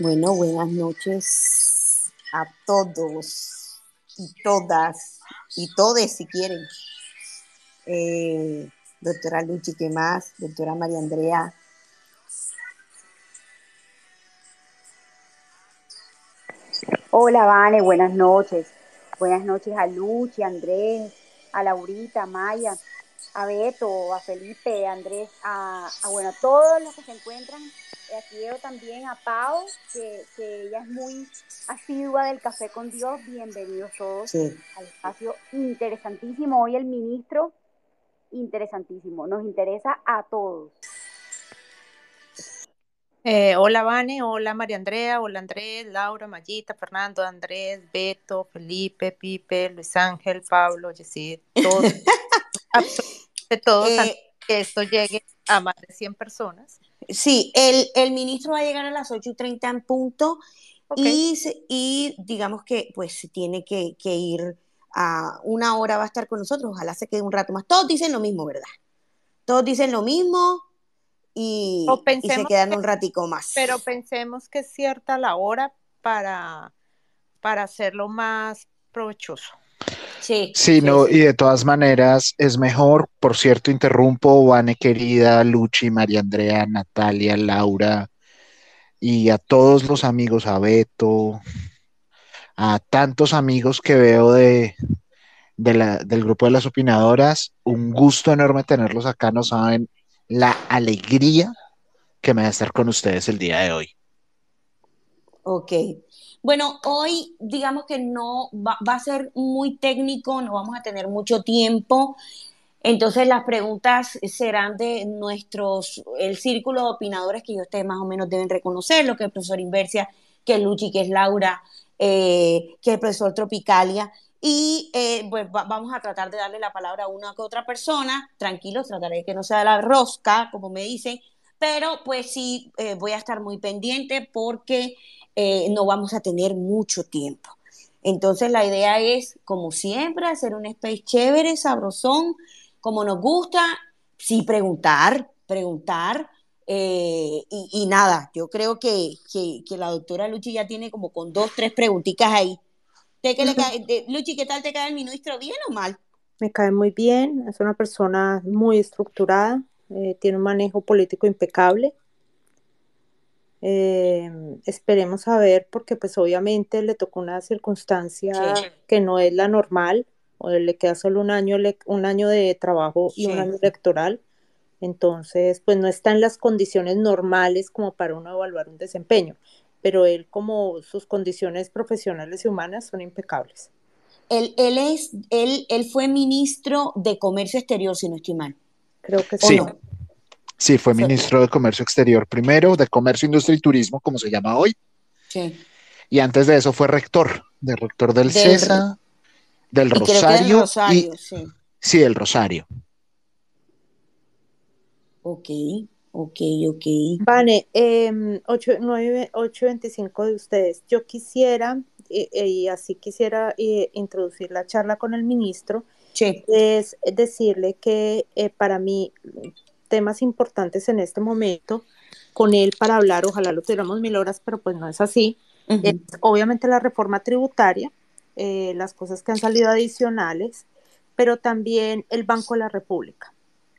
Bueno, buenas noches a todos y todas y todes si quieren. Eh, doctora Luchi, ¿qué más? Doctora María Andrea. Hola, Vane, buenas noches. Buenas noches a Luchi, a Andrés, a Laurita, a Maya, a Beto, a Felipe, a Andrés, a, a bueno, a todos los que se encuentran aquí veo también a Pau, que, ella es muy asidua del Café con Dios. Bienvenidos todos al espacio interesantísimo. Hoy el ministro, interesantísimo. Nos interesa a todos. Eh, hola Vane, hola María Andrea, hola Andrés, Laura, Mayita, Fernando, Andrés, Beto, Felipe, Pipe, Luis Ángel, Pablo, Yesid, todos, de todos, eh, que esto llegue a más de 100 personas. Sí, el, el, ministro va a llegar a las 8 y 30 en punto y, y, digamos que pues tiene que, que, ir a una hora, va a estar con nosotros, ojalá se quede un rato más. Todos dicen lo mismo, ¿verdad? Todos dicen lo mismo y, y se quedan un ratico más. Pero pensemos que es cierta la hora para, para hacerlo más provechoso. Sí, sí, no, y de todas maneras es mejor, por cierto, interrumpo, Vane querida, Luchi, María Andrea, Natalia, Laura, y a todos los amigos, a Beto, a tantos amigos que veo de, del grupo de las opinadoras, un gusto enorme tenerlos acá, no saben la alegría que me da estar con ustedes el día de hoy. Ok, bueno, hoy digamos que no va, a ser muy técnico, no vamos a tener mucho tiempo. Entonces las preguntas serán de nuestros, el círculo de opinadores que ustedes más o menos deben reconocer, lo que el profesor Inversia, que es Luchi, que es Laura, eh, que es el profesor Tropicalia. Y eh, pues vamos a tratar de darle la palabra a una que otra persona. Tranquilos, trataré de que no sea la rosca, como me dicen, pero pues sí eh, voy a estar muy pendiente porque eh, no vamos a tener mucho tiempo. Entonces la idea es, como siempre, hacer un space chévere, sabrosón, como nos gusta, sí preguntar, preguntar. Eh, y, nada, yo creo que, la doctora Luchi ya tiene como con dos, tres preguntitas ahí. ¿Te, que le Luchi, ¿qué tal te cae el ministro? ¿Bien o mal? me cae muy bien, es una persona muy estructurada, eh, tiene un manejo político impecable. Eh, esperemos a ver, porque pues obviamente le tocó una circunstancia que no es la normal, o le queda solo un año, un año de trabajo y un año electoral. Entonces, pues no está en las condiciones normales como para uno evaluar un desempeño, pero él como sus condiciones profesionales y humanas son impecables. Él, él, es, él, él fue ministro de Comercio Exterior, si no estoy mal. Creo que sí. Sí, fue ministro de Comercio Exterior primero, de Comercio, Industria y Turismo, como se llama hoy. Sí. Y antes de eso fue rector, de rector del, CESA, del Rosario. Rosario sí. sí, el Rosario. Ok, ok, ok. Vale, eh, 8, 9, 825 de ustedes. Yo quisiera, y así quisiera eh, introducir la charla con el ministro, sí. es decirle que eh, para mí temas importantes en este momento con él para hablar, ojalá lo tuviéramos mil horas, pero pues no es así. es, obviamente la reforma tributaria, eh, las cosas que han salido adicionales, pero también el Banco de la República.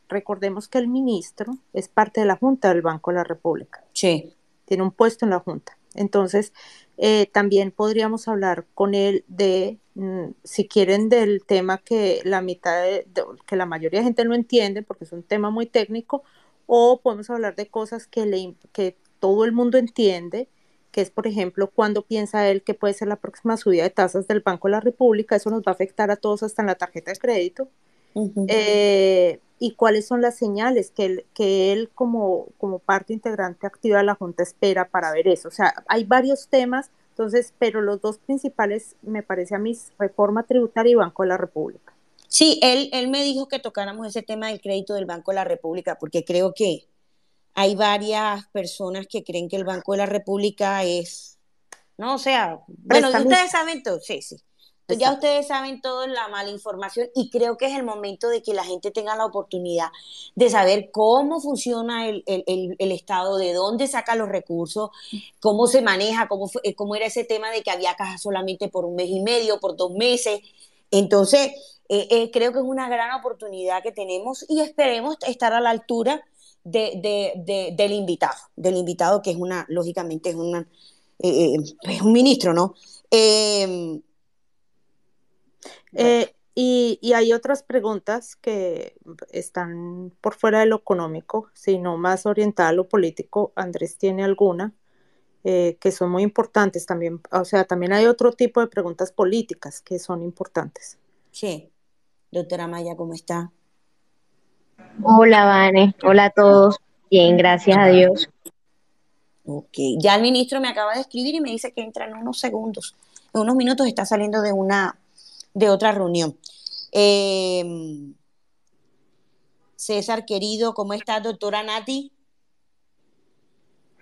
Recordemos que el ministro es parte de la Junta del Banco de la República. Sí. Tiene un puesto en la Junta. Entonces, eh, también podríamos hablar con él de, mm, si quieren, del tema que la mitad, de, que la mayoría de gente no entiende, porque es un tema muy técnico, o podemos hablar de cosas que, le, que todo el mundo entiende, que es, por ejemplo, cuando piensa él que puede ser la próxima subida de tasas del Banco de la República, eso nos va a afectar a todos hasta en la tarjeta de crédito. Eh, y cuáles son las señales que él, que él como, como parte integrante activa de la Junta espera para ver eso. O sea, hay varios temas, entonces, pero los dos principales, me parece a mí, reforma tributaria y Banco de la República. Sí, él, él me dijo que tocáramos ese tema del crédito del Banco de la República, porque creo que hay varias personas que creen que el Banco de la República es, no, o sea, bueno, ustedes saben todo, sí, sí. Ya ustedes saben todo la mala información y creo que es el momento de que la gente tenga la oportunidad de saber cómo funciona el, Estado, de dónde saca los recursos, cómo se maneja, cómo, eh, cómo era ese tema de que había cajas solamente por un mes y medio, por dos meses. Entonces, eh, eh, creo que es una gran oportunidad que tenemos y esperemos estar a la altura de, del invitado, del invitado que es una, lógicamente es, una, es un ministro, ¿no? Eh, y, hay otras preguntas que están por fuera de lo económico, sino más orientada a lo político. Andrés tiene alguna eh, que son muy importantes también. O sea, también hay otro tipo de preguntas políticas que son importantes. Sí. Doctora Maya, ¿cómo está? Hola, Vane. Hola a todos. Bien, gracias a Dios. Ok. Ya el ministro me acaba de escribir y me dice que entra en unos segundos. En unos minutos está saliendo de una de otra reunión. Em, César, querido, ¿cómo está, doctora Nati?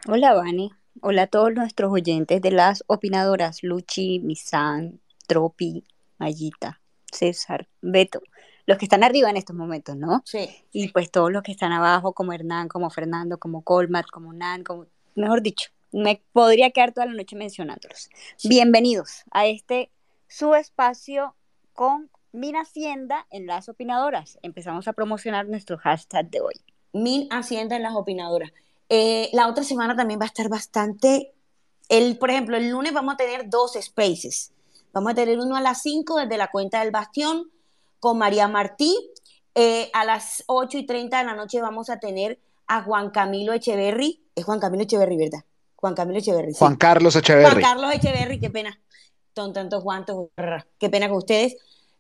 Hola, Vani. Hola a todos nuestros oyentes de las opinadoras, Luchi, Misan, Tropi, Mayita, César, Beto, los que están arriba en estos momentos, ¿no? Sí. Y pues todos los que están abajo, como Hernán, como Fernando, como Colmat, como Nan, como, mejor dicho, me podría quedar toda la noche mencionándolos. Bienvenidos a este su espacio con Min Hacienda en las opinadoras. Empezamos a promocionar nuestro hashtag de hoy. Min Hacienda en las opinadoras. Eh, la otra semana también va a estar bastante, el, por ejemplo, el lunes vamos a tener dos spaces. Vamos a tener uno a las 5 desde la cuenta del Bastión con María Martí. Eh, a las 8 y 30 de la noche vamos a tener a Juan Camilo Echeverry. Es Juan Camilo Echeverry, ¿verdad? Juan Camilo Echeverry. Juan Carlos Echeverry. Juan Carlos Echeverry, qué pena. Son tantos guantos, qué pena con ustedes.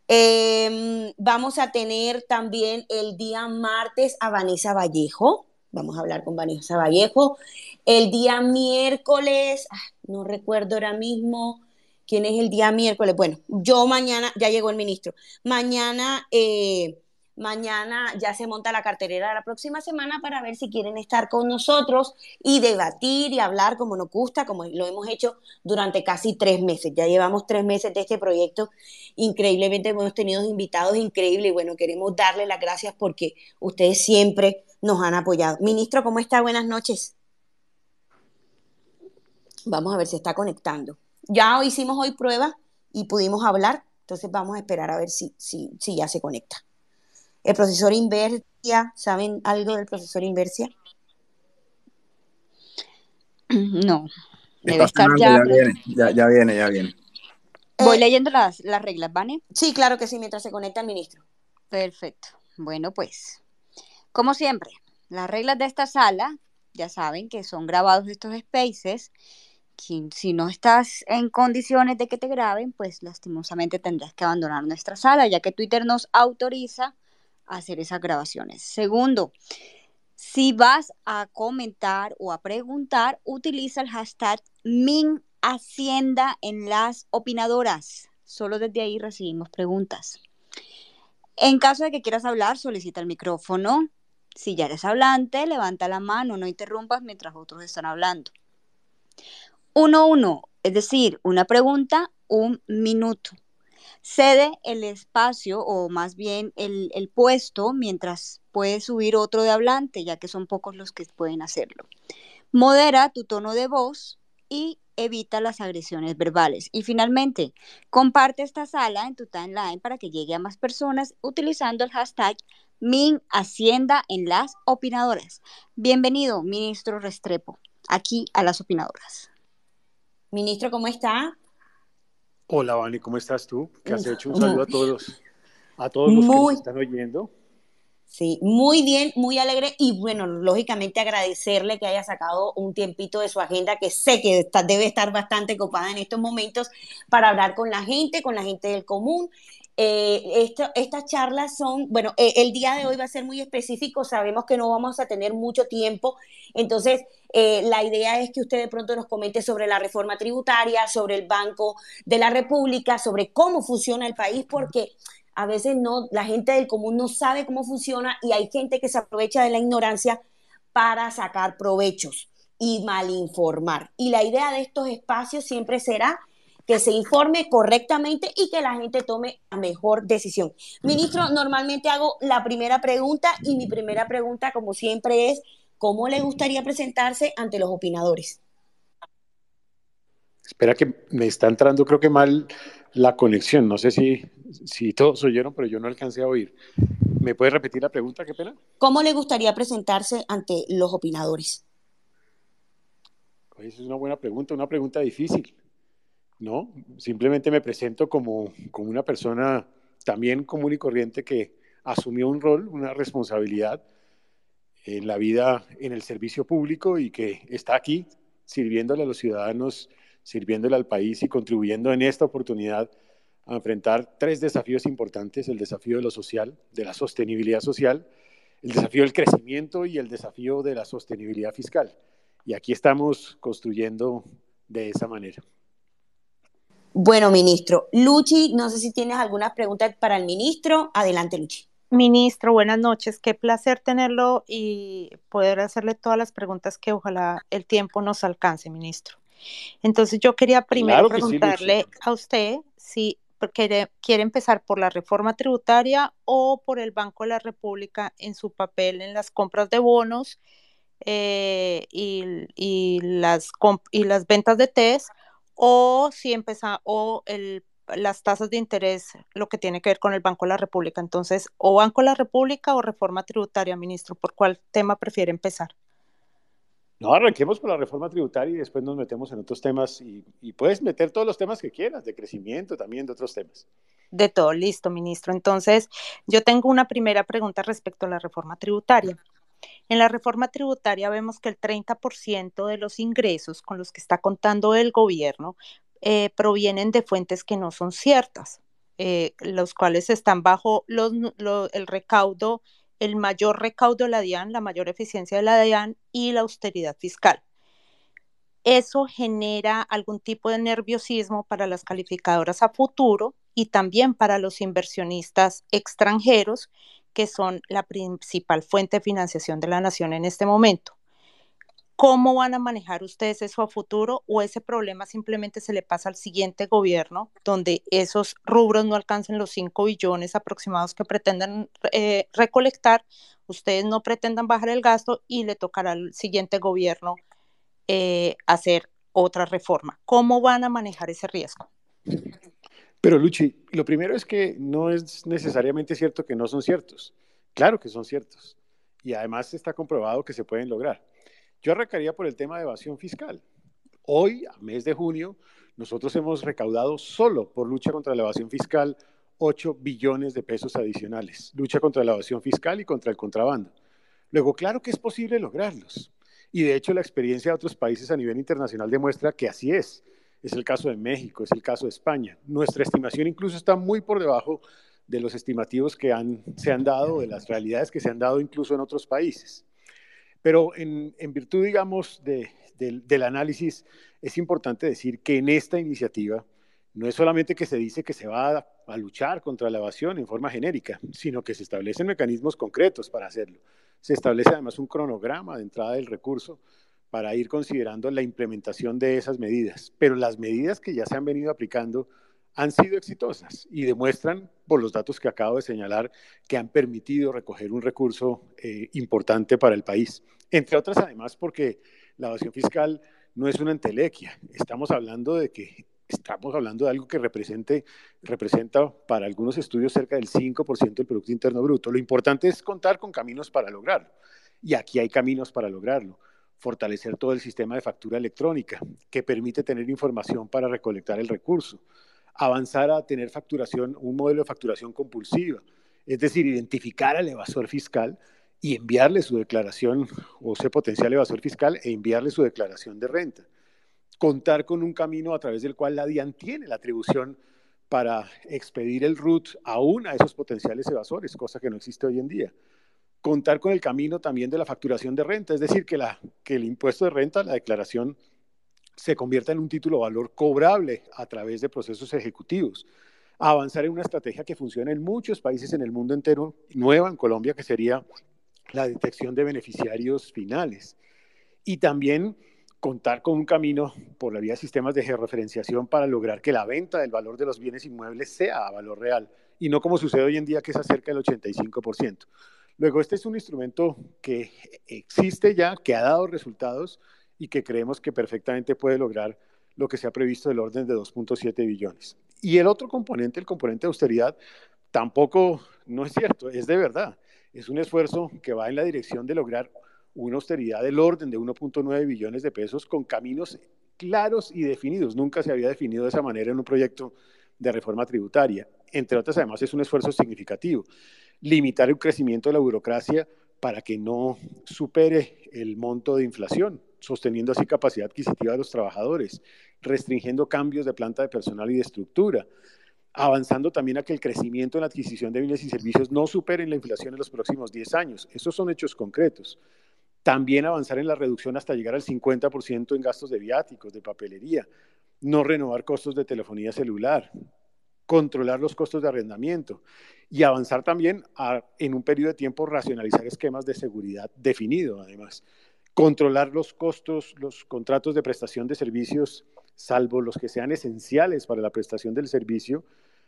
Em, vamos a tener también el día martes a Vanessa Vallejo. Vamos a hablar con Vanessa Vallejo. El día miércoles, ah, no recuerdo ahora mismo quién es el día miércoles. Bueno, yo mañana, ya llegó el ministro. Mañana eh, Mañana ya se monta la carterera de la próxima semana para ver si quieren estar con nosotros y debatir y hablar como nos gusta, como lo hemos hecho durante casi tres meses. Ya llevamos tres meses de este proyecto. Increíblemente hemos tenido invitados increíbles y bueno, queremos darle las gracias porque ustedes siempre nos han apoyado. Ministro, ¿cómo está? Buenas noches. Vamos a ver si está conectando. Ya hicimos hoy pruebas y pudimos hablar Entonces vamos a esperar a ver si, si, si ya se conecta. El profesor Inversia, ¿saben algo del profesor Inversia? No, debe estar ya. Ya viene, ya, viene, Voy eh, leyendo las, las reglas, ¿vale? Sí, claro que sí, mientras se conecta el ministro. Perfecto. Bueno, pues, como siempre, las reglas de esta sala, ya saben que son grabados estos spaces. Si no estás en condiciones de que te graben, pues lastimosamente tendrás que abandonar nuestra sala, ya que Twitter nos autoriza hacer esas grabaciones. Segundo, si vas a comentar o a preguntar, utiliza el hashtag Min Hacienda en las opinadoras. Solo desde ahí recibimos preguntas. En caso de que quieras hablar, solicita el micrófono. Si ya eres hablante, levanta la mano, no interrumpas mientras otros están hablando. 1-1, es decir, una pregunta, un minuto. Cede el espacio o más bien el, el puesto mientras puedes subir otro de hablante, ya que son pocos los que pueden hacerlo. Modera tu tono de voz y evita las agresiones verbales. Y finalmente, comparte esta sala en tu timeline para que llegue a más personas utilizando el hashtag Min Hacienda en las opinadoras. Bienvenido, ministro Restrepo, aquí a las opinadoras. Ministro, ¿cómo está? Hola, Vani, ¿cómo estás tú? ¿Qué has hecho? Un saludo a todos, a todos los que nos están oyendo. Sí, muy bien, muy alegre y bueno, lógicamente agradecerle que haya sacado un tiempito de su agenda que sé que debe estar bastante copada en estos momentos para hablar con la gente, con la gente del común. Eh, estas charlas son, bueno, eh, el día de hoy va a ser muy específico, sabemos que no vamos a tener mucho tiempo, entonces eh, la idea es que usted de pronto nos comente sobre la reforma tributaria, sobre el Banco de la República, sobre cómo funciona el país, porque a veces no, la gente del común no sabe cómo funciona y hay gente que se aprovecha de la ignorancia para sacar provechos y malinformar. Y la idea de estos espacios siempre será que se informe correctamente y que la gente tome la mejor decisión. Ministro, normalmente hago la primera pregunta y mi primera pregunta, como siempre, es ¿cómo le gustaría presentarse ante los opinadores? Espera que me está entrando, creo que mal la conexión. No sé si, si todos oyeron, pero yo no alcancé a oír. ¿Me puede repetir la pregunta? Qué pena. ¿Cómo le gustaría presentarse ante los opinadores? Pues es una buena pregunta, una pregunta difícil. ¿No? Simplemente me presento como, como una persona también común y corriente que asumió un rol, una responsabilidad en la vida, en el servicio público y que está aquí sirviéndole a los ciudadanos sirviéndole al país y contribuyendo en esta oportunidad a enfrentar tres desafíos importantes, el desafío de lo social, de la sostenibilidad social, el desafío del crecimiento y el desafío de la sostenibilidad fiscal. Y aquí estamos construyendo de esa manera. Bueno, ministro. Luchi, no sé si tienes alguna pregunta para el ministro. Adelante, Luchi. Ministro, buenas noches. Qué placer tenerlo y poder hacerle todas las preguntas que ojalá el tiempo nos alcance, ministro. Entonces yo quería primero preguntarle a usted si quiere, quiere empezar por la reforma tributaria o por el Banco de la República en su papel en las compras de bonos eh, y, las, y las ventas de TES o si empieza o el, las tasas de interés, lo que tiene que ver con el Banco de la República. Entonces, o Banco de la República o reforma tributaria, ministro, ¿por cuál tema prefiere empezar? No, arranquemos con la reforma tributaria y después nos metemos en otros temas y, puedes meter todos los temas que quieras, de crecimiento también, de otros temas. De todo, listo, ministro. Entonces, yo tengo una primera pregunta respecto a la reforma tributaria. En la reforma tributaria vemos que el 30% de los ingresos con los que está contando el gobierno eh, provienen de fuentes que no son ciertas, eh, los cuales están bajo el recaudo el mayor recaudo de la DIAN, la mayor eficiencia de la DIAN y la austeridad fiscal. Eso genera algún tipo de nerviosismo para las calificadoras a futuro y también para los inversionistas extranjeros, que son la principal fuente de financiación de la nación en este momento. ¿Cómo van a manejar ustedes eso a futuro o ese problema simplemente se le pasa al siguiente gobierno, donde esos rubros no alcancen los 5 billones aproximados que pretenden eh, recolectar, ustedes no pretendan bajar el gasto y le tocará al siguiente gobierno eh, hacer otra reforma? ¿Cómo van a manejar ese riesgo? Pero Luchi, lo primero es que no es necesariamente cierto que no son ciertos. Claro que son ciertos. Y además está comprobado que se pueden lograr. Yo arrancaría por el tema de evasión fiscal. Hoy, a mes de junio, nosotros hemos recaudado solo por lucha contra la evasión fiscal 8 billones de pesos adicionales. Lucha contra la evasión fiscal y contra el contrabando. Luego, claro que es posible lograrlos. Y de hecho, la experiencia de otros países a nivel internacional demuestra que así es. Es el caso de México, es el caso de España. Nuestra estimación incluso está muy por debajo de los estimativos que se han dado, de las realidades que se han dado incluso en otros países. Pero en, virtud, digamos, del análisis, es importante decir que en esta iniciativa no es solamente que se dice que se va a, a luchar contra la evasión en forma genérica, sino que se establecen mecanismos concretos para hacerlo. Se establece además un cronograma de entrada del recurso para ir considerando la implementación de esas medidas. Pero las medidas que ya se han venido aplicando han sido exitosas y demuestran, por los datos que acabo de señalar, que han permitido recoger un recurso eh, importante para el país. Entre otras, además, porque la evasión fiscal no es una entelequia. Estamos hablando de que estamos hablando de algo que representa para algunos estudios cerca del 5% del Producto Interno Bruto. Lo importante es contar con caminos para lograrlo. Y aquí hay caminos para lograrlo. Fortalecer todo el sistema de factura electrónica, que permite tener información para recolectar el recurso. Avanzar a tener facturación, un modelo de facturación compulsiva. Es decir, identificar al evasor fiscal y enviarle su declaración, o ese potencial evasor fiscal, e enviarle su declaración de renta contar con un camino a través del cual la DIAN tiene la atribución para expedir el RUT aún a esos potenciales evasores, cosa que no existe hoy en día. Contar con el camino también de la facturación de renta, es decir, que, la, que el impuesto de renta, la declaración, se convierta en un título valor cobrable a través de procesos ejecutivos. Avanzar en una estrategia que funciona en muchos países en el mundo entero, nueva en Colombia, que sería la detección de beneficiarios finales. Y también contar con un camino por la vía de sistemas de georreferenciación para lograr que la venta del valor de los bienes inmuebles sea a valor real y no como sucede hoy en día que es acerca del 85%. Luego, este es un instrumento que existe ya, que ha dado resultados y que creemos que perfectamente puede lograr lo que se ha previsto del orden de 2.7 billones. Y el otro componente, el componente de austeridad, tampoco no es cierto, es de verdad. Es un esfuerzo que va en la dirección de lograr una austeridad del orden de 1.9 billones de pesos con caminos claros y definidos. Nunca se había definido de esa manera en un proyecto de reforma tributaria. Entre otras, además, es un esfuerzo significativo. Limitar el crecimiento de la burocracia para que no supere el monto de inflación, sosteniendo así capacidad adquisitiva de los trabajadores, restringiendo cambios de planta de personal y de estructura, avanzando también a que el crecimiento en la adquisición de bienes y servicios no supere la inflación en los próximos 10 años. Esos son hechos concretos. También avanzar en la reducción hasta llegar al 50% en gastos de viáticos, de papelería, no renovar costos de telefonía celular, controlar los costos de arrendamiento y avanzar también en un periodo de tiempo racionalizar esquemas de seguridad definido, además. Controlar los costos, los contratos de prestación de servicios, salvo los que sean esenciales para la prestación del servicio,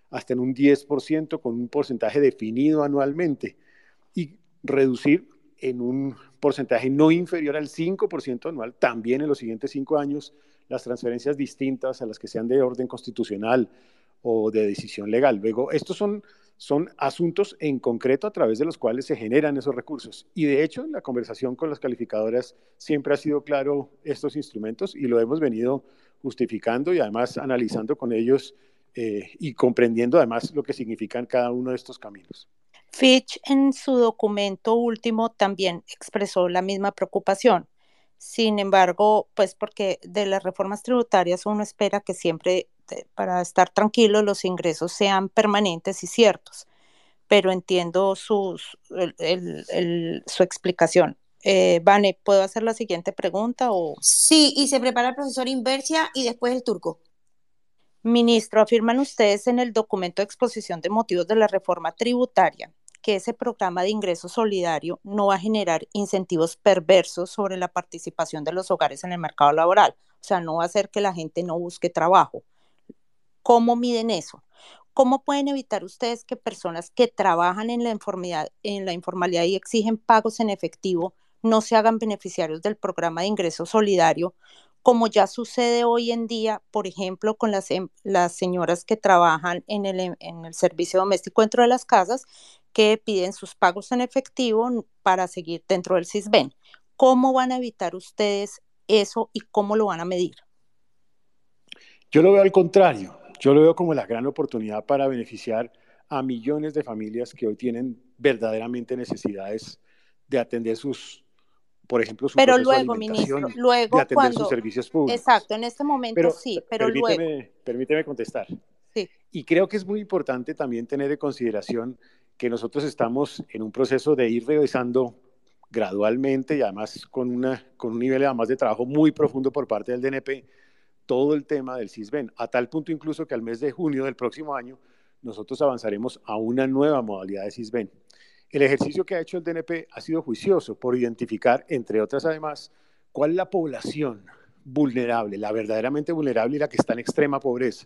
hasta en un 10% con un porcentaje definido anualmente y reducir en un porcentaje no inferior al 5% anual, también en los siguientes cinco años, las transferencias distintas a las que sean de orden constitucional o de decisión legal. Luego, estos son, son asuntos en concreto a través de los cuales se generan esos recursos. Y de hecho, en la conversación con las calificadoras siempre ha sido claro estos instrumentos y lo hemos venido justificando y además analizando con ellos eh, y comprendiendo además lo que significan cada uno de estos caminos. Fitch en su documento último también expresó la misma preocupación. Sin embargo, pues porque de las reformas tributarias uno espera que siempre, para estar tranquilo, los ingresos sean permanentes y ciertos. Pero entiendo sus, su explicación. Eh, Vane, ¿puedo hacer la siguiente pregunta? O... Sí, y se prepara el profesor Inversia y después el turco. Ministro, afirman ustedes en el documento de exposición de motivos de la reforma tributaria que ese programa de ingreso solidario no va a generar incentivos perversos sobre la participación de los hogares en el mercado laboral. O sea, no va a hacer que la gente no busque trabajo. ¿Cómo miden eso? ¿Cómo pueden evitar ustedes que personas que trabajan en la, informalidad, en la informalidad y exigen pagos en efectivo no se hagan beneficiarios del programa de ingreso solidario como ya sucede hoy en día, por ejemplo, con las, em, señoras que trabajan en el, en el servicio doméstico dentro de las casas, que piden sus pagos en efectivo para seguir dentro del CISBEN. ¿Cómo van a evitar ustedes eso y cómo lo van a medir? Yo lo veo al contrario. Yo lo veo como la gran oportunidad para beneficiar a millones de familias que hoy tienen verdaderamente necesidades de atender sus, por ejemplo, su pero luego, ministro, luego de atender sus servicios públicos. Exacto, en este momento sí, pero permíteme, luego. Permíteme contestar. Sí. Y creo que es muy importante también tener en consideración que nosotros estamos en un proceso de ir revisando gradualmente y además con, una, con un nivel además de trabajo muy profundo por parte del DNP todo el tema del CISBEN, a tal punto incluso que al mes de junio del próximo año nosotros avanzaremos a una nueva modalidad de CISBEN. El ejercicio que ha hecho el DNP ha sido juicioso por identificar, entre otras además, cuál es la población vulnerable, la verdaderamente vulnerable y la que está en extrema pobreza.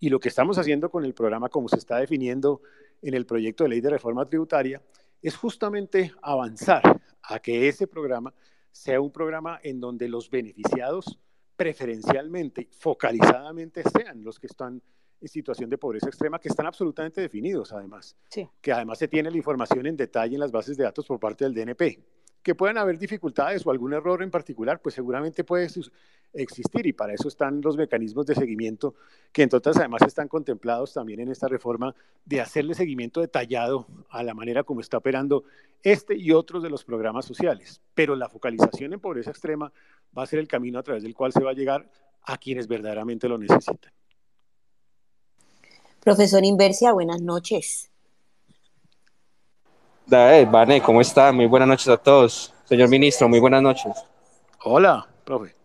Y lo que estamos haciendo con el programa, como se está definiendo en el proyecto de ley de reforma tributaria, es justamente avanzar a que ese programa sea un programa en donde los beneficiados preferencialmente, focalizadamente sean los que están en situación de pobreza extrema, que están absolutamente definidos además, que además se tiene la información en detalle en las bases de datos por parte del DNP que puedan haber dificultades o algún error en particular, pues seguramente puede existir y para eso están los mecanismos de seguimiento que entonces además están contemplados también en esta reforma de hacerle seguimiento detallado a la manera como está operando este y otros de los programas sociales. Pero la focalización en pobreza extrema va a ser el camino a través del cual se va a llegar a quienes verdaderamente lo necesitan. Profesor Inversia, buenas noches. David, Vane, ¿cómo está? Muy buenas noches a todos. Señor ministro, muy buenas noches. Hola, profe.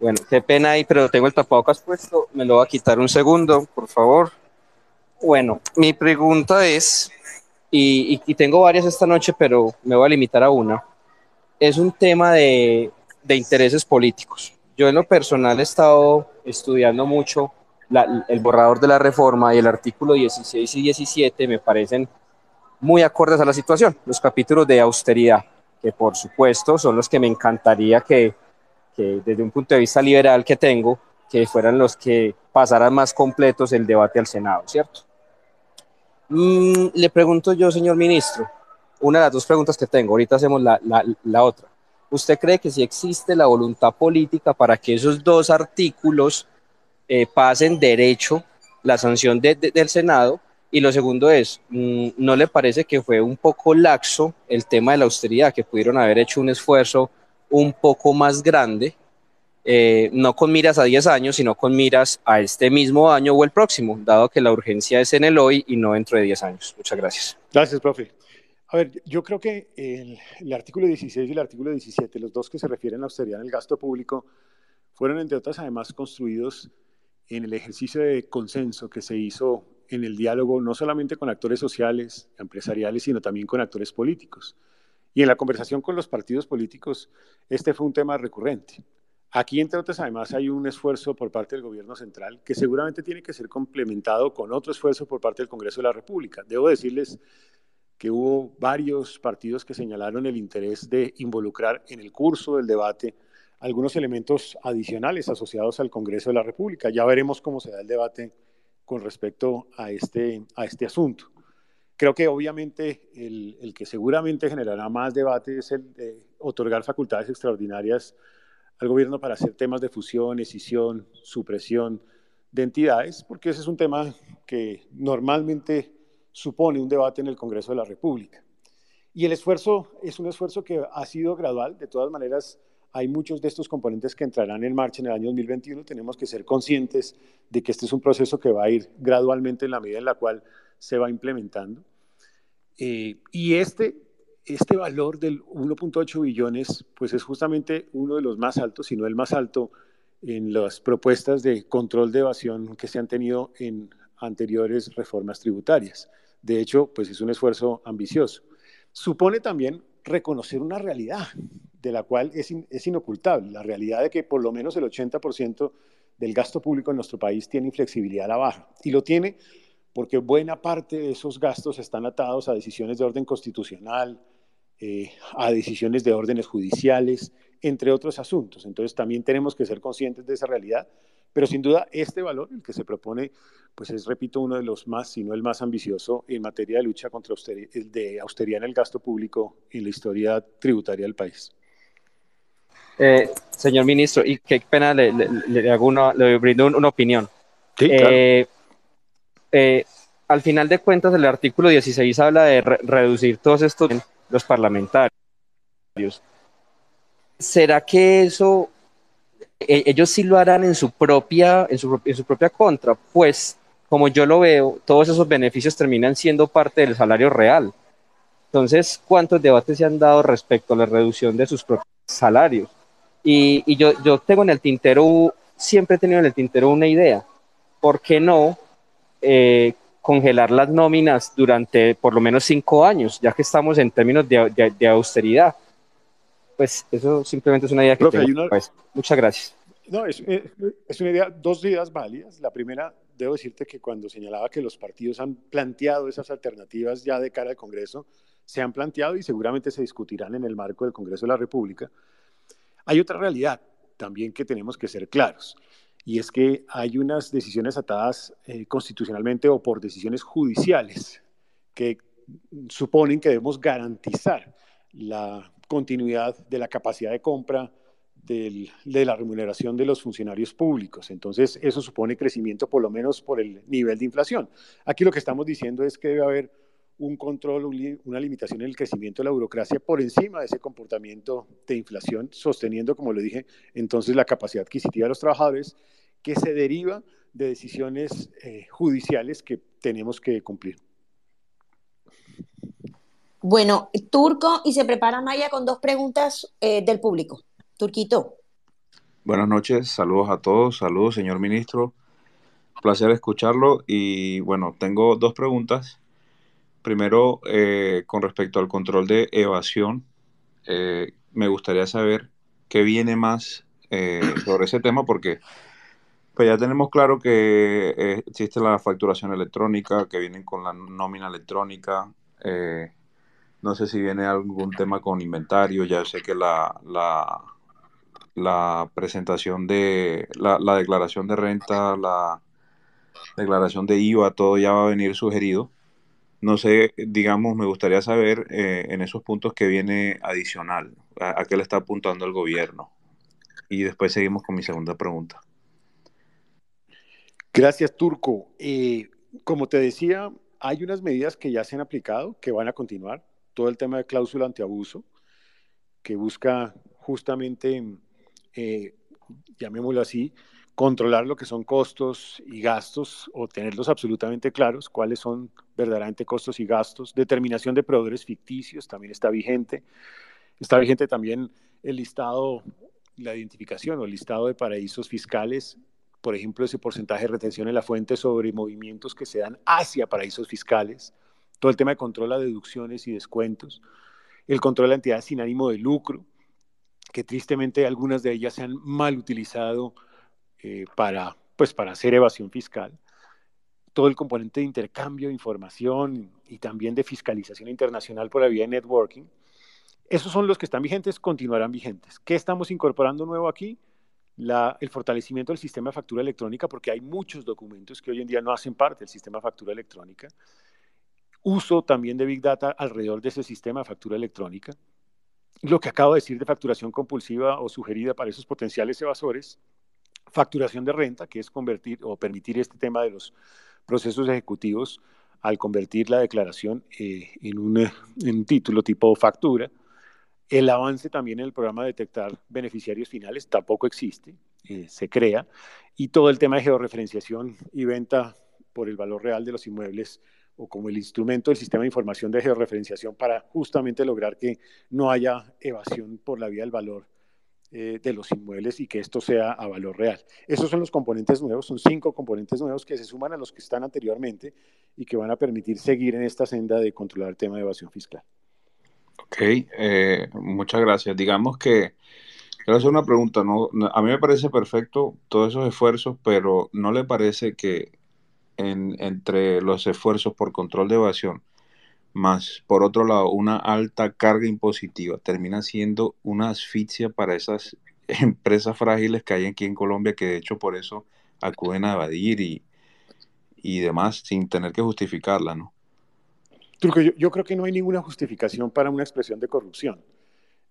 Bueno, qué pena ahí, pero tengo el tapabocas puesto. Me lo voy a quitar un segundo, por favor. Bueno, mi pregunta es, y, tengo varias esta noche, pero me voy a limitar a una. Es un tema de, intereses políticos. Yo en lo personal he estado estudiando mucho el borrador de la reforma y el artículo 16 y 17 me parecen muy acordes a la situación, los capítulos de austeridad, que por supuesto son los que me encantaría que, que desde un punto de vista liberal que tengo, que fueran los que pasaran más completos el debate al Senado, ¿cierto? Le pregunto yo, señor ministro, una de las dos preguntas que tengo, ahorita hacemos la, la, otra. ¿Usted cree que si existe la voluntad política para que esos dos artículos eh, pasen derecho la sanción de, del Senado y lo segundo es, mm, ¿no le parece que fue un poco laxo el tema de la austeridad, que pudieron haber hecho un esfuerzo un poco más grande, eh, no con miras a 10 años, sino con miras a este mismo año o el próximo, dado que la urgencia es en el hoy y no dentro de 10 años? Muchas gracias. Gracias, profe. A ver, yo creo que el, el, artículo 16 y el artículo 17, los dos que se refieren a la austeridad en el gasto público, fueron, entre otras, además construidos en el ejercicio de consenso que se hizo en el diálogo no solamente con actores sociales, empresariales, sino también con actores políticos. Y en la conversación con los partidos políticos, este fue un tema recurrente. Aquí, entre otras, además hay un esfuerzo por parte del gobierno central que seguramente tiene que ser complementado con otro esfuerzo por parte del Congreso de la República. Debo decirles que hubo varios partidos que señalaron el interés de involucrar en el curso del debate algunos elementos adicionales asociados al Congreso de la República. Ya veremos cómo se da el debate con respecto a este, a este asunto. Creo que obviamente el, el, que seguramente generará más debate es el de otorgar facultades extraordinarias al gobierno para hacer temas de fusión, escisión, supresión de entidades, porque ese es un tema que normalmente supone un debate en el Congreso de la República. Y el esfuerzo es un esfuerzo que ha sido gradual, de todas maneras, hay muchos de estos componentes que entrarán en marcha en el año 2021. Tenemos que ser conscientes de que este es un proceso que va a ir gradualmente en la medida en la cual se va implementando. Eh, y este, este valor del 1.8 billones, pues es justamente uno de los más altos, si no el más alto, en las propuestas de control de evasión que se han tenido en anteriores reformas tributarias. De hecho, pues es un esfuerzo ambicioso. Supone también reconocer una realidad de la cual es, in, es inocultable, la realidad de que por lo menos el 80% del gasto público en nuestro país tiene inflexibilidad a la baja. Y lo tiene porque buena parte de esos gastos están atados a decisiones de orden constitucional, eh, a decisiones de órdenes judiciales, entre otros asuntos. Entonces también tenemos que ser conscientes de esa realidad, pero sin duda este valor, el que se propone, pues es, repito, uno de los más, si no el más ambicioso en materia de lucha contra austeridad, de austeridad en el gasto público en la historia tributaria del país. Eh, señor ministro, y qué pena le, le, hago una, le brindo una opinión. Sí, claro. Eh, al final de cuentas, el artículo 16 habla de reducir todos estos los parlamentarios. ¿Será que eso ellos sí lo harán en su propia en su, en su propia contra? Pues como yo lo veo, todos esos beneficios terminan siendo parte del salario real. Entonces, ¿cuántos debates se han dado respecto a la reducción de sus propios salarios? Y, y yo, yo tengo en el tintero, siempre he tenido en el tintero una idea. ¿Por qué no eh, congelar las nóminas durante por lo menos cinco años, ya que estamos en términos de, austeridad. Pues eso simplemente es una idea que tengo. Pues, muchas gracias. No, es, es, una idea, dos ideas válidas. La primera, debo decirte que cuando señalaba que los partidos han planteado esas alternativas ya de cara al Congreso, se han planteado y seguramente se discutirán en el marco del Congreso de la República. Hay otra realidad también que tenemos que ser claros y es que hay unas decisiones atadas eh, constitucionalmente o por decisiones judiciales que suponen que debemos garantizar la continuidad de la capacidad de compra de la remuneración de los funcionarios públicos. Entonces, eso supone crecimiento por lo menos por el nivel de inflación. Aquí lo que estamos diciendo es que debe haber un control, una limitación en el crecimiento de la burocracia por encima de ese comportamiento de inflación, sosteniendo, como lo dije, entonces la capacidad adquisitiva de los trabajadores que se deriva de decisiones eh, judiciales que tenemos que cumplir. Bueno, Turco, y se prepara Maya con dos preguntas eh, del público. Turquito. Buenas noches, saludos a todos, saludos señor ministro, placer escucharlo y bueno, tengo dos preguntas. Primero, eh, con respecto al control de evasión, me gustaría saber qué viene más sobre ese tema porque pues ya tenemos claro que eh, existe la facturación electrónica, que vienen con la nómina electrónica. Eh, no sé si viene algún tema con inventario. Ya sé que la, la, presentación de la, declaración de renta, la declaración de IVA, todo ya va a venir sugerido. No sé, digamos, me gustaría saber eh, en esos puntos que viene adicional, a qué le está apuntando el gobierno. Y después seguimos con mi segunda pregunta. Gracias, Turco. Eh, como te decía, hay unas medidas que ya se han aplicado, que van a continuar. Todo el tema de cláusula antiabuso, que busca justamente, eh, llamémoslo así, controlar lo que son costos y gastos o tenerlos absolutamente claros, cuáles son verdaderamente costos y gastos. Determinación de proveedores ficticios también está vigente. Está vigente también el listado, la identificación o el listado de paraísos fiscales por ejemplo, ese porcentaje de retención en la fuente sobre movimientos que se dan hacia paraísos fiscales, todo el tema de control a deducciones y descuentos, el control de entidades sin ánimo de lucro, que tristemente algunas de ellas se han mal utilizado eh, para, pues, para hacer evasión fiscal, todo el componente de intercambio de información y también de fiscalización internacional por la vía de networking. Esos son los que están vigentes, continuarán vigentes. ¿Qué estamos incorporando nuevo aquí? el fortalecimiento del sistema de factura electrónica, porque hay muchos documentos que hoy en día no hacen parte del sistema de factura electrónica. Uso también de Big Data alrededor de ese sistema de factura electrónica. Lo que acabo de decir de facturación compulsiva o sugerida para esos potenciales evasores. Facturación de renta, que es convertir o permitir este tema de los procesos ejecutivos al convertir la declaración eh, en, un, en un título tipo factura. El avance también en el programa de detectar beneficiarios finales tampoco existe, eh, se crea, y todo el tema de georreferenciación y venta por el valor real de los inmuebles o como el instrumento del sistema de información de georreferenciación para justamente lograr que no haya evasión por la vía del valor eh, de los inmuebles y que esto sea a valor real. Esos son los componentes nuevos, son cinco componentes nuevos que se suman a los que están anteriormente y que van a permitir seguir en esta senda de controlar el tema de evasión fiscal. Ok, eh, muchas gracias. Digamos que quiero hacer una pregunta. ¿no? A mí me parece perfecto todos esos esfuerzos, pero ¿no le parece que en, entre los esfuerzos por control de evasión más por otro lado una alta carga impositiva, termina siendo una asfixia para esas empresas frágiles que hay aquí en Colombia, que de hecho por eso acuden a evadir y, y demás sin tener que justificarla, ¿no? Yo, yo creo que no hay ninguna justificación para una expresión de corrupción.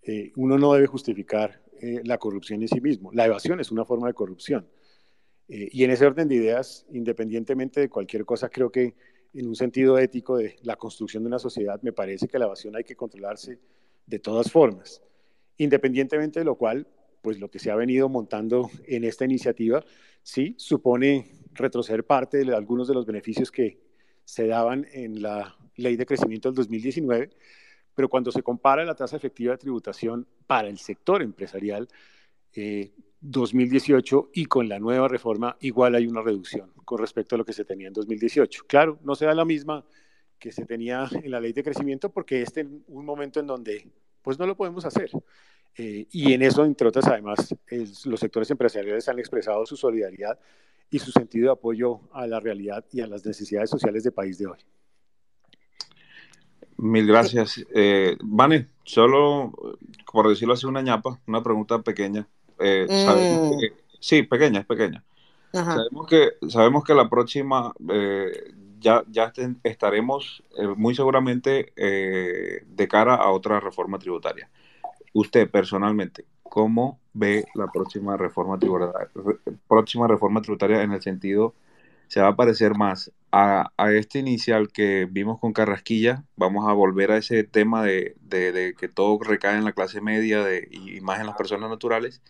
Eh, uno no debe justificar eh, la corrupción en sí mismo. La evasión es una forma de corrupción. Eh, y en ese orden de ideas, independientemente de cualquier cosa, creo que en un sentido ético de la construcción de una sociedad, me parece que la evasión hay que controlarse de todas formas. Independientemente de lo cual, pues lo que se ha venido montando en esta iniciativa, sí, supone retroceder parte de algunos de los beneficios que se daban en la ley de crecimiento del 2019, pero cuando se compara la tasa efectiva de tributación para el sector empresarial, 2018 eh, y con la nueva reforma igual hay una reducción con respecto a lo que se tenía en 2018. Claro, no se da la misma que se tenía en la ley de crecimiento porque este es un momento en donde pues no lo podemos hacer. Eh, y en eso, entre otras, además, los sectores empresariales han expresado su solidaridad y su sentido de apoyo a la realidad y a las necesidades sociales del país de hoy. Mil gracias. Eh, Vane, solo por decirlo así, una ñapa, una pregunta pequeña. Eh, mm. sí, pequeña, es pequeña. Sabemos que, sabemos que la próxima eh, ya, ya estaremos eh, muy seguramente de cara a otra reforma tributaria. Usted personalmente, ¿cómo ve la próxima reforma tributaria, próxima reforma tributaria en el sentido se va a parecer más a, este inicial que vimos con Carrasquilla, vamos a volver a ese tema de, que todo recae en la clase media de, y más en las personas naturales,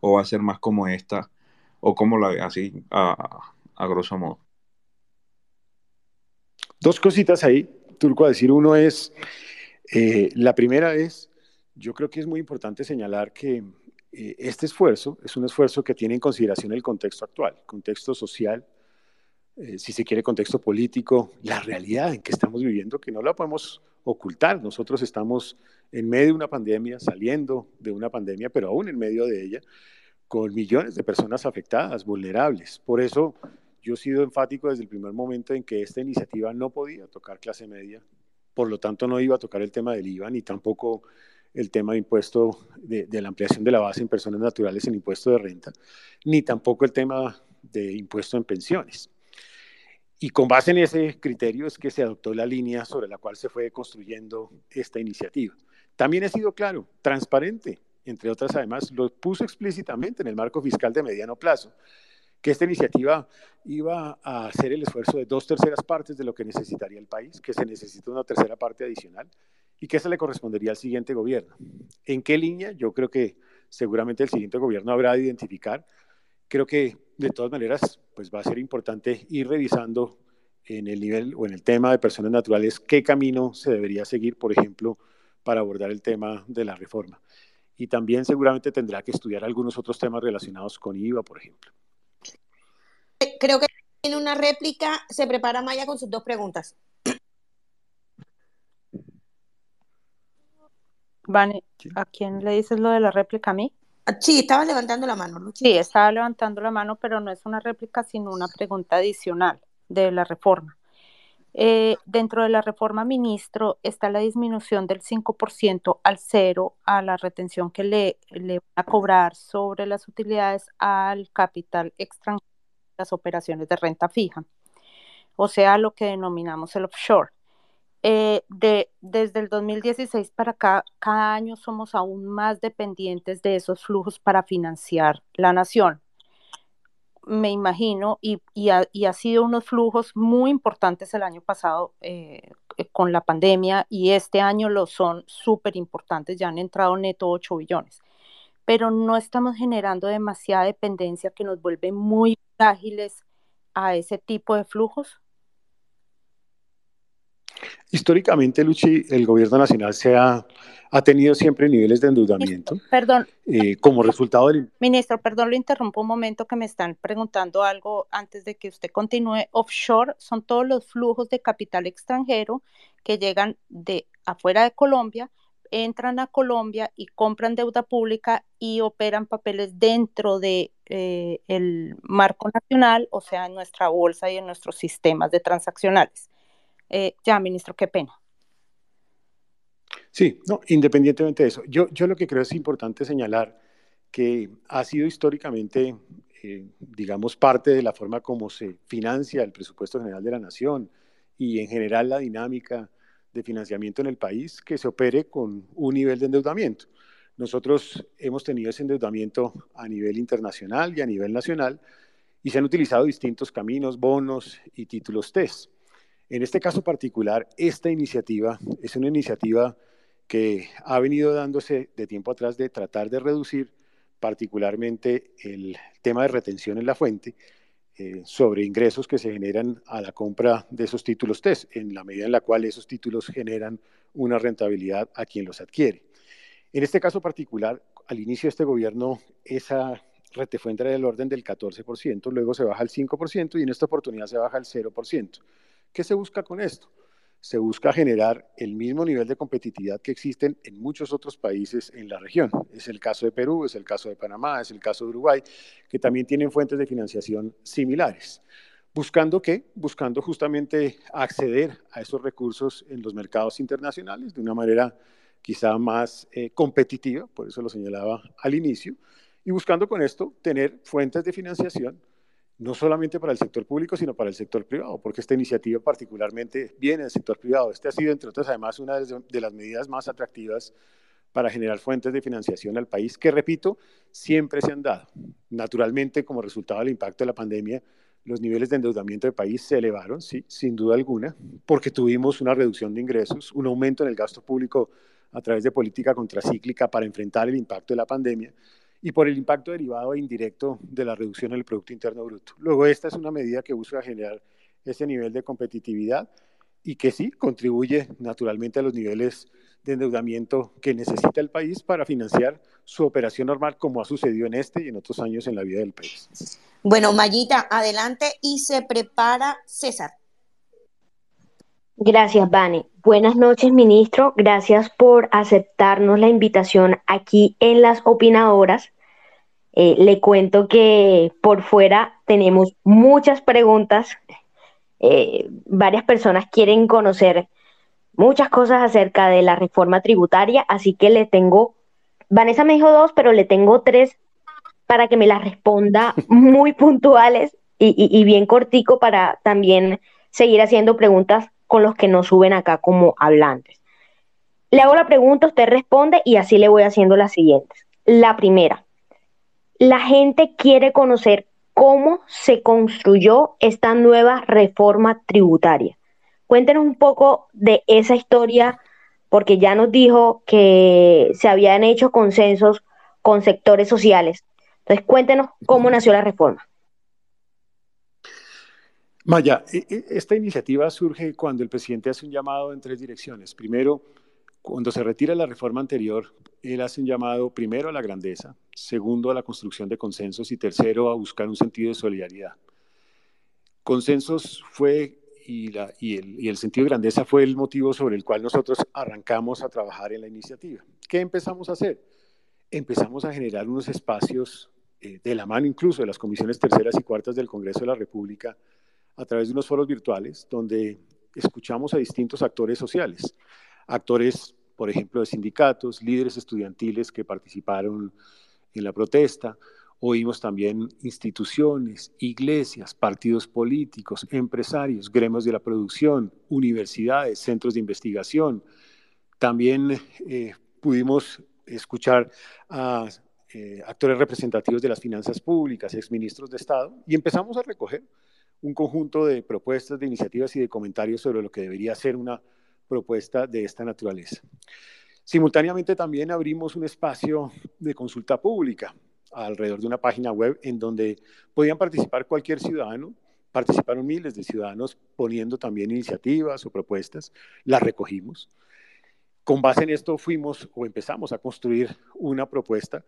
o va a ser más como esta, o como la así a, grosso modo. Dos cositas ahí, Turco, a decir. Uno es, eh, la primera es, yo creo que es muy importante señalar que eh, este esfuerzo es un esfuerzo que tiene en consideración el contexto actual, contexto social, eh, si se quiere, contexto político, la realidad en que estamos viviendo, que no la podemos ocultar. Nosotros estamos en medio de una pandemia, saliendo de una pandemia, pero aún en medio de ella, con millones de personas afectadas, vulnerables. Por eso yo he sido enfático desde el primer momento en que esta iniciativa no podía tocar clase media, por lo tanto no iba a tocar el tema del IVA, ni tampoco el tema de impuesto, de, de la ampliación de la base en personas naturales en impuesto de renta, ni tampoco el tema de impuesto en pensiones. Y con base en ese criterio es que se adoptó la línea sobre la cual se fue construyendo esta iniciativa. También he sido claro, transparente, entre otras además, lo puso explícitamente en el marco fiscal de mediano plazo, que esta iniciativa iba a hacer el esfuerzo de dos terceras partes de lo que necesitaría el país, que se necesita una tercera parte adicional y que esa le correspondería al siguiente gobierno. ¿En qué línea? Yo creo que seguramente el siguiente gobierno habrá de identificar. Creo que de todas maneras, pues va a ser importante ir revisando en el nivel o en el tema de personas naturales qué camino se debería seguir, por ejemplo, para abordar el tema de la reforma. Y también seguramente tendrá que estudiar algunos otros temas relacionados con IVA, por ejemplo. Creo que en una réplica se prepara Maya con sus dos preguntas. Vane, ¿a quién le dices lo de la réplica a mí? Sí, estaba levantando la mano. Sí, estaba levantando la mano, pero no es una réplica, sino una pregunta adicional de la reforma. Eh, dentro de la reforma, ministro, está la disminución del 5% al cero a la retención que le, le van a cobrar sobre las utilidades al capital extranjero, las operaciones de renta fija, o sea, lo que denominamos el offshore. Eh, de, desde el 2016 para acá, cada año somos aún más dependientes de esos flujos para financiar la nación. Me imagino, y, y, ha, sido unos flujos muy importantes el año pasado eh, eh, con la pandemia y este año lo son súper importantes, ya han entrado neto 8 billones, pero no estamos generando demasiada dependencia que nos vuelve muy ágiles a ese tipo de flujos. Históricamente, Luchi, el gobierno nacional se ha, ha tenido siempre niveles de endeudamiento. Perdón. Eh, como resultado del... Ministro, perdón, lo interrumpo un momento que me están preguntando algo antes de que usted continúe. Offshore son todos los flujos de capital extranjero que llegan de afuera de Colombia, entran a Colombia y compran deuda pública y operan papeles dentro de eh, el marco nacional, o sea, en nuestra bolsa y en nuestros sistemas de transaccionales. Eh, ya, ministro, qué pena. Sí, no, independientemente de eso, yo, yo lo que creo es importante señalar que ha sido históricamente, eh, digamos, parte de la forma como se financia el presupuesto general de la nación y en general la dinámica de financiamiento en el país que se opere con un nivel de endeudamiento. Nosotros hemos tenido ese endeudamiento a nivel internacional y a nivel nacional y se han utilizado distintos caminos, bonos y títulos TES. En este caso particular, esta iniciativa es una iniciativa que ha venido dándose de tiempo atrás de tratar de reducir particularmente el tema de retención en la fuente eh, sobre ingresos que se generan a la compra de esos títulos TES, en la medida en la cual esos títulos generan una rentabilidad a quien los adquiere. En este caso particular, al inicio de este gobierno, esa retefuente era del orden del 14%, luego se baja al 5% y en esta oportunidad se baja al 0%. ¿Qué se busca con esto? Se busca generar el mismo nivel de competitividad que existen en muchos otros países en la región. Es el caso de Perú, es el caso de Panamá, es el caso de Uruguay, que también tienen fuentes de financiación similares. ¿Buscando qué? Buscando justamente acceder a esos recursos en los mercados internacionales de una manera quizá más eh, competitiva, por eso lo señalaba al inicio, y buscando con esto tener fuentes de financiación no solamente para el sector público, sino para el sector privado, porque esta iniciativa particularmente viene del sector privado. Este ha sido, entre otras, además, una de las medidas más atractivas para generar fuentes de financiación al país, que, repito, siempre se han dado. Naturalmente, como resultado del impacto de la pandemia, los niveles de endeudamiento del país se elevaron, sí, sin duda alguna, porque tuvimos una reducción de ingresos, un aumento en el gasto público a través de política contracíclica para enfrentar el impacto de la pandemia y por el impacto derivado e indirecto de la reducción del Producto Interno Bruto. Luego, esta es una medida que busca generar ese nivel de competitividad y que sí contribuye naturalmente a los niveles de endeudamiento que necesita el país para financiar su operación normal, como ha sucedido en este y en otros años en la vida del país. Bueno, Mayita, adelante y se prepara César. Gracias, Vane. Buenas noches, ministro. Gracias por aceptarnos la invitación aquí en las opinadoras. Eh, le cuento que por fuera tenemos muchas preguntas. Eh, varias personas quieren conocer muchas cosas acerca de la reforma tributaria, así que le tengo, Vanessa me dijo dos, pero le tengo tres para que me las responda muy puntuales y bien cortico para también seguir haciendo preguntas con los que nos suben acá como hablantes. Le hago la pregunta, usted responde y así le voy haciendo las siguientes. La primera, la gente quiere conocer cómo se construyó esta nueva reforma tributaria. Cuéntenos un poco de esa historia, porque ya nos dijo que se habían hecho consensos con sectores sociales. Entonces, cuéntenos cómo nació la reforma. Maya, e, e, esta iniciativa surge cuando el presidente hace un llamado en tres direcciones. Primero, cuando se retira la reforma anterior, él hace un llamado primero a la grandeza, segundo a la construcción de consensos y tercero a buscar un sentido de solidaridad. Consensos fue y, el, y el sentido de grandeza fue el motivo sobre el cual nosotros arrancamos a trabajar en la iniciativa. ¿Qué empezamos a hacer? Empezamos a generar unos espacios eh, de la mano incluso de las comisiones terceras y cuartas del Congreso de la República a través de unos foros virtuales donde escuchamos a distintos actores sociales, actores, por ejemplo, de sindicatos, líderes estudiantiles que participaron en la protesta, oímos también instituciones, iglesias, partidos políticos, empresarios, gremios de la producción, universidades, centros de investigación. También eh, pudimos escuchar a eh, actores representativos de las finanzas públicas, exministros de Estado, y empezamos a recoger un conjunto de propuestas, de iniciativas y de comentarios sobre lo que debería ser una propuesta de esta naturaleza. Simultáneamente también abrimos un espacio de consulta pública alrededor de una página web en donde podían participar cualquier ciudadano. Participaron miles de ciudadanos poniendo también iniciativas o propuestas, las recogimos. Con base en esto fuimos o empezamos a construir una propuesta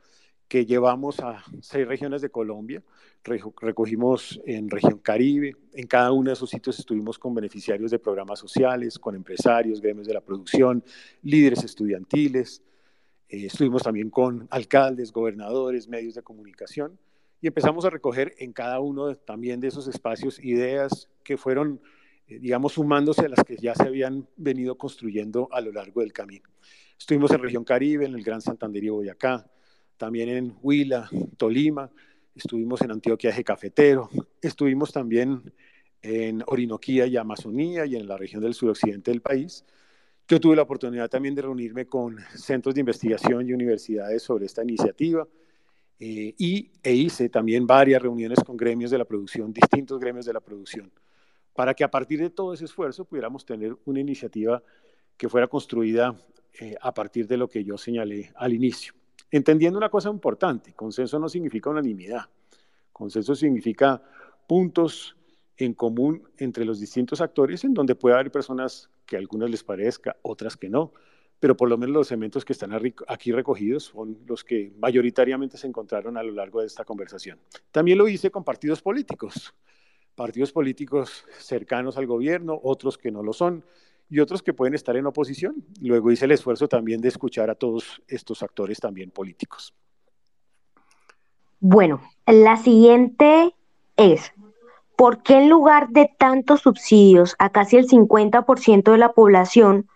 que llevamos a seis regiones de Colombia. Recogimos en región Caribe. En cada uno de esos sitios estuvimos con beneficiarios de programas sociales, con empresarios, gremios de la producción, líderes estudiantiles. Eh, estuvimos también con alcaldes, gobernadores, medios de comunicación y empezamos a recoger en cada uno también de esos espacios ideas que fueron eh, digamos, sumándose a las que ya se habían venido construyendo a lo largo del camino. Estuvimos en región Caribe, en el Gran Santander y Boyacá, también en Huila, Tolima, estuvimos en Antioquia Eje Cafetero, estuvimos también en Orinoquía y Amazonía y en la región del suroccidente del país. Yo tuve la oportunidad también de reunirme con centros de investigación y universidades sobre esta iniciativa eh, y e hice también varias reuniones con gremios de la producción, distintos gremios de la producción, para que a partir de todo ese esfuerzo pudiéramos tener una iniciativa que fuera construida eh, a partir de lo que yo señalé al inicio. Entendiendo una cosa importante, consenso no significa unanimidad, consenso significa puntos en común entre los distintos actores en donde puede haber personas que a algunas les parezca, otras que no, pero por lo menos los elementos que están aquí recogidos son los que mayoritariamente se encontraron a lo largo de esta conversación. También lo hice con partidos políticos, partidos políticos cercanos al gobierno, otros que no lo son y otros que pueden estar en oposición. Luego hice el esfuerzo también de escuchar a todos estos actores también políticos. Bueno, la siguiente es, ¿por qué en lugar de tantos subsidios a casi el 50% de la población,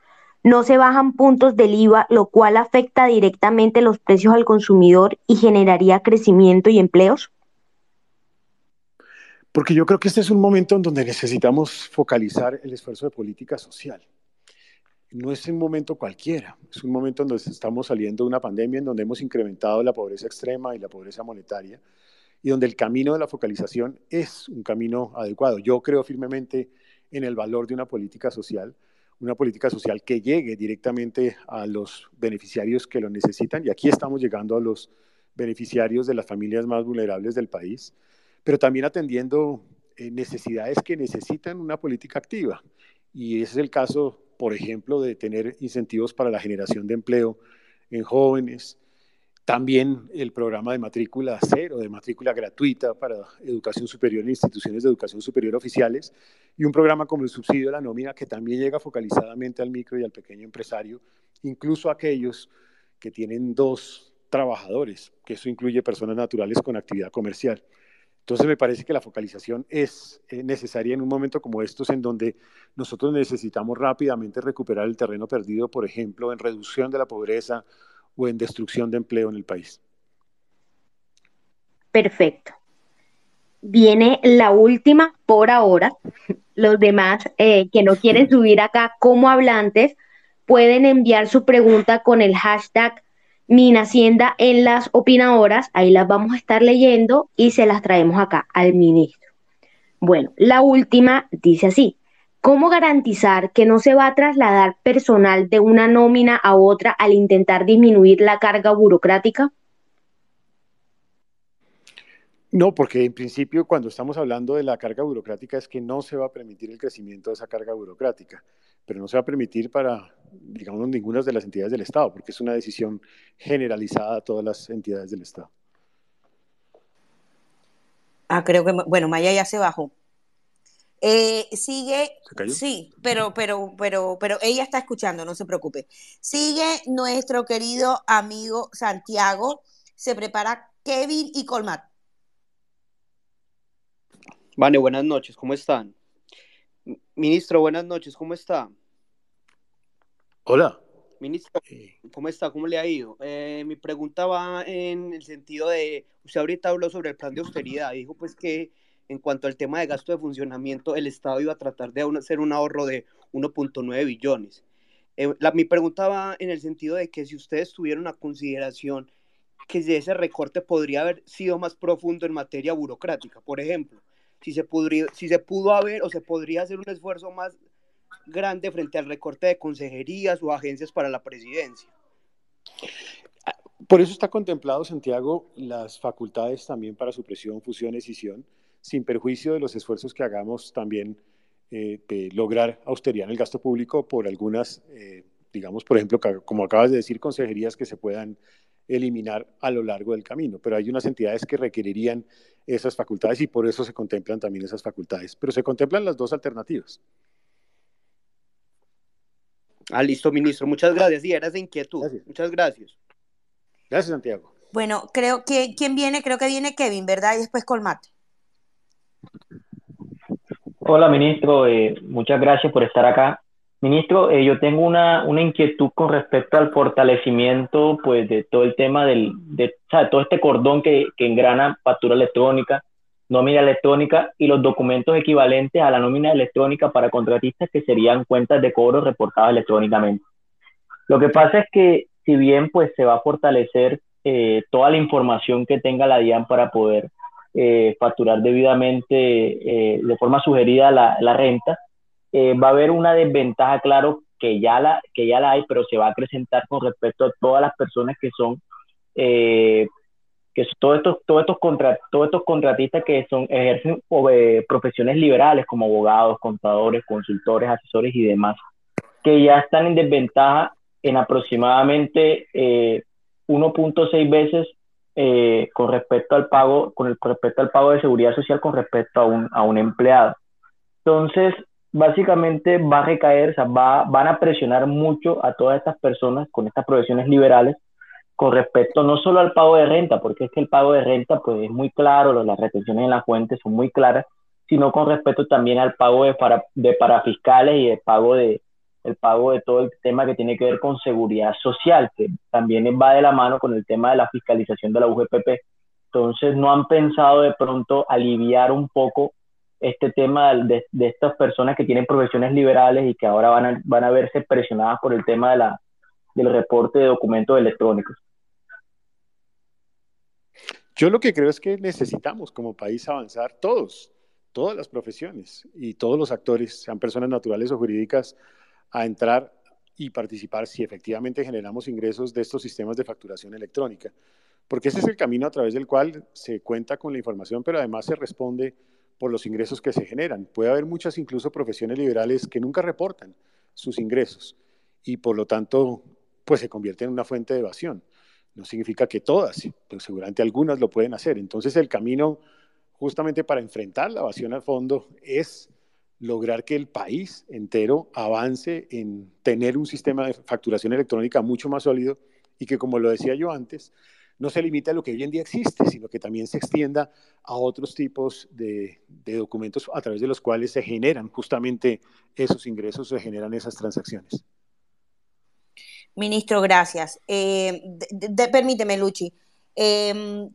no se bajan puntos del IVA, lo cual afecta directamente los precios al consumidor y generaría crecimiento y empleos? Porque yo creo que este es un momento en donde necesitamos focalizar el esfuerzo de política social. No es un momento cualquiera, es un momento en donde estamos saliendo de una pandemia en donde hemos incrementado la pobreza extrema y la pobreza monetaria y donde el camino de la focalización es un camino adecuado. Yo creo firmemente en el valor de una política social una política social que llegue directamente a los beneficiarios que lo necesitan. Y aquí estamos llegando a los beneficiarios de las familias más vulnerables del país, pero también atendiendo eh, necesidades que necesitan una política activa. Y ese es el caso, por ejemplo, de tener incentivos para la generación de empleo en jóvenes, también el programa de matrícula cero, de matrícula gratuita para educación superior en instituciones de educación superior oficiales, y un programa como el subsidio de la nómina que también llega focalizadamente al micro y al pequeño empresario, incluso aquellos que tienen dos trabajadores, que eso incluye personas naturales con actividad comercial. Entonces me parece que la focalización es eh, necesaria en un momento como estos en donde nosotros necesitamos rápidamente recuperar el terreno perdido, por ejemplo, en reducción de la pobreza, o en destrucción de empleo en el país. Perfecto. Viene la última por ahora. Los demás eh, que no quieren subir acá como hablantes pueden enviar su pregunta con el hashtag Minacienda en las opinadoras. Ahí las vamos a estar leyendo y se las traemos acá al ministro. Bueno, la última dice así. ¿Cómo garantizar que no se va a trasladar personal de una nómina a otra al intentar disminuir la carga burocrática? No, porque en principio cuando estamos hablando de la carga burocrática es que no se va a permitir el crecimiento de esa carga burocrática, pero no se va a permitir para, digamos, ninguna de las entidades del Estado, porque es una decisión generalizada a todas las entidades del Estado. Ah, creo que, bueno, Maya ya se bajó. Eh, sigue, sí, pero, pero, pero, pero ella está escuchando, no se preocupe. Sigue nuestro querido amigo Santiago, se prepara Kevin y Colmat. Vale, buenas noches, ¿cómo están? Ministro, buenas noches, ¿cómo está? Hola. Ministro, ¿cómo está? ¿Cómo le ha ido? Eh, mi pregunta va en el sentido de, usted ahorita habló sobre el plan de austeridad, dijo pues que en cuanto al tema de gasto de funcionamiento, el Estado iba a tratar de hacer un ahorro de 1.9 billones. Eh, mi pregunta va en el sentido de que si ustedes tuvieron una consideración que ese recorte podría haber sido más profundo en materia burocrática, por ejemplo, si se, si se pudo haber o se podría hacer un esfuerzo más grande frente al recorte de consejerías o agencias para la presidencia. Por eso está contemplado, Santiago, las facultades también para supresión, fusión, escisión, sin perjuicio de los esfuerzos que hagamos también eh, de lograr austeridad en el gasto público por algunas, eh, digamos, por ejemplo, como acabas de decir, consejerías que se puedan eliminar a lo largo del camino, pero hay unas entidades que requerirían esas facultades y por eso se contemplan también esas facultades, pero se contemplan las dos alternativas. Ah, listo, ministro. Muchas gracias. Sí, era de inquietud. Muchas gracias. Gracias, Santiago. Bueno, creo que, ¿quién viene? Creo que viene Kevin, ¿verdad? Y después Colmate. Hola, ministro. Eh, muchas gracias por estar acá. Ministro, eh, yo tengo una, una, inquietud con respecto al fortalecimiento pues, de todo el tema del, de, o sea, todo este cordón que, que engrana factura electrónica, nómina electrónica y los documentos equivalentes a la nómina electrónica para contratistas que serían cuentas de cobro reportadas electrónicamente. Lo que pasa es que si bien pues se va a fortalecer eh, toda la información que tenga la DIAN para poder eh, facturar debidamente eh, de forma sugerida la, la renta, va a haber una desventaja, claro, que ya, la, que ya la hay, pero se va a acrecentar con respecto a todas las personas que son que todos estos, todos estos, contra, todos estos contratistas que son, ejercen profesiones liberales como abogados, contadores, consultores, asesores y demás, que ya están en desventaja en aproximadamente 1.6 veces eh, con respecto al pago, con el, respecto al pago de seguridad social con respecto a un, a un empleado. Entonces, básicamente va a recaer, o sea, va, van a presionar mucho a todas estas personas con estas profesiones liberales con respecto no solo al pago de renta, porque es que el pago de renta pues es muy claro, las retenciones en la fuente son muy claras, sino con respecto también al pago de, para, de parafiscales y el pago de, el pago de todo el tema que tiene que ver con seguridad social, que también va de la mano con el tema de la fiscalización de la UGPP. Entonces, no han pensado de pronto aliviar un poco este tema de, de estas personas que tienen profesiones liberales y que ahora van a, van a verse presionadas por el tema de la, del reporte de documentos electrónicos. Yo lo que creo es que necesitamos como país avanzar todos, todas las profesiones y todos los actores, sean personas naturales o jurídicas, a entrar y participar si efectivamente generamos ingresos de estos sistemas de facturación electrónica. Porque ese es el camino a través del cual se cuenta con la información, pero además se responde por los ingresos que se generan. Puede haber muchas incluso profesiones liberales que nunca reportan sus ingresos y por lo tanto pues se convierte en una fuente de evasión. No significa que todas, pero seguramente algunas lo pueden hacer. Entonces el camino justamente para enfrentar la evasión al fondo es lograr que el país entero avance en tener un sistema de facturación electrónica mucho más sólido y que, como lo decía yo antes, no se limite a lo que hoy en día existe, sino que también se extienda a otros tipos de, documentos a través de los cuales se generan justamente esos ingresos, se generan esas transacciones. Ministro, gracias. Eh, permíteme, Luchi. Em,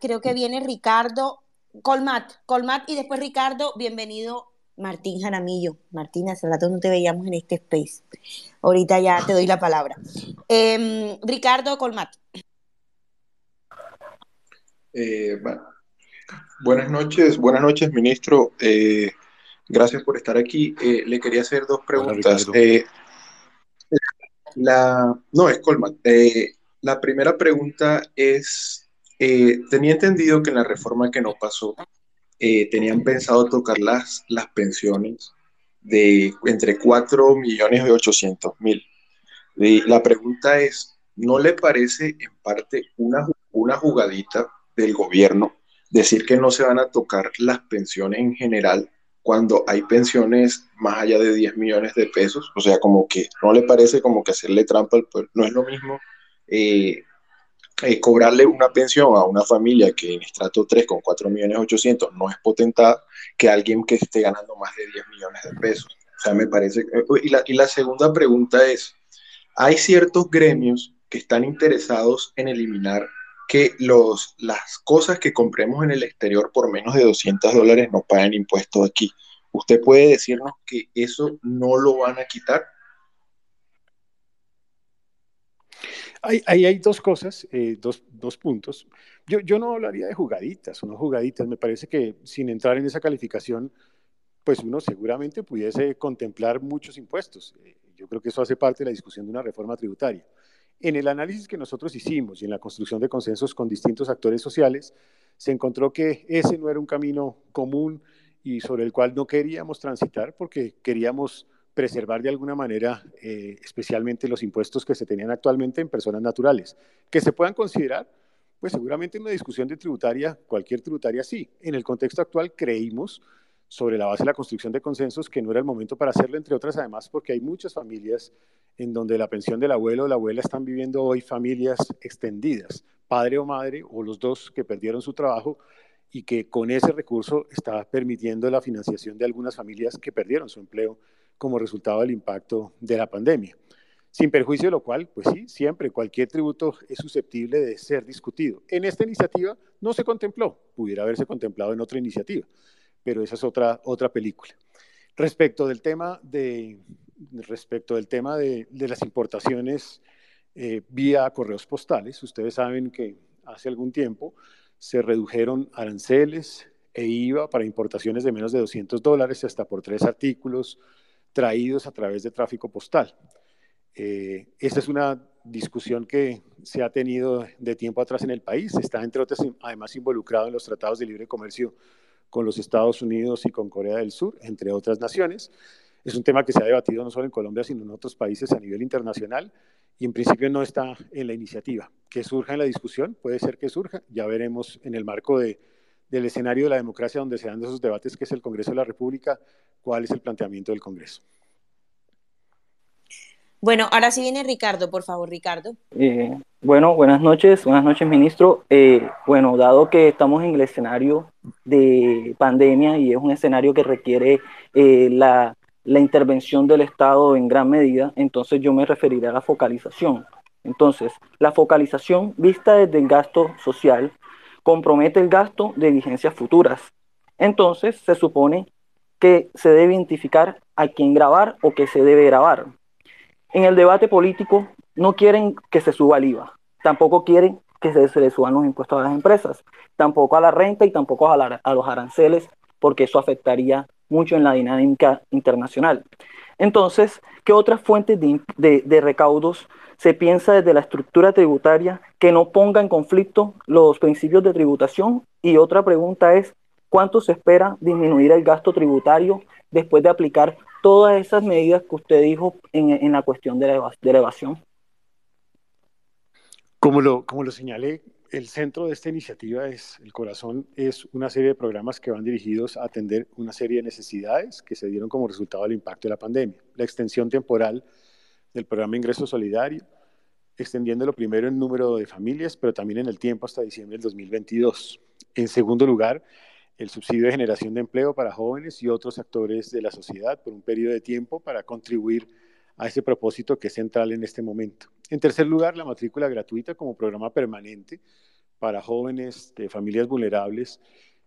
creo que viene Ricardo Colmat, Colmat y después Ricardo, bienvenido Martín Jaramillo. Martín, hace rato no te veíamos en este space. Ahorita ya te doy la palabra. Em, Ricardo Colmat. Eh, buenas noches, buenas noches, ministro. Eh, gracias por estar aquí. Eh, le quería hacer dos preguntas. La, no, es Colmat. la primera pregunta es, tenía entendido que en la reforma que no pasó, eh, tenían pensado tocar las, las pensiones de entre 4 millones y 800 mil. La pregunta es, ¿no le parece en parte una, una jugadita del gobierno decir que no se van a tocar las pensiones en general cuando hay pensiones más allá de 10 millones de pesos? O sea, como que no le parece como que hacerle trampa al pueblo. No es lo mismo eh, eh, cobrarle una pensión a una familia que en estrato 3 con 4 millones 800 no es potentada que alguien que esté ganando más de 10 millones de pesos. O sea, me parece... Eh, y la, y la segunda pregunta es, hay ciertos gremios que están interesados en eliminar que los, las cosas que compremos en el exterior por menos de 200 dólares no paguen impuestos aquí. ¿Usted puede decirnos que eso no lo van a quitar? Ahí hay, dos cosas, eh, dos, dos, puntos. Yo, yo no hablaría de jugaditas o no jugaditas. Me parece que sin entrar en esa calificación, pues uno seguramente pudiese contemplar muchos impuestos. Eh, yo creo que eso hace parte de la discusión de una reforma tributaria. En el análisis que nosotros hicimos y en la construcción de consensos con distintos actores sociales, se encontró que ese no era un camino común y sobre el cual no queríamos transitar porque queríamos preservar de alguna manera eh, especialmente los impuestos que se tenían actualmente en personas naturales, que se puedan considerar, pues seguramente en una discusión de tributaria, cualquier tributaria sí. En el contexto actual creímos, sobre la base de la construcción de consensos, que no era el momento para hacerlo, entre otras además porque hay muchas familias en donde la pensión del abuelo o la abuela están viviendo hoy familias extendidas, padre o madre, o los dos que perdieron su trabajo, y que con ese recurso está permitiendo la financiación de algunas familias que perdieron su empleo como resultado del impacto de la pandemia. Sin perjuicio de lo cual, pues sí, siempre cualquier tributo es susceptible de ser discutido. En esta iniciativa no se contempló, pudiera haberse contemplado en otra iniciativa, pero esa es otra, otra película. Respecto del tema de, respecto del tema de, de las importaciones eh, vía correos postales, ustedes saben que hace algún tiempo se redujeron aranceles e IVA para importaciones de menos de 200 dólares hasta por tres artículos traídos a través de tráfico postal. Eh, esta es una discusión que se ha tenido de tiempo atrás en el país. Está, entre otras, además involucrado en los tratados de libre comercio con los Estados Unidos y con Corea del Sur, entre otras naciones. Es un tema que se ha debatido no solo en Colombia, sino en otros países a nivel internacional y en principio no está en la iniciativa. Que surja en la discusión, puede ser que surja, ya veremos en el marco de, del escenario de la democracia donde se dan esos debates, que es el Congreso de la República, cuál es el planteamiento del Congreso. Bueno, ahora sí viene Ricardo, por favor, Ricardo. Eh, bueno, buenas noches, buenas noches, ministro. Eh, bueno, dado que estamos en el escenario de pandemia y es un escenario que requiere eh, la intervención del Estado en gran medida, entonces yo me referiré a la focalización. Entonces, la focalización vista desde el gasto social compromete el gasto de vigencias futuras. Entonces, se supone que se debe identificar a quién grabar o que se debe grabar. En el debate político no quieren que se suba el IVA, tampoco quieren que se, le suban los impuestos a las empresas, tampoco a la renta y tampoco a, a los aranceles, porque eso afectaría mucho en la dinámica internacional. Entonces, ¿qué otras fuentes de, recaudos se piensa desde la estructura tributaria que no ponga en conflicto los principios de tributación? Y otra pregunta es, ¿cuánto se espera disminuir el gasto tributario después de aplicar todas esas medidas que usted dijo en, la cuestión de la, de evasión? Como lo, como lo señalé, el centro de esta iniciativa es, el corazón, es una serie de programas que van dirigidos a atender una serie de necesidades que se dieron como resultado del impacto de la pandemia. La extensión temporal del programa Ingreso Solidario, extendiéndolo primero en número de familias, pero también en el tiempo hasta diciembre del 2022. En segundo lugar, el subsidio de generación de empleo para jóvenes y otros actores de la sociedad por un periodo de tiempo para contribuir a ese propósito que es central en este momento. En tercer lugar, la matrícula gratuita como programa permanente para jóvenes de familias vulnerables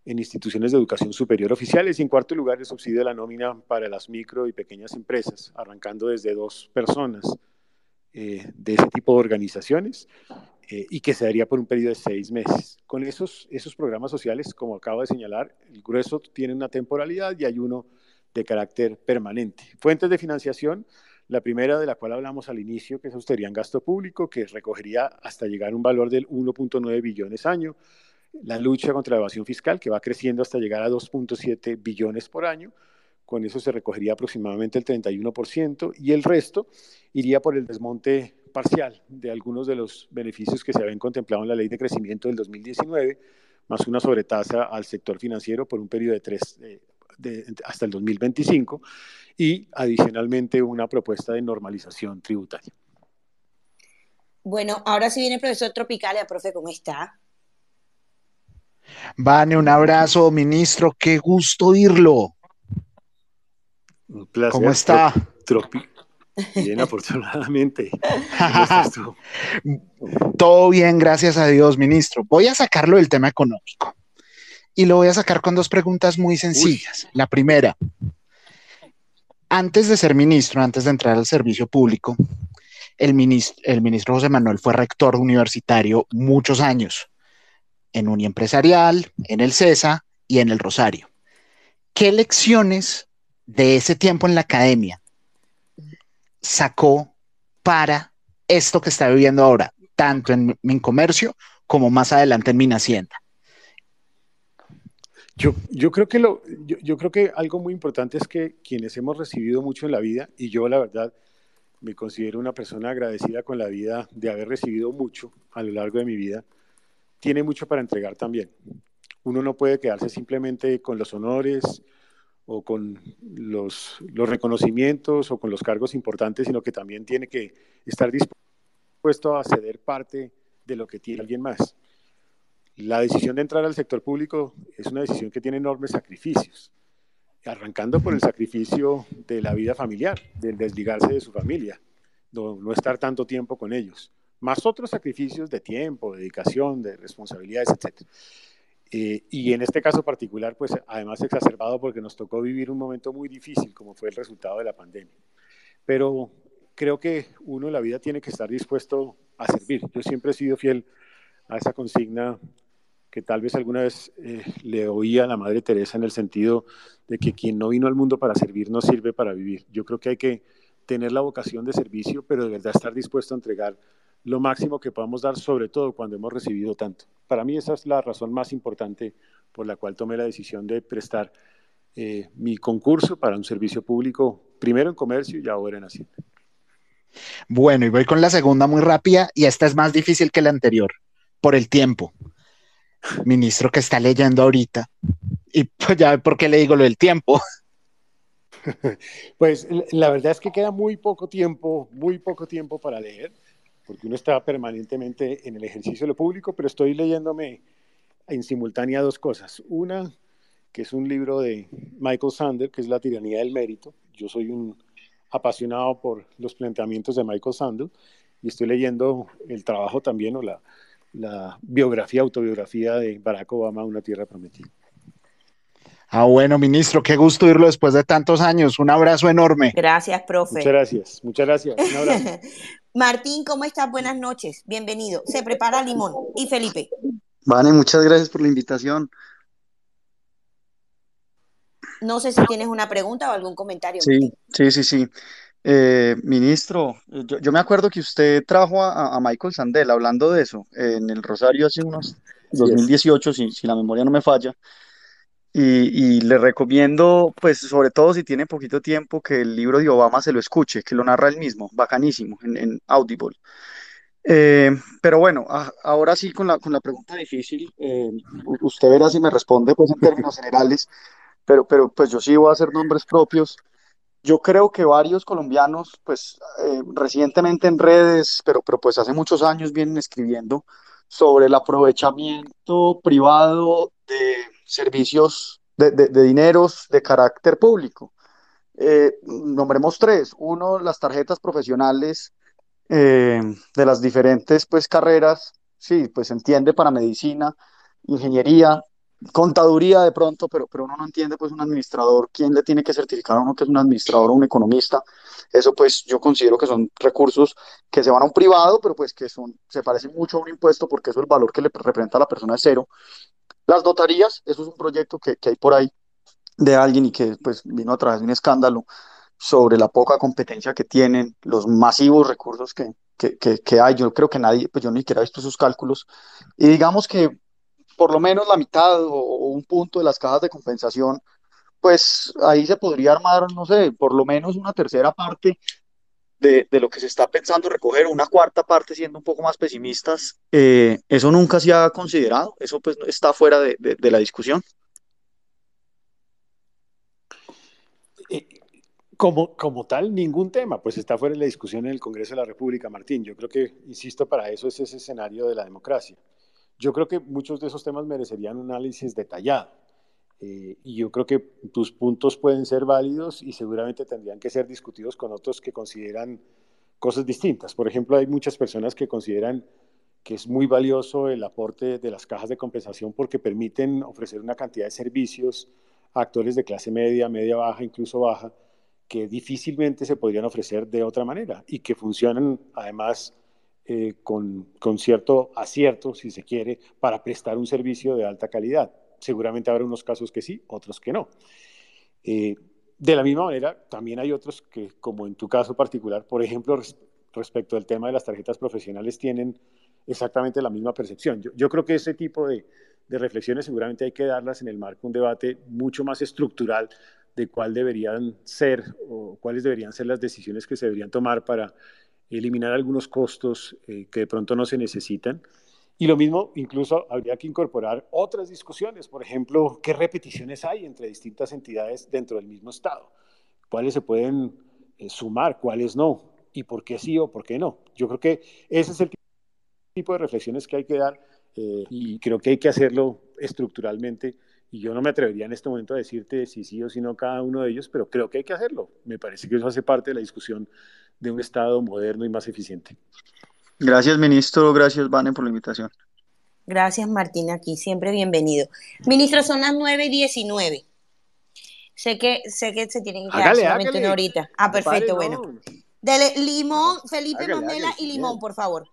en instituciones de educación superior oficiales. Y en cuarto lugar, el subsidio de la nómina para las micro y pequeñas empresas, arrancando desde dos personas eh, de ese tipo de organizaciones eh, y que se daría por un periodo de seis meses. Con esos, esos programas sociales, como acabo de señalar, el grueso tiene una temporalidad y hay uno de carácter permanente. Fuentes de financiación, la primera de la cual hablamos al inicio, que es en gasto público, que recogería hasta llegar a un valor del 1.9 billones año. La lucha contra la evasión fiscal, que va creciendo hasta llegar a 2.7 billones por año. Con eso se recogería aproximadamente el 31% y el resto iría por el desmonte parcial de algunos de los beneficios que se habían contemplado en la ley de crecimiento del 2019, más una sobretasa al sector financiero por un periodo de tres, eh, hasta el 2025 y adicionalmente una propuesta de normalización tributaria. Bueno, ahora sí viene el profesor Tropicalia, profe, ¿cómo está? Vane, un abrazo, ministro, qué gusto oírlo. Un placer. ¿Cómo está? Bien, afortunadamente. Todo bien, gracias a Dios, ministro. Voy a sacarlo del tema económico y lo voy a sacar con dos preguntas muy sencillas. La primera, antes de ser ministro, antes de entrar al servicio público, el ministro, el ministro José Manuel fue rector universitario muchos años en Uniempresarial, en el CESA y en el Rosario. ¿Qué lecciones de ese tiempo en la academia sacó para esto que está viviendo ahora, tanto en mi comercio como más adelante en mi hacienda? Yo, yo, creo que lo, yo, yo, creo que algo muy importante es que quienes hemos recibido mucho en la vida, y yo la verdad me considero una persona agradecida con la vida de haber recibido mucho a lo largo de mi vida, tiene mucho para entregar también. Uno no puede quedarse simplemente con los honores o con los, reconocimientos o con los cargos importantes, sino que también tiene que estar dispuesto a ceder parte de lo que tiene alguien más. la decisión de entrar al sector público es una decisión que tiene enormes sacrificios, arrancando por el sacrificio de la vida familiar, del desligarse de su familia, no estar tanto tiempo con ellos, más otros sacrificios de tiempo, dedicación, de responsabilidades, etc. Eh, y en este caso particular, pues además exacerbado porque nos tocó vivir un momento muy difícil como fue el resultado de la pandemia. Pero creo que uno en la vida tiene que estar dispuesto a servir. Yo siempre he sido fiel a esa consigna que tal vez alguna vez eh, le oía a la Madre Teresa en el sentido de que quien no vino al mundo para servir no sirve para vivir. Yo creo que hay que tener la vocación de servicio, pero de verdad estar dispuesto a entregar lo máximo que podamos dar, sobre todo cuando hemos recibido tanto. Para mí esa es la razón más importante por la cual tomé la decisión de prestar eh, mi concurso para un servicio público, primero en comercio y ahora en Hacienda. Bueno, y voy con la segunda muy rápida y esta es más difícil que la anterior, por el tiempo. Ministro que está leyendo ahorita. Y pues ya por qué le digo lo del tiempo. Pues la verdad es que queda muy poco tiempo, muy poco tiempo para leer, porque uno está permanentemente en el ejercicio de lo público, pero estoy leyéndome en simultánea dos cosas. Una, que es un libro de Michael Sander, que es La tiranía del mérito. Yo soy un apasionado por los planteamientos de Michael Sandel y estoy leyendo el trabajo también o la, la biografía, autobiografía de Barack Obama, Una Tierra Prometida. Ah, bueno, ministro, qué gusto irlo después de tantos años. Un abrazo enorme. Gracias, profe. Muchas gracias, muchas gracias. Un abrazo. Martín, ¿cómo estás? Buenas noches, bienvenido. Se prepara Limón. Y Felipe. Vane, muchas gracias por la invitación. No sé si tienes una pregunta o algún comentario. Sí, sí, sí, sí. Eh, ministro, yo, yo me acuerdo que usted trajo a, a Michael Sandel hablando de eso en el Rosario hace unos 2018, si, si la memoria no me falla. Y, y le recomiendo, pues, sobre todo si tiene poquito tiempo, que el libro de Obama se lo escuche, que lo narra él mismo, bacanísimo, en, en Audible. Eh, pero bueno, a- ahora sí con la, con la pregunta difícil, eh, usted verá si me responde pues en términos generales, pero, pero pues yo sí voy a hacer nombres propios. Yo creo que varios colombianos, pues eh, recientemente en redes, pero, pero pues hace muchos años vienen escribiendo sobre el aprovechamiento privado de servicios, de, de, de dineros de carácter público. Eh, nombremos tres. Uno, las tarjetas profesionales eh, de las diferentes pues carreras, sí, pues entiende para medicina, ingeniería, contaduría de pronto, pero, pero uno no entiende pues un administrador, quién le tiene que certificar a uno que es un administrador o un economista. Eso pues yo considero que son recursos que se van a un privado, pero pues que son, se parecen mucho a un impuesto porque eso el valor que le representa a la persona es cero. Las notarías, eso es un proyecto que, que hay por ahí de alguien y que pues vino a través de un escándalo sobre la poca competencia que tienen, los masivos recursos que, que, que, que hay. Yo creo que nadie, pues yo ni siquiera he visto esos cálculos. Y digamos que por lo menos la mitad o, o un punto de las cajas de compensación, pues ahí se podría armar, no sé, por lo menos una tercera parte de, de lo que se está pensando recoger, una cuarta parte siendo un poco más pesimistas. Eh, eso nunca se ha considerado, eso pues está fuera de, de, la discusión. Como, como tal, ningún tema, pues está fuera de la discusión en el Congreso de la República, Martín. Yo creo que, insisto, para eso es ese escenario de la democracia. Yo creo que muchos de esos temas merecerían un análisis detallado. Eh, y yo creo que tus puntos pueden ser válidos y seguramente tendrían que ser discutidos con otros que consideran cosas distintas. Por ejemplo, hay muchas personas que consideran que es muy valioso el aporte de las cajas de compensación porque permiten ofrecer una cantidad de servicios a actores de clase media, media baja, incluso baja, que difícilmente se podrían ofrecer de otra manera y que funcionan además eh, con, con, cierto acierto, si se quiere, para prestar un servicio de alta calidad. Seguramente habrá unos casos que sí, otros que no. Eh, de la misma manera, también hay otros que, como en tu caso particular, por ejemplo, res, respecto al tema de las tarjetas profesionales, tienen exactamente la misma percepción. Yo, creo que ese tipo de, de reflexiones seguramente hay que darlas en el marco de un debate mucho más estructural de cuál deberían ser o cuáles deberían ser las decisiones que se deberían tomar para eliminar algunos costos eh, que de pronto no se necesitan. Y lo mismo, incluso habría que incorporar otras discusiones, por ejemplo, qué repeticiones hay entre distintas entidades dentro del mismo Estado, cuáles se pueden eh, sumar, cuáles no, y por qué sí o por qué no. Yo creo que ese es el tipo de reflexiones que hay que dar eh, y creo que hay que hacerlo estructuralmente. Y yo no me atrevería en este momento a decirte si sí o si no cada uno de ellos, pero creo que hay que hacerlo. Me parece que eso hace parte de la discusión de un Estado moderno y más eficiente. Gracias, ministro. Gracias, Vane, por la invitación. Gracias, Martín, aquí. Siempre bienvenido. Ministro, son las 9 y 19. Sé que, sé que se tienen que quedar Hágale, solamente hágale. una horita. Ah, perfecto, bueno. no. Dele limón, Felipe Hágale, Mamela hágale, y limón, por favor.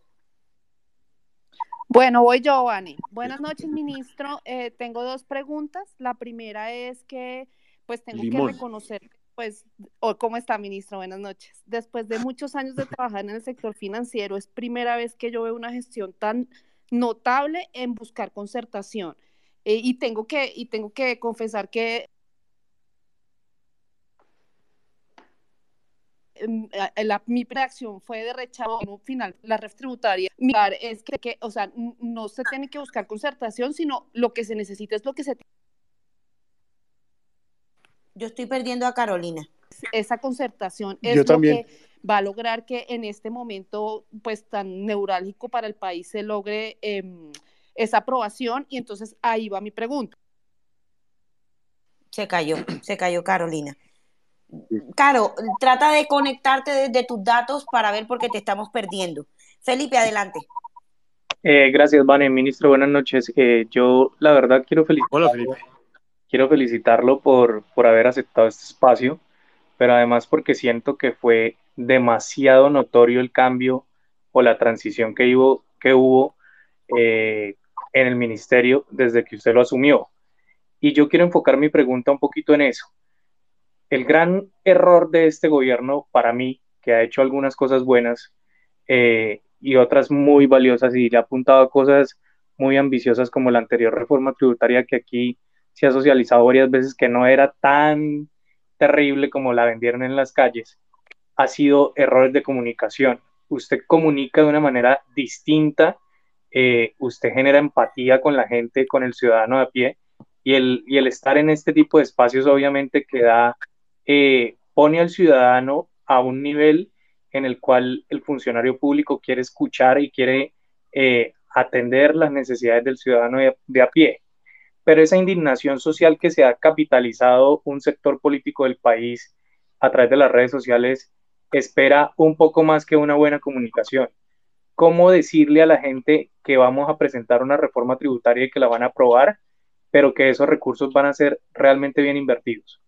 Bueno, voy yo, Vani. Buenas noches, ministro. Eh, tengo dos preguntas. La primera es que, pues, tengo Limón. que reconocer, pues, o ¿cómo está, ministro? Buenas noches. Después de muchos años de trabajar en el sector financiero, es primera vez que yo veo una gestión tan notable en buscar concertación. Eh, y tengo que, y tengo que confesar que em, mi reacción fue de rechazo al final la red tributaria mirar es que, que, o sea no se tiene que buscar concertación sino lo que se necesita es lo que se Yo estoy perdiendo a Carolina. esa concertación es Yo lo también. que va a lograr que en este momento pues tan neurálgico para el país se logre em, esa aprobación y entonces ahí va mi pregunta Se cayó, se cayó Carolina. Caro, trata de conectarte desde tus datos para ver por qué te estamos perdiendo. Felipe, adelante. Eh, gracias, Vane. Ministro, buenas noches. Eh, yo, la verdad, quiero felicitarlo, Hola, Felipe. Quiero felicitarlo por, por haber aceptado este espacio, pero además porque siento que fue demasiado notorio el cambio o la transición que hubo, que hubo eh, en el ministerio desde que usted lo asumió. Y yo quiero enfocar mi pregunta un poquito en eso. El gran error de este gobierno, para mí, que ha hecho algunas cosas buenas eh, y otras muy valiosas y le ha apuntado a cosas muy ambiciosas como la anterior reforma tributaria que aquí se ha socializado varias veces que no era tan terrible como la vendieron en las calles, ha sido errores de comunicación. Usted comunica de una manera distinta, eh, usted genera empatía con la gente, con el ciudadano de pie, y el, y el estar en este tipo de espacios obviamente eh, pone al ciudadano a un nivel en el cual el funcionario público quiere escuchar y quiere eh, atender las necesidades del ciudadano de a pie. Pero esa indignación social que se ha capitalizado un sector político del país a través de las redes sociales espera un poco más que una buena comunicación. ¿Cómo decirle a la gente que vamos a presentar una reforma tributaria y que la van a aprobar, pero que esos recursos van a ser realmente bien invertidos?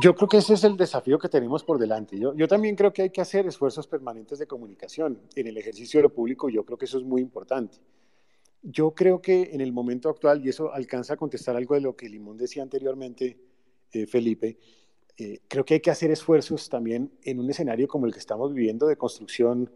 Yo creo que ese es el desafío que tenemos por delante. Yo, yo también creo que hay que hacer esfuerzos permanentes de comunicación en el ejercicio de lo público. Yo creo que eso es muy importante. Yo creo que en el momento actual, y eso alcanza a contestar algo de lo que Limón decía anteriormente, eh, Felipe, eh, creo que hay que hacer esfuerzos también en un escenario como el que estamos viviendo de construcción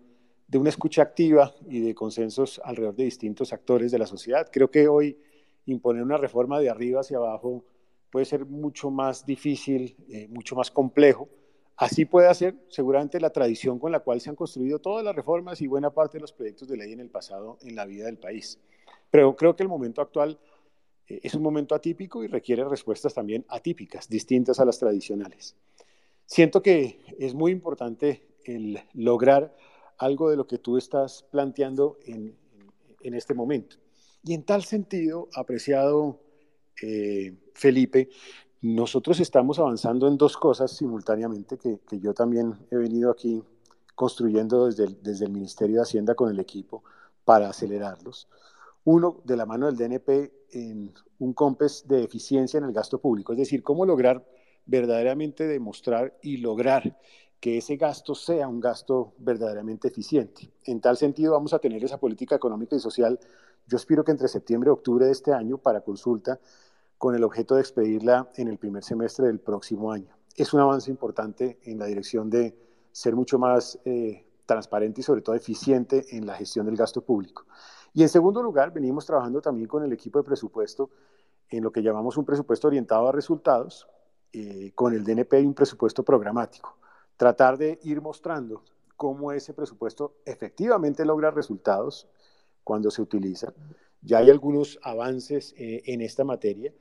de una escucha activa y de consensos alrededor de distintos actores de la sociedad. Creo que hoy imponer una reforma de arriba hacia abajo puede ser mucho más difícil, eh, mucho más complejo. Así puede ser seguramente la tradición con la cual se han construido todas las reformas y buena parte de los proyectos de ley en el pasado en la vida del país. Pero creo que el momento actual eh, es un momento atípico y requiere respuestas también atípicas, distintas a las tradicionales. Siento que es muy importante el lograr algo de lo que tú estás planteando en, en, este momento. Y en tal sentido, apreciado eh, Felipe, nosotros estamos avanzando en dos cosas simultáneamente que, que yo también he venido aquí construyendo desde el, desde el Ministerio de Hacienda con el equipo para acelerarlos. Uno, de la mano del DNP, en un COMPES de eficiencia en el gasto público, es decir, cómo lograr verdaderamente demostrar y lograr que ese gasto sea un gasto verdaderamente eficiente. En tal sentido, vamos a tener esa política económica y social, yo espero que entre septiembre y octubre de este año para consulta, con el objeto de expedirla en el primer semestre del próximo año. Es un avance importante en la dirección de ser mucho más eh, transparente y sobre todo eficiente en la gestión del gasto público. Y en segundo lugar, venimos trabajando también con el equipo de presupuesto en lo que llamamos un presupuesto orientado a resultados, eh, con el DNP y un presupuesto programático. Tratar de ir mostrando cómo ese presupuesto efectivamente logra resultados cuando se utiliza. Ya hay algunos avances eh, en esta materia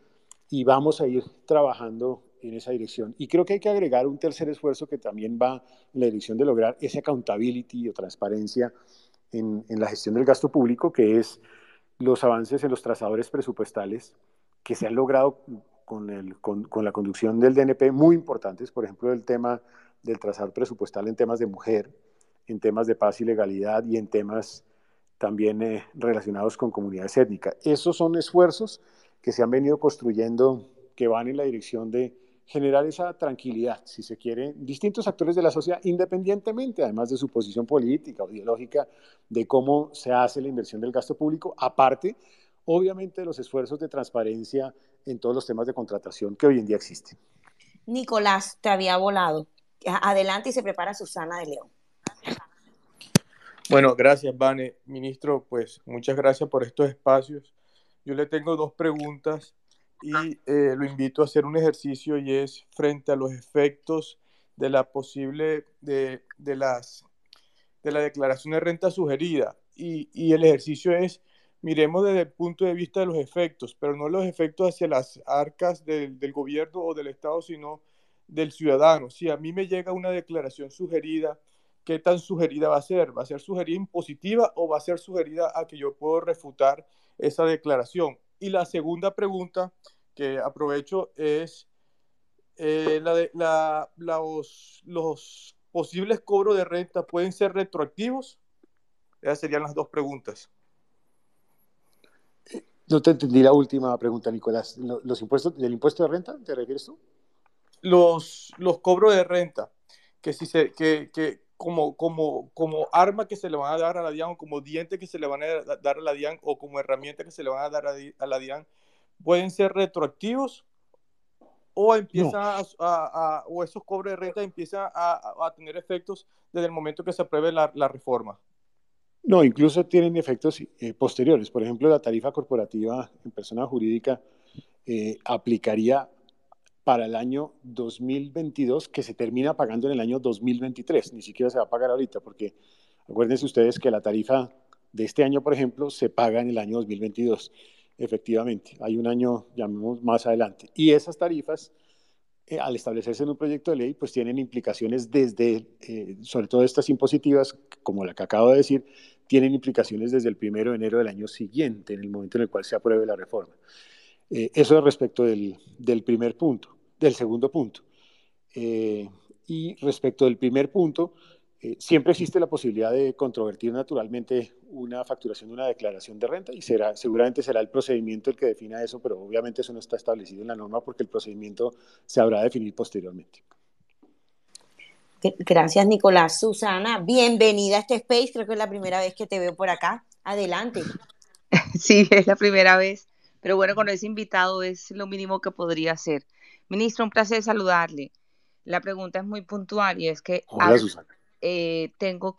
y vamos a ir trabajando en esa dirección. Y creo que hay que agregar un tercer esfuerzo que también va en la dirección de lograr ese accountability o transparencia en, la gestión del gasto público, que es los avances en los trazadores presupuestales que se han logrado con, el, con, con, la conducción del DNP, muy importantes, por ejemplo, el tema del trazador presupuestal en temas de mujer, en temas de paz y legalidad y en temas también eh, relacionados con comunidades étnicas. Esos son esfuerzos que se han venido construyendo que van en la dirección de generar esa tranquilidad, si se quiere, distintos actores de la sociedad, independientemente, además de su posición política o ideológica, de cómo se hace la inversión del gasto público, aparte, obviamente, de los esfuerzos de transparencia en todos los temas de contratación que hoy en día existen. Nicolás, te había volado. Adelante y se prepara Susana de León. Bueno, gracias, Vane. Ministro, pues muchas gracias por estos espacios. Yo le tengo dos preguntas y eh, lo invito a hacer un ejercicio y es frente a los efectos de la posible, de, de las, de la declaración de renta sugerida. Y, y, el ejercicio es, miremos desde el punto de vista de los efectos, pero no los efectos hacia las arcas del, del gobierno o del Estado, sino del ciudadano. Si a mí me llega una declaración sugerida, ¿qué tan sugerida va a ser? ¿Va a ser sugerida impositiva o va a ser sugerida a que yo puedo refutar esa declaración? Y la segunda pregunta que aprovecho es eh, la de la, los, los posibles cobros de renta pueden ser retroactivos. Esas serían las dos preguntas. No te entendí la última pregunta, Nicolás. ¿Los impuestos del impuesto de renta te refieres tú? Los, los cobros de renta, que si se, que, que como, como, como arma que se le van a dar a la DIAN o como diente que se le van a dar a la DIAN o como herramienta que se le van a dar a, la DIAN, pueden ser retroactivos o empiezan no. a, a, o esos cobros de renta empiezan a, a, tener efectos desde el momento que se apruebe la, la reforma. No, incluso tienen efectos eh, posteriores. Por ejemplo, la tarifa corporativa en persona jurídica eh, aplicaría para el año 2022 que se termina pagando en el año 2023. Ni siquiera se va a pagar ahorita porque acuérdense ustedes que la tarifa de este año, por ejemplo, se paga en el año 2022. Efectivamente, hay un año, llamemos más adelante. Y esas tarifas, eh, al establecerse en un proyecto de ley, pues tienen implicaciones desde, eh, sobre todo estas impositivas, como la que acabo de decir, tienen implicaciones desde el primero de enero del año siguiente, en el momento en el cual se apruebe la reforma. Eh, eso es respecto del, del, primer punto, del segundo punto. Eh, y respecto del primer punto, eh, siempre existe la posibilidad de controvertir naturalmente una facturación de una declaración de renta y será, seguramente será el procedimiento el que defina eso, pero obviamente eso no está establecido en la norma porque el procedimiento se habrá de definir posteriormente. Gracias, Nicolás. Susana, bienvenida a este space. Creo que es la primera vez que te veo por acá. Adelante. Sí, es la primera vez. Pero bueno, con ese invitado es lo mínimo que podría hacer. Ministro, un placer saludarle. La pregunta es muy puntual y es que Hola. Eh, tengo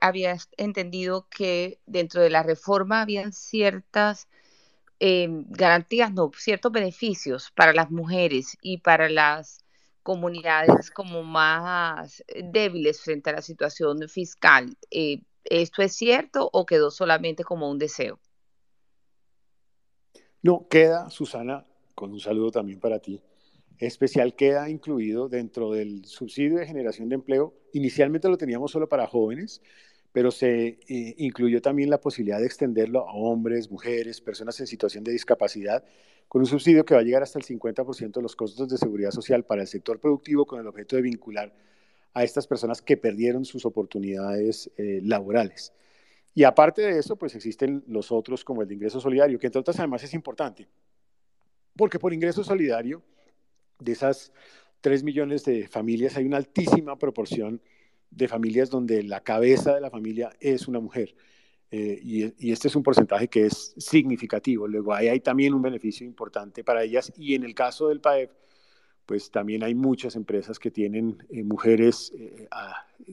había entendido que dentro de la reforma habían ciertas eh, garantías, no, ciertos beneficios para las mujeres y para las comunidades como más débiles frente a la situación fiscal. Eh, ¿Esto es cierto o quedó solamente como un deseo? No, queda, Susana, con un saludo también para ti, especial queda incluido dentro del subsidio de generación de empleo. Inicialmente lo teníamos solo para jóvenes, pero se eh, incluyó también la posibilidad de extenderlo a hombres, mujeres, personas en situación de discapacidad, con un subsidio que va a llegar hasta el 50% de los costos de seguridad social para el sector productivo con el objeto de vincular a estas personas que perdieron sus oportunidades eh, laborales. Y aparte de eso, pues existen los otros como el de ingreso solidario, que entre otras además es importante, porque por ingreso solidario, de esas 3 millones de familias, hay una altísima proporción de familias donde la cabeza de la familia es una mujer. Eh, y, este es un porcentaje que es significativo. Luego ahí hay también un beneficio importante para ellas. Y en el caso del PAEF, pues también hay muchas empresas que tienen eh, mujeres eh,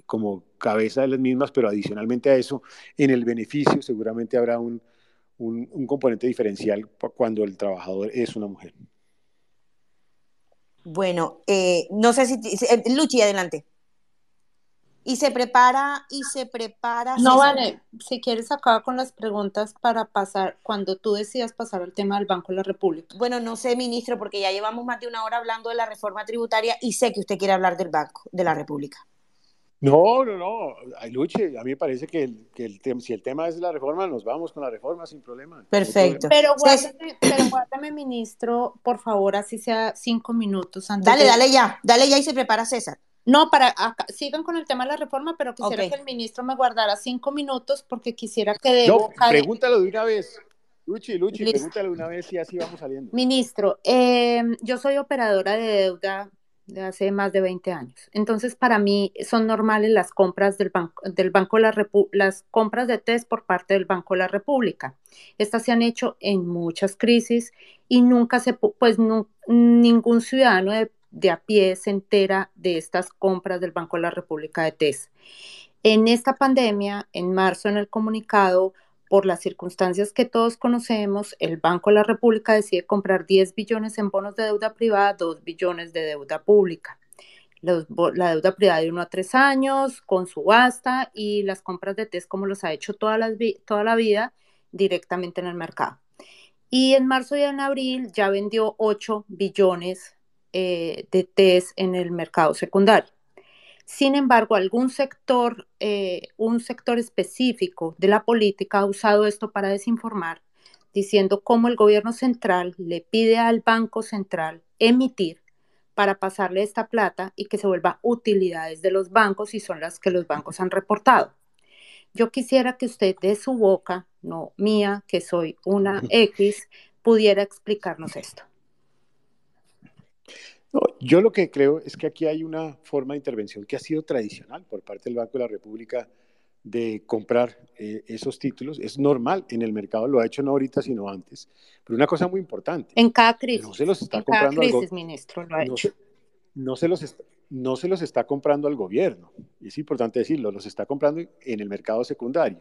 como cabeza de las mismas, pero adicionalmente a eso, en el beneficio seguramente habrá un componente diferencial cuando el trabajador es una mujer. Bueno, eh, no sé si... Eh, Luchi, adelante. Y se prepara, y se prepara... No, vale, si quieres acabar con las preguntas para pasar, cuando tú decidas pasar al tema del Banco de la República. Bueno, no sé, ministro, porque ya llevamos más de una hora hablando de la reforma tributaria y sé que usted quiere hablar del Banco de la República. No, no, no. Ay, Luche, a mí me parece que, el, que el tema, si el tema es la reforma, nos vamos con la reforma sin problema. Perfecto. Pero guárdame, pero guárdame, ministro, por favor, así sea cinco minutos antes. Dale, de- dale ya, dale ya y se prepara César. No, para acá- sigan con el tema de la reforma, pero quisiera que el ministro me guardara cinco minutos porque quisiera que de No, pregúntalo de una vez. Luchi, Luchi, Listo. pregúntalo de una vez y así vamos saliendo. Ministro, eh, yo soy operadora de deuda de hace más de 20 años. Entonces, para mí son normales las compras del banco, del banco de la Repu- las compras de test por parte del Banco de la República. Estas se han hecho en muchas crisis y nunca se, pu- pues ningún ciudadano de, a pie se entera de estas compras del Banco de la República de test. En esta pandemia, en marzo, en el comunicado, por las circunstancias que todos conocemos, el Banco de la República decide comprar 10 billones en bonos de deuda privada, 2 billones de deuda pública. Los la deuda privada de 1 a 3 años, con subasta y las compras de test como los ha hecho toda, la vida directamente en el mercado. Y en marzo y en abril ya vendió 8 billones eh, de test en el mercado secundario. Sin embargo, algún sector, eh, un sector específico de la política ha usado esto para desinformar, diciendo cómo el gobierno central le pide al Banco Central emitir para pasarle esta plata y que se vuelva utilidades de los bancos y son las que los bancos han reportado. Yo quisiera que usted de su boca, no mía, que soy una X, pudiera explicarnos esto. No, yo lo que creo es que aquí hay una forma de intervención que ha sido tradicional por parte del Banco de la República de comprar eh, esos títulos. Es normal en el mercado, lo ha hecho no ahorita, sino antes. Pero una cosa muy importante, En cada crisis, no se los está en cada comprando al go- crisis, ministro, lo ha no hecho. se, no se los está, no se los está comprando al gobierno. Es importante decirlo, los está comprando en el mercado secundario.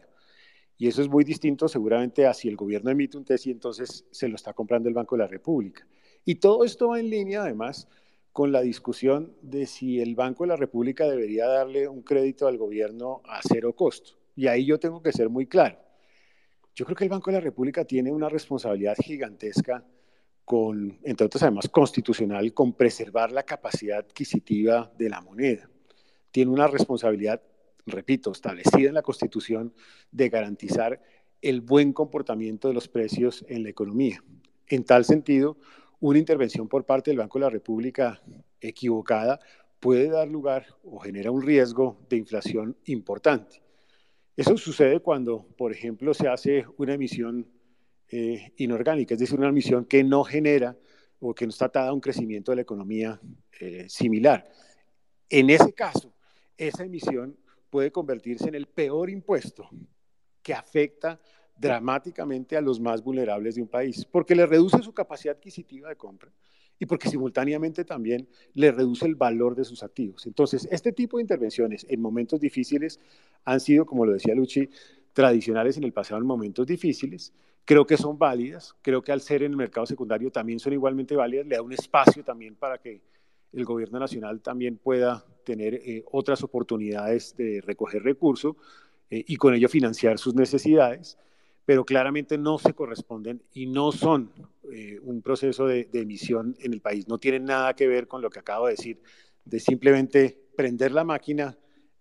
Y eso es muy distinto seguramente a si el gobierno emite un test y entonces se lo está comprando el Banco de la República. Y todo esto va en línea además con la discusión de si el Banco de la República debería darle un crédito al gobierno a cero costo. Y ahí yo tengo que ser muy claro. Yo creo que el Banco de la República tiene una responsabilidad gigantesca entre otras además constitucional, con preservar la capacidad adquisitiva de la moneda. Tiene una responsabilidad, repito, establecida en la Constitución de garantizar el buen comportamiento de los precios en la economía. En tal sentido, una intervención por parte del Banco de la República equivocada puede dar lugar o genera un riesgo de inflación importante. Eso sucede cuando, por ejemplo, se hace una emisión eh, inorgánica, es decir, una emisión que no genera o que no está atada a un crecimiento de la economía eh, similar. En ese caso, esa emisión puede convertirse en el peor impuesto que afecta dramáticamente a los más vulnerables de un país, porque le reduce su capacidad adquisitiva de compra y porque simultáneamente también le reduce el valor de sus activos. Entonces, este tipo de intervenciones en momentos difíciles han sido, como lo decía Luchi, tradicionales en el pasado en momentos difíciles. Creo que son válidas, creo que al ser en el mercado secundario también son igualmente válidas, le da un espacio también para que el gobierno nacional también pueda tener eh, otras oportunidades de recoger recursos eh, y con ello financiar sus necesidades, pero claramente no se corresponden y no son eh, un proceso de, de, emisión en el país. No tienen nada que ver con lo que acabo de decir, de simplemente prender la máquina,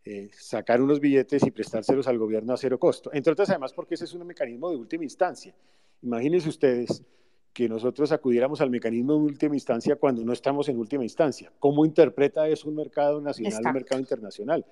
eh, sacar unos billetes y prestárselos al gobierno a cero costo. Entre otras, además, porque ese es un mecanismo de última instancia. Imagínense ustedes que nosotros acudiéramos al mecanismo de última instancia cuando no estamos en última instancia. ¿Cómo interpreta eso un mercado nacional, Exacto. un mercado internacional?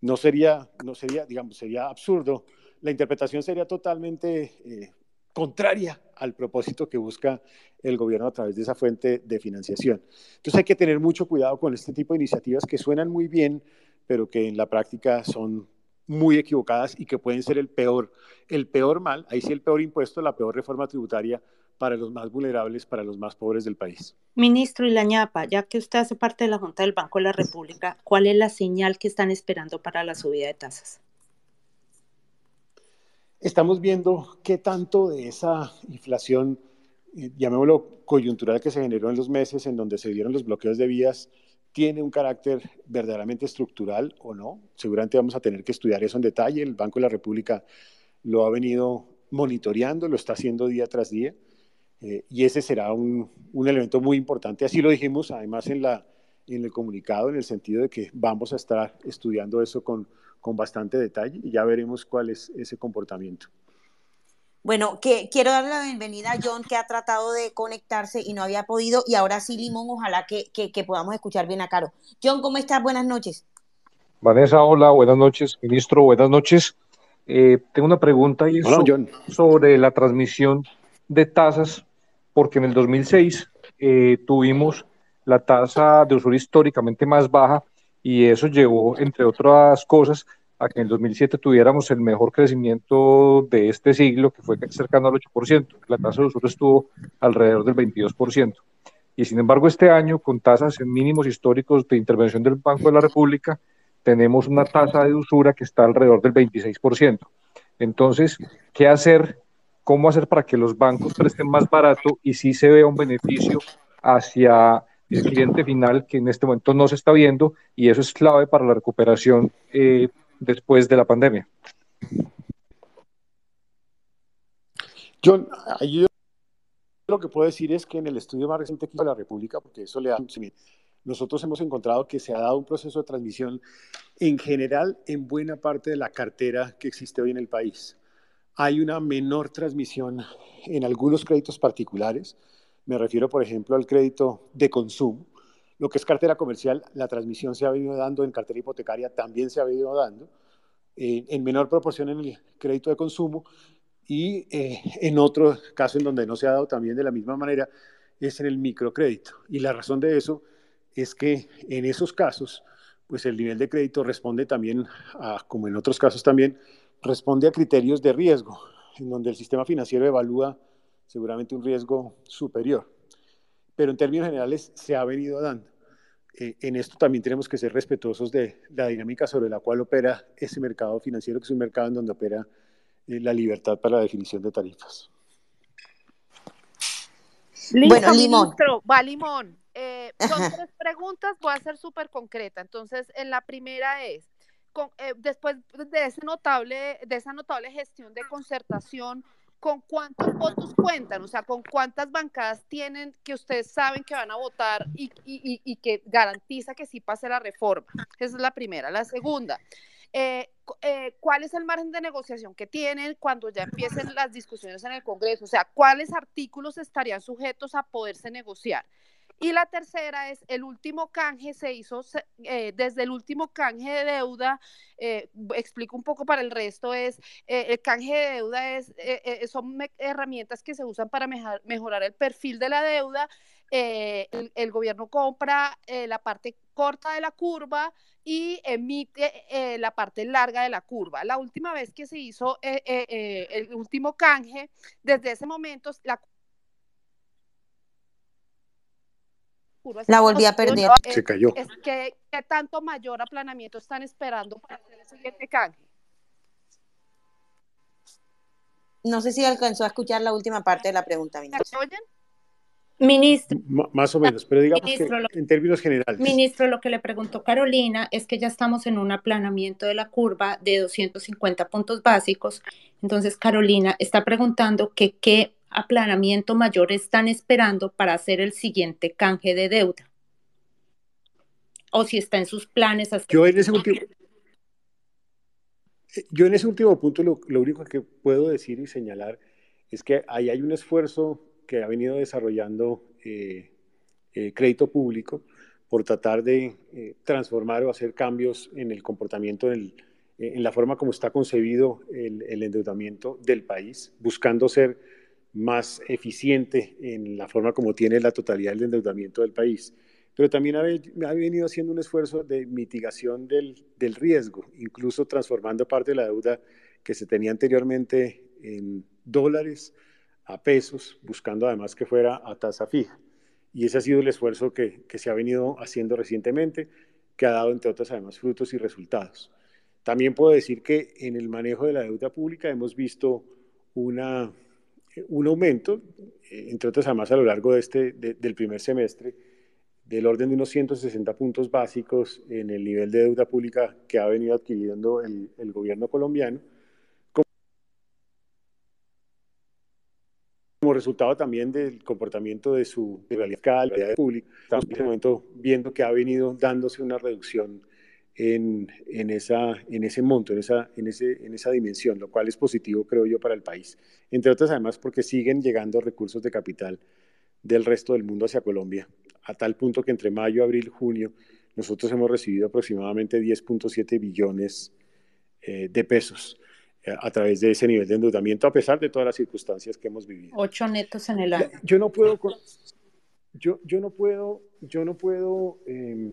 No sería, no sería, digamos, sería absurdo. La interpretación sería totalmente eh, contraria al propósito que busca el gobierno a través de esa fuente de financiación. Entonces hay que tener mucho cuidado con este tipo de iniciativas que suenan muy bien, pero que en la práctica son muy equivocadas y que pueden ser el peor, el peor mal, ahí sí el peor impuesto, la peor reforma tributaria para los más vulnerables, para los más pobres del país. Ministro y la ñapa, ya que usted hace parte de la Junta del Banco de la República, ¿cuál es la señal que están esperando para la subida de tasas? Estamos viendo qué tanto de esa inflación, eh, llamémoslo coyuntural, que se generó en los meses en donde se dieron los bloqueos de vías, tiene un carácter verdaderamente estructural o no. Seguramente vamos a tener que estudiar eso en detalle. El Banco de la República lo ha venido monitoreando, lo está haciendo día tras día. Eh, y ese será un, elemento muy importante. Así lo dijimos, además, en el comunicado en el sentido de que vamos a estar estudiando eso con, con bastante detalle y ya veremos cuál es ese comportamiento. Bueno, que quiero darle la bienvenida a John, que ha tratado de conectarse y no había podido, y ahora sí, Limón, ojalá que, que, podamos escuchar bien a Caro. John, ¿cómo estás? Buenas noches. Vanessa, hola, buenas noches. Ministro, buenas noches. Eh, tengo una pregunta y sobre la transmisión de tasas, porque en el 2006 eh, tuvimos la tasa de usuario históricamente más baja y eso llevó, entre otras cosas, a que en el 2007 tuviéramos el mejor crecimiento de este siglo, que fue cercano al 8%. La tasa de usuario estuvo alrededor del 22%. Y sin embargo, este año, con tasas en mínimos históricos de intervención del Banco de la República, tenemos una tasa de usura que está alrededor del 26%. Entonces, ¿qué hacer? ¿Cómo hacer para que los bancos presten más barato y sí se vea un beneficio hacia el cliente final que en este momento no se está viendo y eso es clave para la recuperación eh, después de la pandemia. John, yo lo que puedo decir es que en el estudio más reciente que hizo la República, porque eso le da nosotros hemos encontrado que se ha dado un proceso de transmisión en general en buena parte de la cartera que existe hoy en el país. Hay una menor transmisión en algunos créditos particulares. Me refiero, por ejemplo, al crédito de consumo. Lo que es cartera comercial, la transmisión se ha venido dando, en cartera hipotecaria también se ha venido dando, en menor proporción en el crédito de consumo y eh, en otro caso en donde no se ha dado también de la misma manera es en el microcrédito. Y la razón de eso es que en esos casos, pues el nivel de crédito responde también, como en otros casos también, responde a criterios de riesgo, en donde el sistema financiero evalúa seguramente un riesgo superior. Pero en términos generales se ha venido dando. Eh, en esto también tenemos que ser respetuosos de la dinámica sobre la cual opera ese mercado financiero, que es un mercado en donde opera eh, la libertad para la definición de tarifas. bueno, limón. va limón. Eh, son tres preguntas, voy a ser súper concreta. Entonces, en la primera es, después de, ese notable, de esa notable gestión de concertación, con cuántos votos cuentan, o sea, con cuántas bancadas tienen que ustedes saben que van a votar y, que garantiza que sí pase la reforma. Esa es la primera. La segunda, eh, eh, ¿cuál es el margen de negociación que tienen cuando ya empiecen las discusiones en el Congreso? O sea, ¿cuáles artículos estarían sujetos a poderse negociar? Y la tercera es el último canje se hizo eh, desde el último canje de deuda. Eh, explico un poco para el resto es eh, el canje de deuda es son herramientas que se usan para mejorar el perfil de la deuda. El, el, gobierno compra la parte corta de la curva y emite la parte larga de la curva. La última vez que se hizo el último canje, desde ese momento la La volví a perder. Se cayó. ¿qué, tanto mayor aplanamiento están esperando para hacer el siguiente canje? No sé si alcanzó a escuchar la última parte de la pregunta, ministro. oyen? Ministro. más o menos, pero digamos que en términos generales. Ministro, lo que le preguntó Carolina es que ya estamos en un aplanamiento de la curva de 250 puntos básicos. Entonces, Carolina está preguntando que qué aplanamiento mayor están esperando para hacer el siguiente canje de deuda? O si está en sus planes. Yo en ese último, yo en ese último punto lo, único que puedo decir y señalar es que ahí hay un esfuerzo que ha venido desarrollando eh, eh, crédito público por tratar de eh, transformar o hacer cambios en el comportamiento, en, la forma como está concebido el, el endeudamiento del país, buscando ser más eficiente en la forma como tiene la totalidad del endeudamiento del país. Pero también ha, venido haciendo un esfuerzo de mitigación del, del, riesgo, incluso transformando parte de la deuda que se tenía anteriormente en dólares a pesos, buscando además que fuera a tasa fija. Y ese ha sido el esfuerzo que, que se ha venido haciendo recientemente, que ha dado, entre otras, además, frutos y resultados. También puedo decir que en el manejo de la deuda pública hemos visto una un aumento, eh, entre otras además a lo largo de este, del primer semestre, del orden de unos 160 puntos básicos en el nivel de deuda pública que ha venido adquiriendo el, el gobierno colombiano, como resultado también del comportamiento de su realidad pública. Estamos en este momento viendo que ha venido dándose una reducción en, en, esa, en ese monto, en esa, en, ese, en esa dimensión, lo cual es positivo, creo yo, para el país. Entre otras, además, porque siguen llegando recursos de capital del resto del mundo hacia Colombia, a tal punto que entre mayo, abril, junio, nosotros hemos recibido aproximadamente 10.7 billones eh, de pesos eh, a través de ese nivel de endeudamiento, a pesar de todas las circunstancias que hemos vivido. Ocho netos en el año. Yo no puedo, yo, yo no puedo, yo no puedo, em,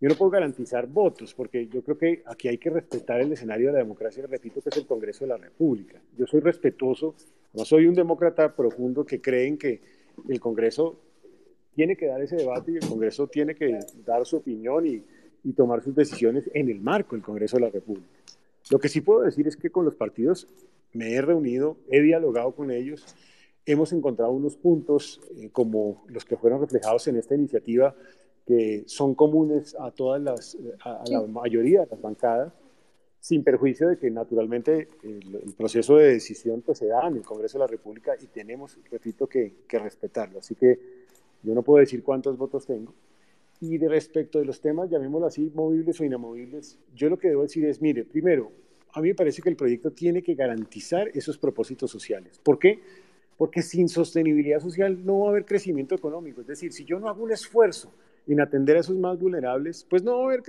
yo no puedo garantizar votos, porque yo creo que aquí hay que respetar el escenario de la democracia, repito, que es el Congreso de la República. Yo soy respetuoso, no soy un demócrata profundo que creen que el Congreso tiene que dar ese debate y el Congreso tiene que dar su opinión y, y tomar sus decisiones en el marco del Congreso de la República. Lo que sí puedo decir es que con los partidos me he reunido, he dialogado con ellos, hemos encontrado unos puntos eh, como los que fueron reflejados en esta iniciativa que son comunes a todas las, a, la mayoría de las bancadas, sin perjuicio de que naturalmente el, proceso de decisión pues, se da en el Congreso de la República y tenemos, repito, que, que respetarlo. Así que yo no puedo decir cuántos votos tengo. Y de respecto de los temas, llamémoslo así, movibles o inamovibles, yo lo que debo decir es, mire, primero, a mí me parece que el proyecto tiene que garantizar esos propósitos sociales. ¿Por qué? Porque sin sostenibilidad social no va a haber crecimiento económico. Es decir, si yo no hago un esfuerzo en atender a esos más vulnerables, pues no va a haber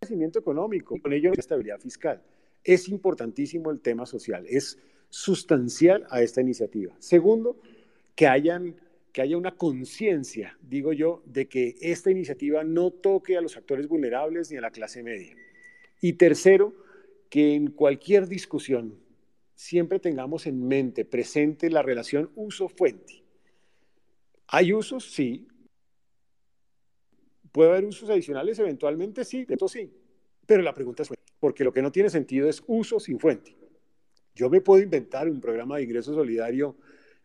crecimiento económico. Con ello, estabilidad fiscal. Es importantísimo el tema social. Es sustancial a esta iniciativa. Segundo, que que haya una conciencia, digo yo, de que esta iniciativa no toque a los actores vulnerables ni a la clase media. Y tercero, que en cualquier discusión siempre tengamos en mente, presente la relación uso-fuente. ¿Hay usos? Sí. ¿Puede haber usos adicionales eventualmente? Sí, de todo sí. Pero la pregunta es, porque lo que no tiene sentido es uso sin fuente. Yo me puedo inventar un programa de ingreso solidario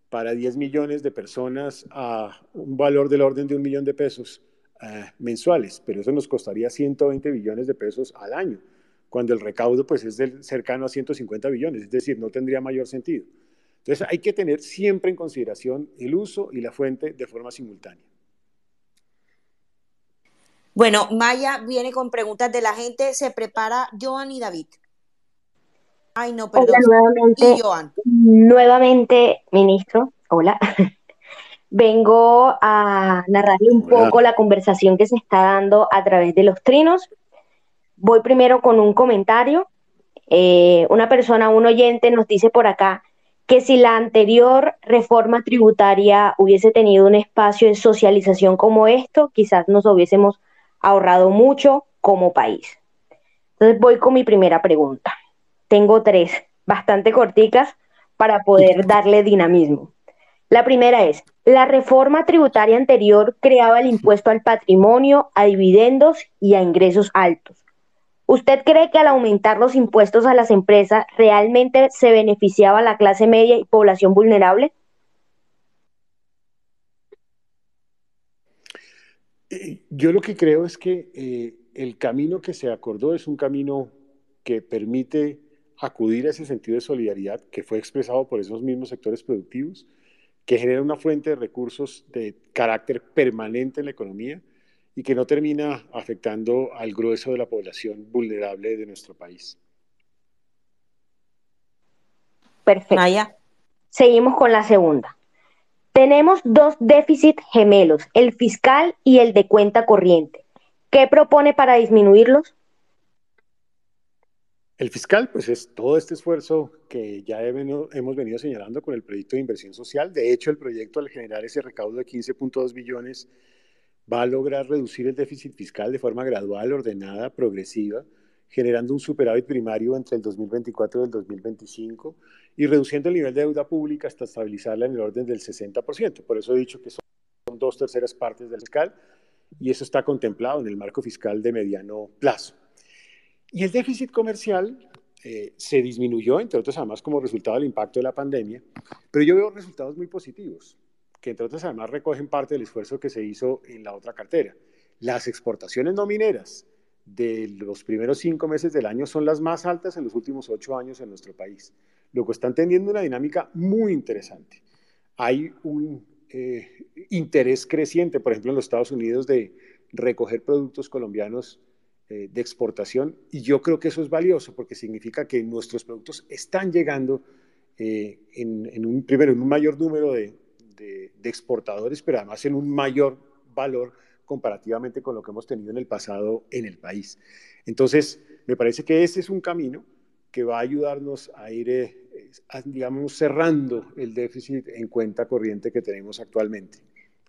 para 10 millones de personas a un valor del orden de un millón de pesos eh, mensuales, pero eso nos costaría 120 billones de pesos al año, cuando el recaudo pues es del, cercano a 150 billones, es decir, no tendría mayor sentido. Entonces hay que tener siempre en consideración el uso y la fuente de forma simultánea. Bueno, Maya viene con preguntas de la gente, se prepara Joan y David. Ay, no, perdón. nuevamente, nuevamente, ministro, hola. Vengo a narrarle un poco la conversación que se está dando a través de los trinos. Voy primero con un comentario. Eh, una persona, un oyente, nos dice por acá que si la anterior reforma tributaria hubiese tenido un espacio de socialización como esto, quizás nos hubiésemos ahorrado mucho como país. Entonces voy con mi primera pregunta tengo tres, bastante corticas, para poder darle dinamismo. La primera es, la reforma tributaria anterior creaba el impuesto al patrimonio, a dividendos y a ingresos altos. ¿Usted cree que al aumentar los impuestos a las empresas realmente se beneficiaba a la clase media y población vulnerable? Yo lo que creo es que eh, el camino que se acordó es un camino que permite acudir a ese sentido de solidaridad que fue expresado por esos mismos sectores productivos, que genera una fuente de recursos de carácter permanente en la economía y que no termina afectando al grueso de la población vulnerable de nuestro país. Perfecto. Seguimos con la segunda. Tenemos dos déficits gemelos, el fiscal y el de cuenta corriente. ¿Qué propone para disminuirlos? El fiscal, pues es todo este esfuerzo que ya hemos venido señalando con el proyecto de inversión social. De hecho, el proyecto al generar ese recaudo de 15.2 billones va a lograr reducir el déficit fiscal de forma gradual, ordenada, progresiva, generando un superávit primario entre el 2024 y el 2025 y reduciendo el nivel de deuda pública hasta estabilizarla en el orden del 60%. Por eso he dicho que son dos terceras partes del fiscal y eso está contemplado en el marco fiscal de mediano plazo. Y el déficit comercial eh, se disminuyó, entre otros además como resultado del impacto de la pandemia, pero yo veo resultados muy positivos, que entre otros además recogen parte del esfuerzo que se hizo en la otra cartera. Las exportaciones no mineras de los primeros cinco meses del año son las más altas en los últimos ocho años en nuestro país, lo que están teniendo una dinámica muy interesante. Hay un eh, interés creciente, por ejemplo, en los Estados Unidos de recoger productos colombianos eh, de exportación y yo creo que eso es valioso porque significa que nuestros productos están llegando eh, en, un, primero en un mayor número de, de exportadores, pero además en un mayor valor comparativamente con lo que hemos tenido en el pasado en el país. Entonces, me parece que ese es un camino que va a ayudarnos a ir, eh, digamos, cerrando el déficit en cuenta corriente que tenemos actualmente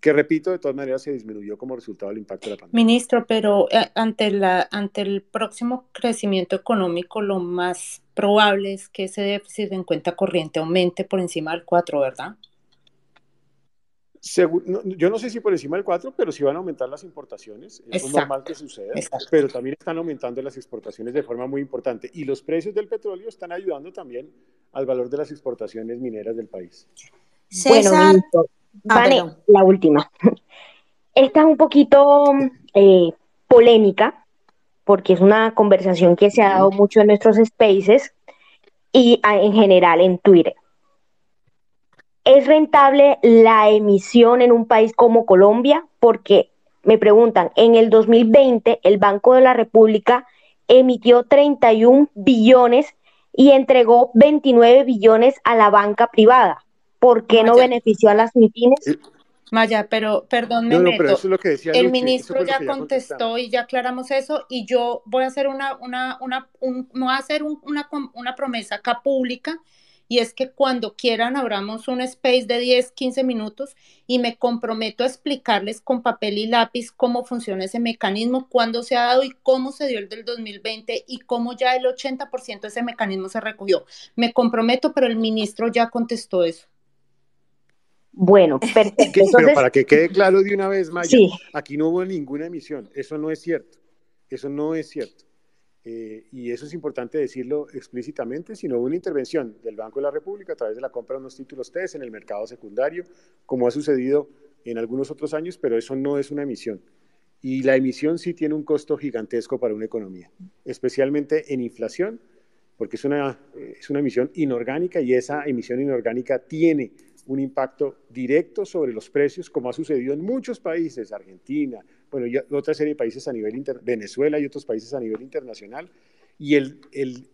que repito, de todas maneras se disminuyó como resultado del impacto de la pandemia. Ministro, pero eh, ante, la, ante el próximo crecimiento económico, lo más probable es que ese déficit en cuenta corriente aumente por encima del 4, ¿verdad? Yo no sé si por encima del 4, pero sí van a aumentar las importaciones. Es normal que suceda. Pero también están aumentando las exportaciones de forma muy importante. Y los precios del petróleo están ayudando también al valor de las exportaciones mineras del país. Bueno, ministro, ah, vale, la última. Esta es un poquito eh, polémica, porque es una conversación que se ha dado mucho en nuestros spaces y ah, en general en Twitter. ¿Es rentable la emisión en un país como Colombia? Porque me preguntan, en el 2020 el Banco de la República emitió 31 billones y entregó 29 billones a la banca privada. ¿Por qué no benefició a las MIPINES? Eh, Maya, pero perdón, me meto. el ministro ya contestó y ya aclaramos eso y yo voy a hacer una, una, una, voy a hacer una, una promesa acá pública y es que cuando quieran abramos un space de 10, 15 minutos y me comprometo a explicarles con papel y lápiz cómo funciona ese mecanismo, cuándo se ha dado y cómo se dio el del 2020 y cómo ya el 80% de ese mecanismo se recogió. Me comprometo, pero el ministro ya contestó eso. Bueno, perfecto. pero para que quede claro de una vez, Maya, aquí no hubo ninguna emisión. Eso no es cierto. Eso no es cierto. Eh, y eso es importante decirlo explícitamente, sino una intervención del Banco de la República a través de la compra de unos títulos TES en el mercado secundario, como ha sucedido en algunos otros años, pero eso no es una emisión. Y la emisión sí tiene un costo gigantesco para una economía, especialmente en inflación, porque es una, eh, es una emisión inorgánica y esa emisión inorgánica tiene un impacto directo sobre los precios, como ha sucedido en muchos países, Argentina, bueno, y otra serie de países a nivel inter Venezuela y otros países a nivel internacional. Y el, el,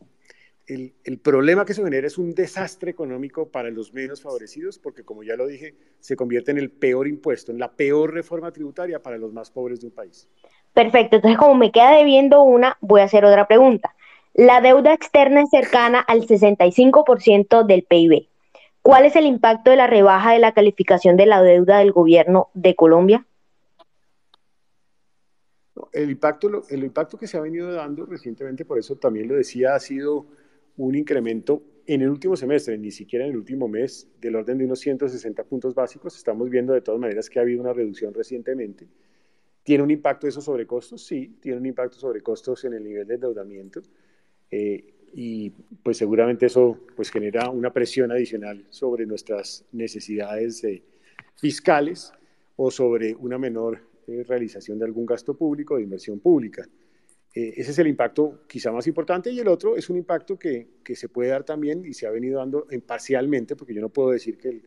el, el, problema que se genera es un desastre económico para los menos favorecidos, porque como ya lo dije, se convierte en el peor impuesto, en la peor reforma tributaria para los más pobres de un país. Perfecto, entonces como me queda debiendo una, voy a hacer otra pregunta. La deuda externa es cercana al 65% del PIB. ¿Cuál es el impacto de la rebaja de la calificación de la deuda del gobierno de Colombia? El impacto, el impacto que se ha venido dando recientemente, por eso también lo decía, ha sido un incremento en el último semestre, ni siquiera en el último mes, del orden de unos 160 puntos básicos. Estamos viendo de todas maneras que ha habido una reducción recientemente. ¿Tiene un impacto eso sobre costos? Sí, tiene un impacto sobre costos en el nivel de endeudamiento. Eh, y pues seguramente eso pues genera una presión adicional sobre nuestras necesidades eh, fiscales o sobre una menor realización de algún gasto público de inversión pública. Eh, ese es el impacto quizá más importante y el otro es un impacto que, que se puede dar también y se ha venido dando en parcialmente, porque yo no puedo decir que el,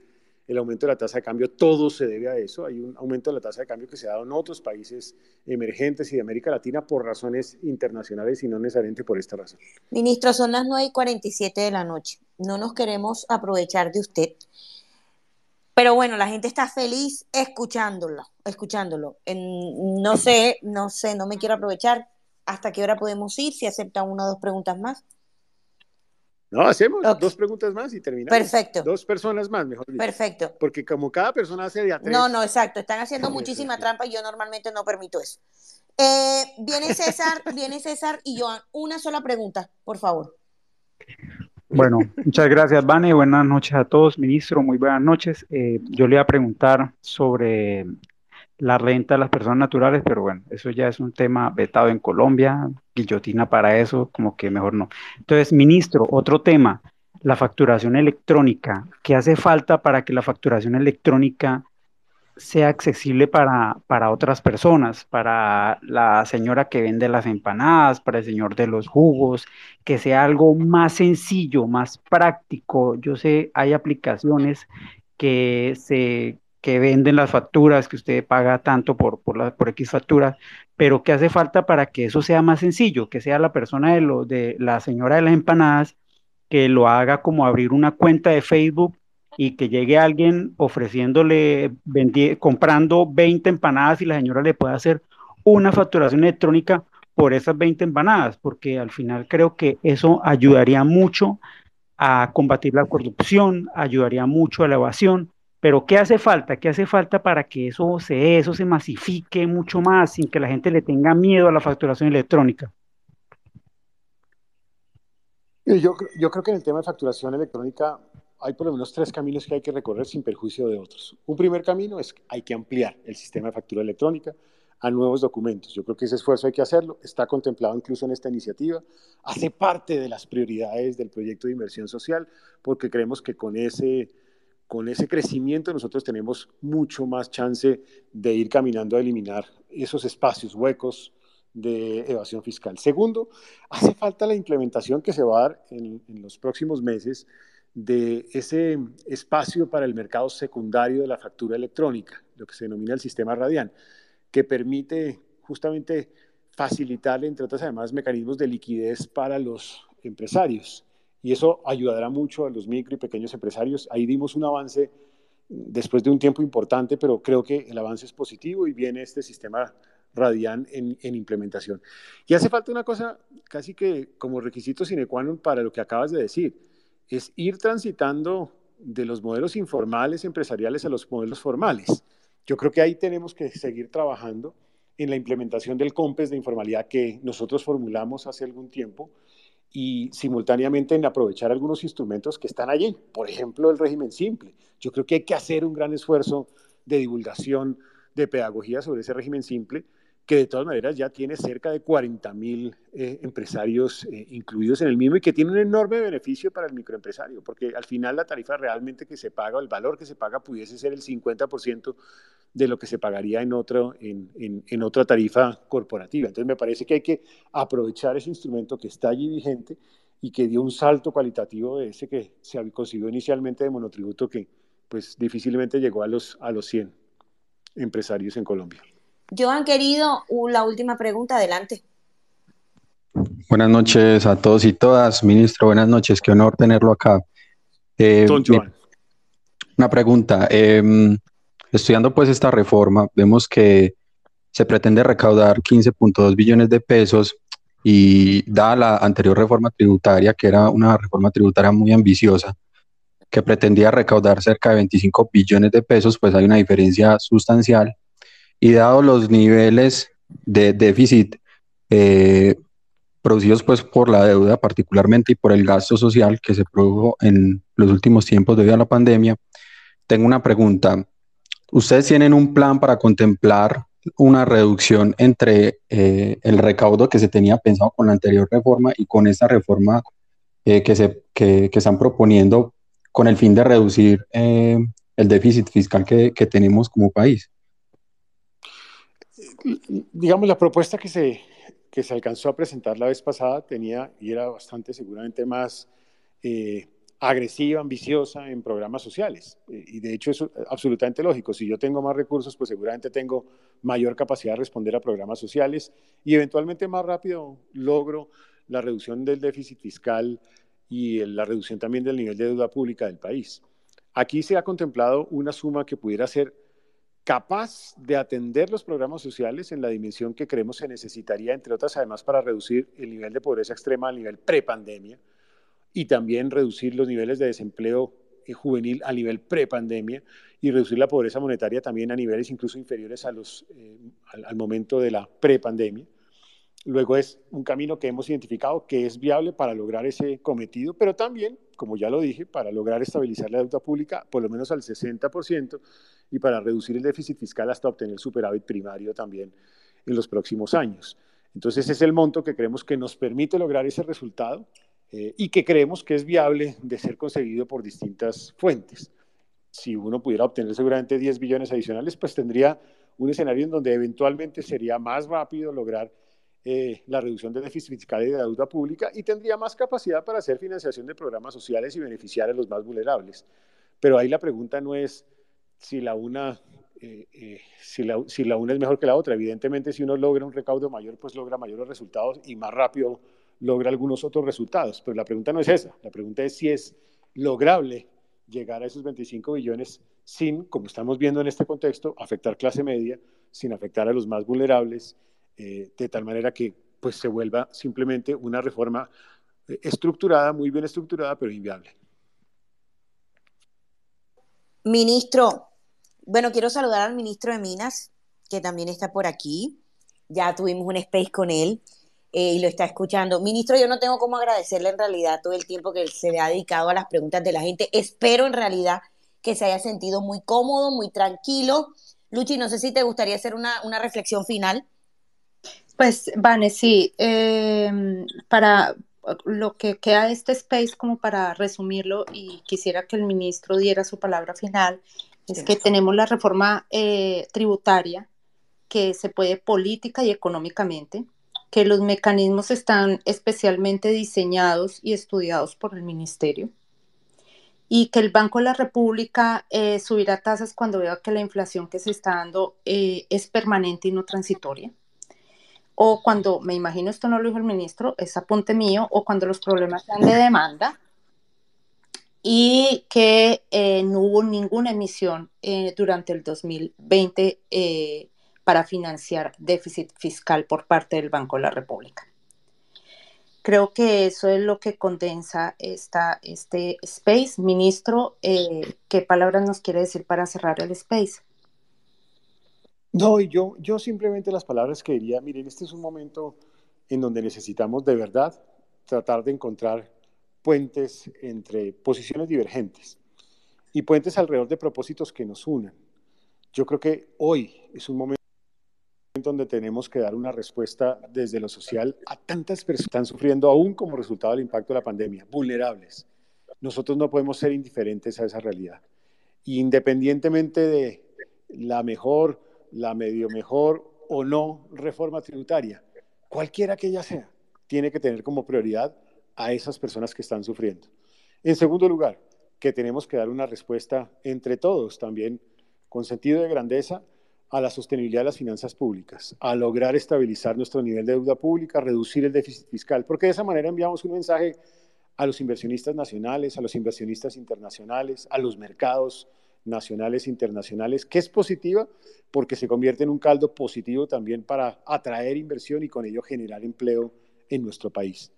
el aumento de la tasa de cambio, todo se debe a eso. Hay un aumento de la tasa de cambio que se ha dado en otros países emergentes y de América Latina por razones internacionales y no necesariamente por esta razón. Ministro, son las 9 y 47 de la noche. No nos queremos aprovechar de usted. Pero bueno, la gente está feliz escuchándolo, escuchándolo. no sé, no sé, no me quiero aprovechar. ¿Hasta qué hora podemos ir? Si acepta una o dos preguntas más. No, hacemos dos preguntas más y terminamos. Perfecto. Dos personas más, mejor dicho. Perfecto. Porque como cada persona hace de a tres. No, no, exacto. Están haciendo muchísima trampa y yo normalmente no permito eso. Eh, viene César, viene César y Joan. Una sola pregunta, por favor. Bueno, muchas gracias, Vane. Buenas noches a todos, ministro. Muy buenas noches. Eh, yo le iba a preguntar sobre la renta de las personas naturales, pero bueno, eso ya es un tema vetado en Colombia, guillotina para eso, como que mejor no. Entonces, ministro, otro tema, la facturación electrónica. ¿Qué hace falta para que la facturación electrónica sea accesible para, para otras personas, para la señora que vende las empanadas, para el señor de los jugos, que sea algo más sencillo, más práctico. Yo sé, hay aplicaciones que se que venden las facturas, que usted paga tanto por, por, la, por X factura, pero que hace falta para que eso sea más sencillo, que sea la persona de, lo, de la señora de las empanadas que lo haga como abrir una cuenta de Facebook y que llegue alguien ofreciéndole, comprando 20 empanadas y la señora le pueda hacer una facturación electrónica por esas 20 empanadas, porque al final creo que eso ayudaría mucho a combatir la corrupción, ayudaría mucho a la evasión, pero ¿qué hace falta? ¿Qué hace falta para que eso se, eso se masifique mucho más sin que la gente le tenga miedo a la facturación electrónica? Yo, yo creo que en el tema de facturación electrónica hay por lo menos tres caminos que hay que recorrer sin perjuicio de otros. Un primer camino es que hay que ampliar el sistema de factura electrónica a nuevos documentos. Yo creo que ese esfuerzo hay que hacerlo, está contemplado incluso en esta iniciativa, hace parte de las prioridades del proyecto de inversión social, porque creemos que con ese, con ese crecimiento nosotros tenemos mucho más chance de ir caminando a eliminar esos espacios huecos de evasión fiscal. Segundo, hace falta la implementación que se va a dar en, en los próximos meses de ese espacio para el mercado secundario de la factura electrónica, lo que se denomina el sistema Radian, que permite justamente facilitar, entre otras además, mecanismos de liquidez para los empresarios. Y eso ayudará mucho a los micro y pequeños empresarios. Ahí dimos un avance después de un tiempo importante, pero creo que el avance es positivo y viene este sistema Radian en, en, implementación. Y hace falta una cosa casi que como requisito sine qua non para lo que acabas de decir es ir transitando de los modelos informales empresariales a los modelos formales. Yo creo que ahí tenemos que seguir trabajando en la implementación del COMPES de informalidad que nosotros formulamos hace algún tiempo y simultáneamente en aprovechar algunos instrumentos que están allí, por ejemplo, el régimen simple. Yo creo que hay que hacer un gran esfuerzo de divulgación, de pedagogía sobre ese régimen simple, que de todas maneras ya tiene cerca de 40 mil eh, empresarios eh, incluidos en el mismo y que tiene un enorme beneficio para el microempresario, porque al final la tarifa realmente que se paga, el valor que se paga, pudiese ser el 50% de lo que se pagaría en, otro, en, en, en, otra tarifa corporativa. Entonces me parece que hay que aprovechar ese instrumento que está allí vigente y que dio un salto cualitativo de ese que se consiguió inicialmente de monotributo que pues difícilmente llegó a los, a los 100 empresarios en Colombia. Joan, querido, la última pregunta, adelante. Buenas noches a todos y todas. Ministro, buenas noches, qué honor tenerlo acá. Eh, una pregunta. Eh, estudiando pues esta reforma, vemos que se pretende recaudar 15.2 billones de pesos y dada la anterior reforma tributaria, que era una reforma tributaria muy ambiciosa, que pretendía recaudar cerca de 25 billones de pesos, pues hay una diferencia sustancial y dado los niveles de déficit eh, producidos pues por la deuda particularmente y por el gasto social que se produjo en los últimos tiempos debido a la pandemia, tengo una pregunta. ¿Ustedes tienen un plan para contemplar una reducción entre eh, el recaudo que se tenía pensado con la anterior reforma y con esta reforma eh, que, se, que, están proponiendo con el fin de reducir el déficit fiscal que, que tenemos como país? Digamos, la propuesta que se, que se alcanzó a presentar la vez pasada tenía y era bastante seguramente más eh, agresiva, ambiciosa en programas sociales. Y de hecho es absolutamente lógico. Si yo tengo más recursos, pues seguramente tengo mayor capacidad de responder a programas sociales y eventualmente más rápido logro la reducción del déficit fiscal y la reducción también del nivel de deuda pública del país. Aquí se ha contemplado una suma que pudiera ser capaz de atender los programas sociales en la dimensión que creemos se necesitaría, entre otras, además, para reducir el nivel de pobreza extrema al nivel prepandemia y también reducir los niveles de desempleo eh, juvenil a nivel prepandemia y reducir la pobreza monetaria también a niveles incluso inferiores a los, eh, al, al, momento de la prepandemia. Luego es un camino que hemos identificado que es viable para lograr ese cometido, pero también, como ya lo dije, para lograr estabilizar la deuda pública por lo menos al 60% y para reducir el déficit fiscal hasta obtener superávit primario también en los próximos años. Entonces, es el monto que creemos que nos permite lograr ese resultado eh, y que creemos que es viable de ser conseguido por distintas fuentes. si uno pudiera obtener seguramente 10 billones adicionales, pues tendría un escenario en donde eventualmente sería más rápido lograr eh, la reducción del déficit fiscal y de la deuda pública y tendría más capacidad para hacer financiación de programas sociales y beneficiar a los más vulnerables. Pero ahí la pregunta no es si la una, eh, eh, si, la, si la una es mejor que la otra. Evidentemente, si uno logra un recaudo mayor, pues logra mayores resultados y más rápido logra algunos otros resultados. Pero la pregunta no es esa. La pregunta es si es lograble llegar a esos 25 billones sin, como estamos viendo en este contexto, afectar clase media, sin afectar a los más vulnerables, eh, de tal manera que pues, se vuelva simplemente una reforma estructurada, muy bien estructurada, pero inviable. Ministro, bueno, quiero saludar al ministro de Minas, que también está por aquí. Ya tuvimos un space con él. Eh, y lo está escuchando. Ministro, yo no tengo cómo agradecerle en realidad todo el tiempo que se le ha dedicado a las preguntas de la gente. Espero en realidad que se haya sentido muy cómodo, muy tranquilo. Luchi, no sé si te gustaría hacer una, reflexión final. Pues, Vane, sí, em, para lo que queda de este space, como para resumirlo, y quisiera que el ministro diera su palabra final, es que tenemos la reforma eh, tributaria que se puede política y económicamente, que los mecanismos están especialmente diseñados y estudiados por el ministerio y que el Banco de la República eh, subirá tasas cuando vea que la inflación que se está dando eh, es permanente y no transitoria. O cuando, me imagino esto no lo dijo el ministro, es apunte mío, o cuando los problemas sean de demanda y que eh, no hubo ninguna emisión durante el 2020 para financiar déficit fiscal por parte del Banco de la República. Creo que eso es lo que condensa esta, este space. Ministro, eh, ¿qué palabras nos quiere decir para cerrar el space? No, yo, yo simplemente las palabras que diría, miren, este es un momento en donde necesitamos de verdad tratar de encontrar puentes entre posiciones divergentes y puentes alrededor de propósitos que nos unan. Yo creo que hoy es un momento donde tenemos que dar una respuesta desde lo social a tantas personas que están sufriendo aún como resultado del impacto de la pandemia, vulnerables. Nosotros no podemos ser indiferentes a esa realidad. Independientemente de la mejor, la medio mejor o no reforma tributaria, cualquiera que ella sea, tiene que tener como prioridad a esas personas que están sufriendo. En segundo lugar, que tenemos que dar una respuesta entre todos también con sentido de grandeza a la sostenibilidad de las finanzas públicas, a lograr estabilizar nuestro nivel de deuda pública, reducir el déficit fiscal, porque de esa manera enviamos un mensaje a los inversionistas nacionales, a los inversionistas internacionales, a los mercados nacionales e internacionales, que es positiva porque se convierte en un caldo positivo también para atraer inversión y con ello generar empleo en nuestro país.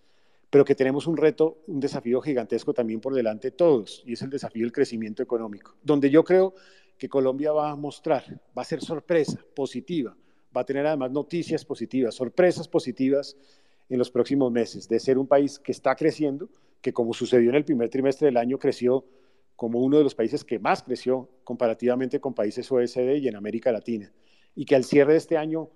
Pero que tenemos un reto, un desafío gigantesco también por delante todos, y es el desafío del crecimiento económico, donde yo creo que Colombia va a mostrar, va a ser sorpresa positiva, va a tener además noticias positivas, sorpresas positivas en los próximos meses, de ser un país que está creciendo, que como sucedió en el primer trimestre del año, creció como uno de los países que más creció comparativamente con países OECD y en América Latina, y que al cierre de este año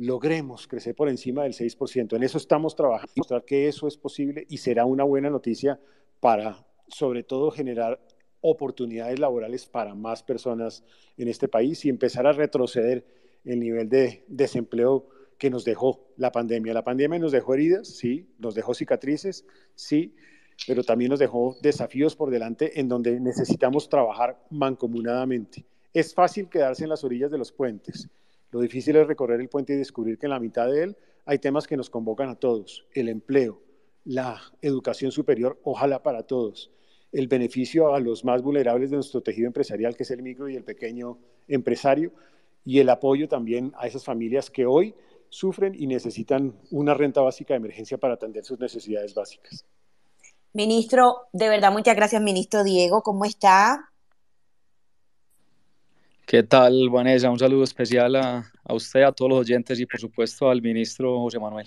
logremos crecer por encima del 6%. En eso estamos trabajando, mostrar que eso es posible y será una buena noticia para, sobre todo, generar oportunidades laborales para más personas en este país y empezar a retroceder el nivel de desempleo que nos dejó la pandemia. La pandemia nos dejó heridas, sí, nos dejó cicatrices, sí, pero también nos dejó desafíos por delante en donde necesitamos trabajar mancomunadamente. Es fácil quedarse en las orillas de los puentes. Lo difícil es recorrer el puente y descubrir que en la mitad de él hay temas que nos convocan a todos. El empleo, la educación superior, ojalá para todos el beneficio a los más vulnerables de nuestro tejido empresarial, que es el micro y el pequeño empresario, y el apoyo también a esas familias que hoy sufren y necesitan una renta básica de emergencia para atender sus necesidades básicas. Ministro, de verdad, muchas gracias, ministro Diego. ¿Cómo está? ¿Qué tal, Vanessa? Un saludo especial a, a usted, a todos los oyentes y, por supuesto, al ministro José Manuel.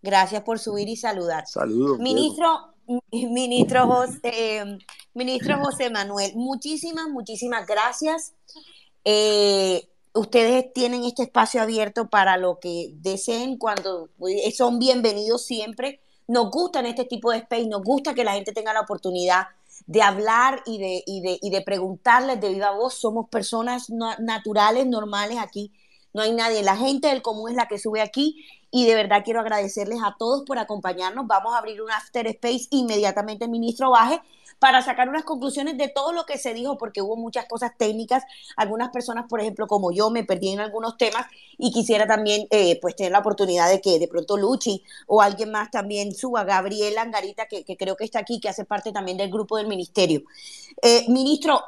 Gracias por subir y saludar. Saludos. Ministro, ministro José, ministro José Manuel, muchísimas, muchísimas gracias. Eh, ustedes tienen este espacio abierto para lo que deseen cuando son bienvenidos siempre. nos gustan este tipo de space, nos gusta que la gente tenga la oportunidad de hablar y de, y de, y de preguntarles de viva voz. Somos personas naturales, normales aquí. No hay nadie. La gente del común es la que sube aquí y de verdad quiero agradecerles a todos por acompañarnos. Vamos a abrir un after space inmediatamente, ministro Baje, para sacar unas conclusiones de todo lo que se dijo, porque hubo muchas cosas técnicas. Algunas personas, por ejemplo, como yo, me perdí en algunos temas y quisiera también eh, pues tener la oportunidad de que de pronto Luchi o alguien más también suba, Gabriela Angarita, que, creo que está aquí, que hace parte también del grupo del ministerio. Eh, ministro,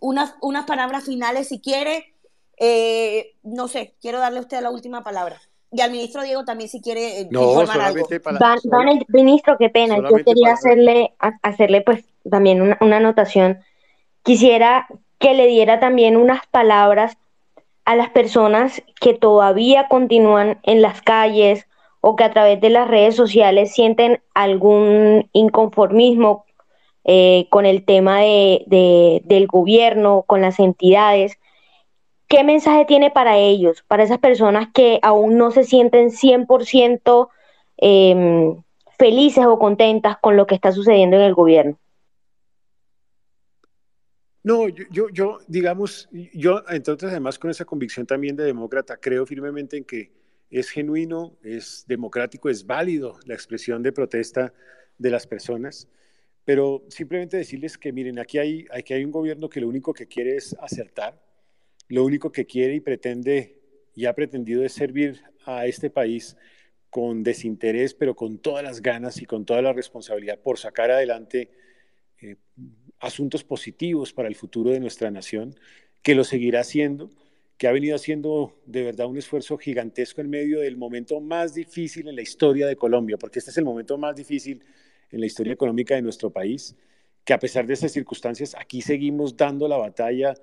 unas, unas palabras finales si quiere. Eh, no sé, quiero darle a usted la última palabra. Y al ministro Diego también si quiere no, informar algo. ministro, qué pena. Yo quería hacerle, hacerle pues también una, una anotación. Quisiera que le diera también unas palabras a las personas que todavía continúan en las calles o que a través de las redes sociales sienten algún inconformismo eh, con el tema de, de, del gobierno, con las entidades. ¿Qué mensaje tiene para ellos, para esas personas que aún no se sienten 100% eh, em, felices o contentas con lo que está sucediendo en el gobierno? No, yo, yo, digamos, yo, entonces, además con esa convicción también de demócrata, creo firmemente en que es genuino, es democrático, es válido la expresión de protesta de las personas, pero simplemente decirles que, miren, aquí hay, aquí hay un gobierno que lo único que quiere es acertar, lo único que quiere y pretende y ha pretendido es servir a este país con desinterés, pero con todas las ganas y con toda la responsabilidad por sacar adelante eh, asuntos positivos para el futuro de nuestra nación, que lo seguirá haciendo, que ha venido haciendo de verdad un esfuerzo gigantesco en medio del momento más difícil en la historia de Colombia, porque este es el momento más difícil en la historia económica de nuestro país, que a pesar de estas circunstancias, aquí seguimos dando la batalla,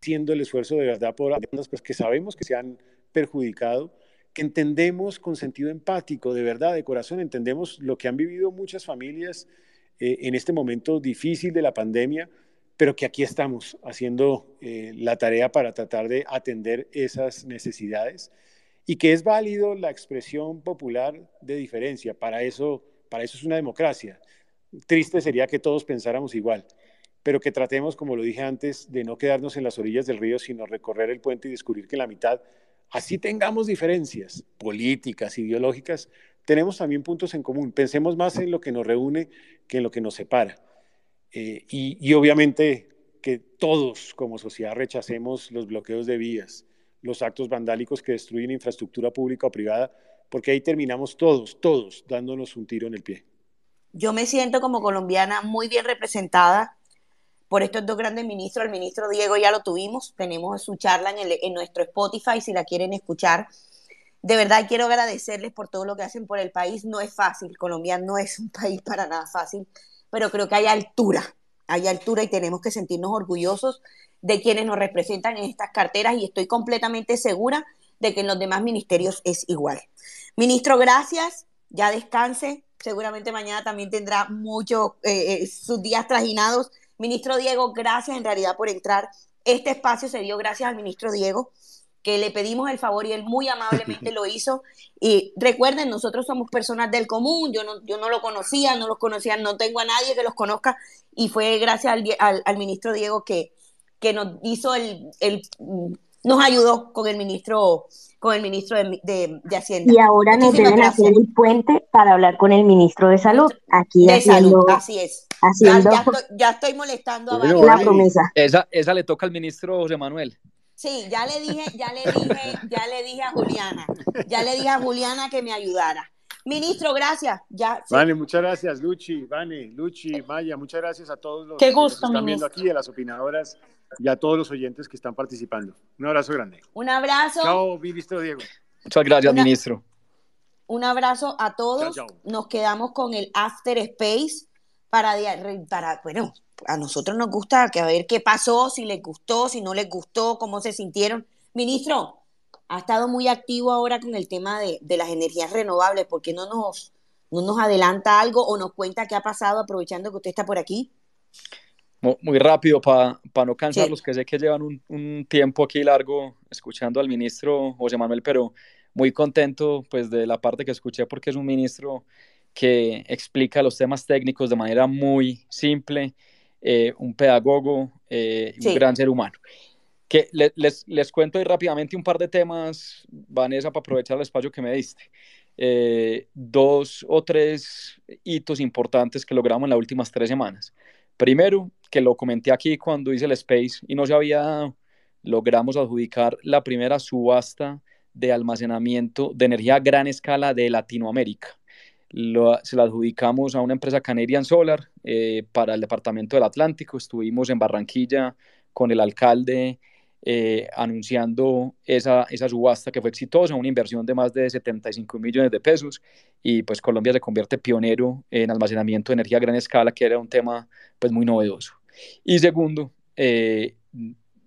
haciendo el esfuerzo de verdad por las pues, que sabemos que se han perjudicado, que entendemos con sentido empático, de verdad, de corazón, entendemos lo que han vivido muchas familias eh, en este momento difícil de la pandemia, pero que aquí estamos haciendo eh, la tarea para tratar de atender esas necesidades y que es válido la expresión popular de diferencia. Para eso, para eso es una democracia. Triste sería que todos pensáramos igual, pero que tratemos, como lo dije antes, de no quedarnos en las orillas del río, sino recorrer el puente y descubrir que en la mitad, así tengamos diferencias políticas, ideológicas, tenemos también puntos en común. Pensemos más en lo que nos reúne que en lo que nos separa. Eh, y, obviamente que todos como sociedad rechacemos los bloqueos de vías, los actos vandálicos que destruyen infraestructura pública o privada, porque ahí terminamos todos, todos dándonos un tiro en el pie. Yo me siento como colombiana muy bien representada por estos dos grandes ministros. El ministro Diego ya lo tuvimos, tenemos su charla en, nuestro Spotify si la quieren escuchar de verdad quiero agradecerles por todo lo que hacen por el país. No es fácil, Colombia no es un país para nada fácil, pero creo que hay altura, hay altura y tenemos que sentirnos orgullosos de quienes nos representan en estas carteras y estoy completamente segura de que en los demás ministerios es igual. Ministro, gracias, ya descanse, seguramente mañana también tendrá muchos eh, eh, sus días trajinados. Ministro Diego, gracias en realidad por entrar. Este espacio se dio gracias al ministro Diego que le pedimos el favor y él muy amablemente lo hizo. Y recuerden, nosotros somos personas del común, yo no, yo no lo conocía, no los conocía, no tengo a nadie que los conozca y fue gracias al, al, ministro Diego que, que nos hizo el, el, nos ayudó con el ministro con el ministro de, de, Hacienda. Y ahora nos deben hacer el puente para hablar con el ministro de Salud. Aquí de Salud, así es. Haciendo ya, estoy, molestando a La promesa. Esa, esa le toca al ministro José Manuel. Sí, ya le dije, ya le dije, ya le dije a Juliana, ya le dije a Juliana que me ayudara. Ministro, gracias. Ya, Vane, muchas gracias, Luchi, Vane, Luchi, Maya, muchas gracias a todos los que están viendo aquí, a las opinadoras y a todos los oyentes que están participando. Un abrazo grande. Un abrazo. Chao, ministro Diego. Muchas gracias, ministro. Un abrazo a todos. Nos quedamos con el After Space para, para bueno, a nosotros nos gusta que a ver qué pasó, si les gustó, si no les gustó, cómo se sintieron. Ministro, ha estado muy activo ahora con el tema de, las energías renovables. ¿Por qué no nos, no nos adelanta algo o nos cuenta qué ha pasado aprovechando que usted está por aquí? Muy rápido, para no cansarlos, que sé que llevan un, un, tiempo aquí largo escuchando al ministro José Manuel, pero muy contento pues de la parte que escuché porque es un ministro que explica los temas técnicos de manera muy simple, eh, un pedagogo, eh, un gran ser humano. Que les, les cuento ahí rápidamente un par de temas, Vanessa, para aprovechar el espacio que me diste. Eh, dos o tres hitos importantes que logramos en las últimas tres semanas. Primero, que lo comenté aquí cuando hice el Space y no se había dado, logramos adjudicar la primera subasta de almacenamiento de energía a gran escala de Latinoamérica. se la adjudicamos a una empresa Canadian Solar eh, para el departamento del Atlántico. Estuvimos en Barranquilla con el alcalde eh, anunciando esa, esa subasta que fue exitosa, una inversión de más de 75 millones de pesos y pues Colombia se convierte pionero en almacenamiento de energía a gran escala, que era un tema pues muy novedoso. Y segundo, eh,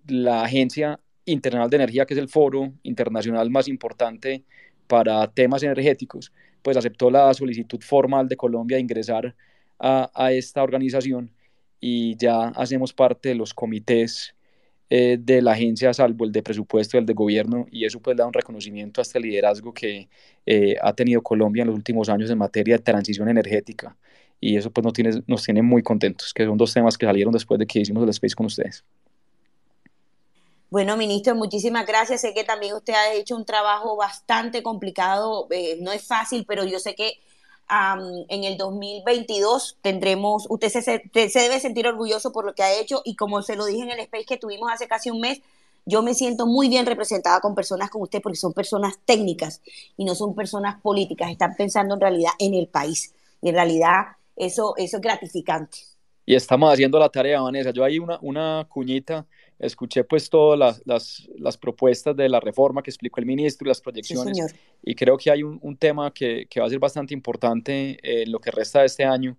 la Agencia Internacional de Energía, que es el foro internacional más importante para temas energéticos, pues aceptó la solicitud formal de Colombia de ingresar a, a esta organización y ya hacemos parte de los comités eh, de la agencia, salvo el de presupuesto y el de gobierno, y eso pues da un reconocimiento a este liderazgo que eh, ha tenido Colombia en los últimos años en materia de transición energética, y eso pues nos tiene, nos tiene muy contentos, que son dos temas que salieron después de que hicimos el Space con ustedes. Bueno, ministro, muchísimas gracias. Sé que también usted ha hecho un trabajo bastante complicado, eh, no es fácil, pero yo sé que en el 2022 tendremos, usted se, se, debe sentir orgulloso por lo que ha hecho y como se lo dije en el space que tuvimos hace casi un mes, yo me siento muy bien representada con personas como usted porque son personas técnicas y no son personas políticas, están pensando en realidad en el país y en realidad eso, eso es gratificante. Y estamos haciendo la tarea, Vanessa. Yo hay una, una cuñita escuché pues todas las, las, las, propuestas de la reforma que explicó el ministro y las proyecciones. y creo que hay un, un tema que, que, va a ser bastante importante en lo que resta de este año.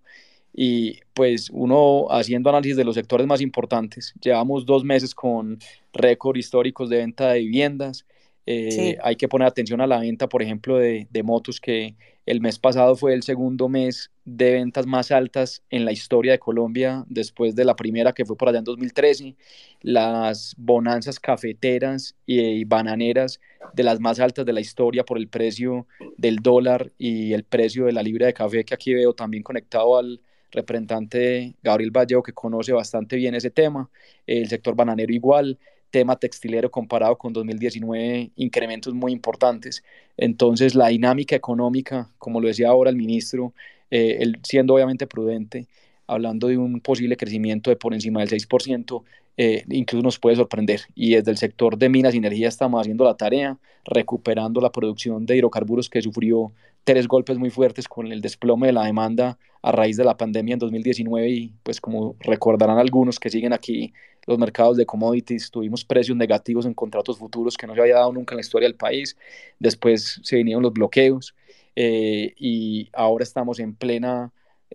Y pues uno haciendo análisis de los sectores más importantes, llevamos dos meses con récord históricos de venta de viviendas. Eh, hay que poner atención a la venta, por ejemplo, de, de motos que el mes pasado fue el segundo mes de ventas más altas en la historia de Colombia, después de la primera que fue por allá en 2013. Las bonanzas cafeteras y, bananeras de las más altas de la historia por el precio del dólar y el precio de la libra de café, que aquí veo también conectado al representante Gabriel Vallejo, que conoce bastante bien ese tema. El sector bananero igual tema textilero comparado con 2019, incrementos muy importantes. Entonces, la dinámica económica, como lo decía ahora el ministro, eh, él siendo obviamente prudente, hablando de un posible crecimiento de por encima del 6%, eh, incluso nos puede sorprender. Y desde el sector de minas y energía estamos haciendo la tarea, recuperando la producción de hidrocarburos que sufrió tres golpes muy fuertes con el desplome de la demanda a raíz de la pandemia en 2019 y pues como recordarán algunos que siguen aquí los mercados de commodities, tuvimos precios negativos en contratos futuros que no se había dado nunca en la historia del país, después se vinieron los bloqueos eh, y ahora estamos en plena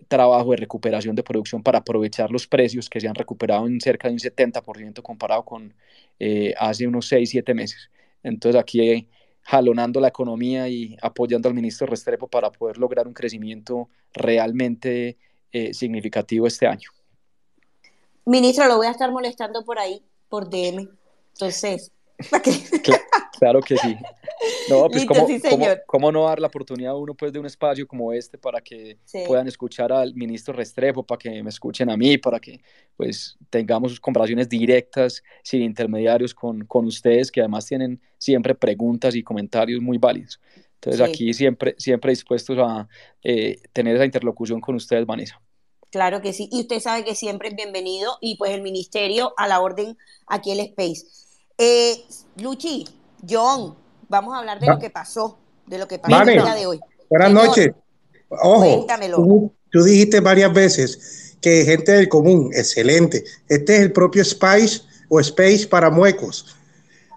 trabajo de recuperación de producción para aprovechar los precios que se han recuperado en cerca de un 70% comparado con eh, hace unos 6, 7 meses. Entonces aquí jalonando la economía y apoyando al ministro Restrepo para poder lograr un crecimiento realmente eh, significativo este año. Ministro, lo voy a estar molestando por ahí, por DM. Entonces, Claro, que sí. No, pues ¿cómo, no dar la oportunidad a uno pues, de un espacio como este para que puedan escuchar al ministro Restrepo, para que me escuchen a mí, para que pues tengamos comparaciones directas, sin intermediarios con, con ustedes, que además tienen siempre preguntas y comentarios muy válidos. Entonces aquí siempre, siempre dispuestos a eh, tener esa interlocución con ustedes, Vanessa. Claro que sí, y usted sabe que siempre es bienvenido y pues el ministerio a la orden aquí el Space. Eh, Luchi, John, vamos a hablar de lo que pasó, de lo que pasó el día de hoy. Buenas noches. Ojo, tú, dijiste varias veces que gente del común, excelente. Este es el propio Spice o Space para muecos.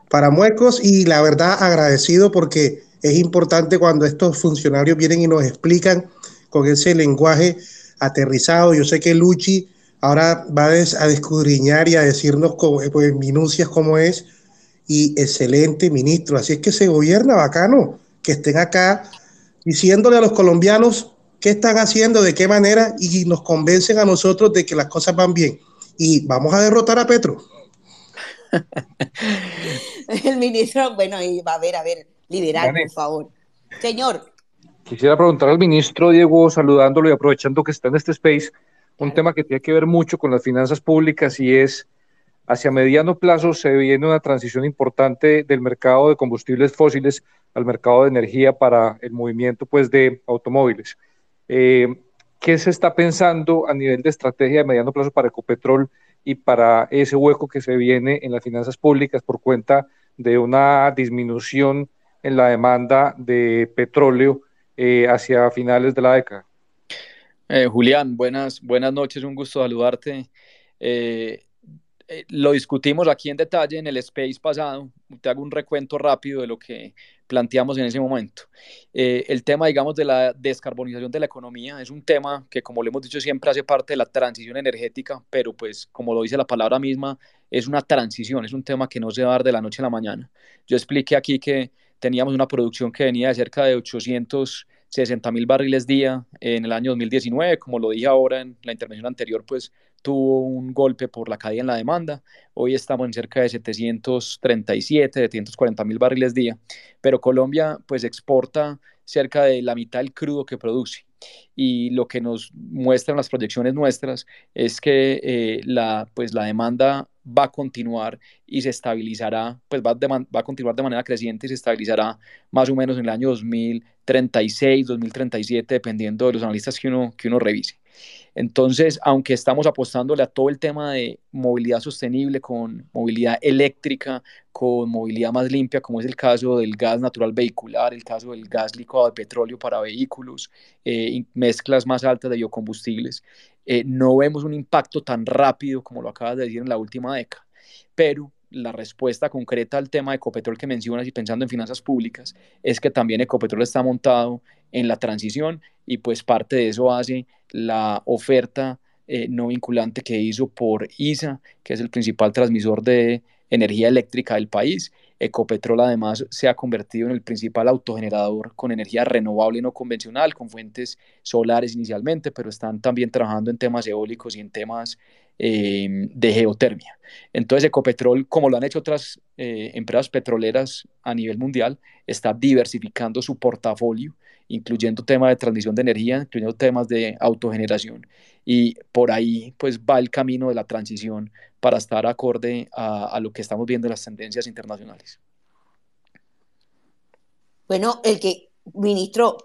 Para muecos y la verdad agradecido porque es importante cuando estos funcionarios vienen y nos explican con ese lenguaje aterrizado. Yo sé que Luchi ahora va a descudriñar y a decirnos con, pues, minucias cómo es. Y excelente ministro. Así es que se gobierna bacano que estén acá diciéndole a los colombianos qué están haciendo, de qué manera, y nos convencen a nosotros de que las cosas van bien. Y vamos a derrotar a Petro. El ministro, bueno, y va a ver, a ver, liberal, por favor. Señor. Quisiera preguntar al ministro Diego, saludándolo y aprovechando que está en este space, un tema que tiene que ver mucho con las finanzas públicas y es hacia mediano plazo se viene una transición importante del mercado de combustibles fósiles al mercado de energía para el movimiento pues, de automóviles. Eh, ¿Qué se está pensando a nivel de estrategia de mediano plazo para Ecopetrol y para ese hueco que se viene en las finanzas públicas por cuenta de una disminución en la demanda de petróleo eh, hacia finales de la década? Eh, Julián, buenas, buenas noches, un gusto saludarte. Eh, lo discutimos aquí en detalle en el space pasado. Te hago un recuento rápido de lo que planteamos en ese momento. Eh, el tema, digamos, de la descarbonización de la economía es un tema que, como le hemos dicho siempre, hace parte de la transición energética, pero pues, como lo dice la palabra misma, es una transición, es un tema que no se va a dar de la noche a la mañana. Yo expliqué aquí que teníamos una producción que venía de cerca de 860 mil barriles día en el año 2019, como lo dije ahora en la intervención anterior, pues tuvo un golpe por la caída en la demanda. Hoy estamos en cerca de 737, 740 mil barriles día, pero Colombia pues exporta cerca de la mitad del crudo que produce. Y lo que nos muestran las proyecciones nuestras es que eh, la, pues la demanda va a continuar y se estabilizará, pues va, va, a continuar de manera creciente y se estabilizará más o menos en el año 2036, 2037, dependiendo de los analistas que uno, que uno revise. Entonces, aunque estamos apostándole a todo el tema de movilidad sostenible con movilidad eléctrica, con movilidad más limpia, como es el caso del gas natural vehicular, el caso del gas licuado de petróleo para vehículos, eh, mezclas más altas de biocombustibles, eh, no vemos un impacto tan rápido como lo acabas de decir en la última década. Pero la respuesta concreta al tema de Ecopetrol que mencionas y pensando en finanzas públicas es que también Ecopetrol está montado en la transición y pues parte de eso hace la oferta eh, no vinculante que hizo por ISA, que es el principal transmisor de energía eléctrica del país. Ecopetrol además se ha convertido en el principal autogenerador con energía renovable y no convencional, con fuentes solares inicialmente, pero están también trabajando en temas eólicos y en temas eh, de geotermia. Entonces Ecopetrol, como lo han hecho otras eh, empresas petroleras a nivel mundial, está diversificando su portafolio incluyendo temas de transmisión de energía, incluyendo temas de autogeneración. Y por ahí pues va el camino de la transición para estar acorde a, lo que estamos viendo en las tendencias internacionales. Bueno, el que, ministro,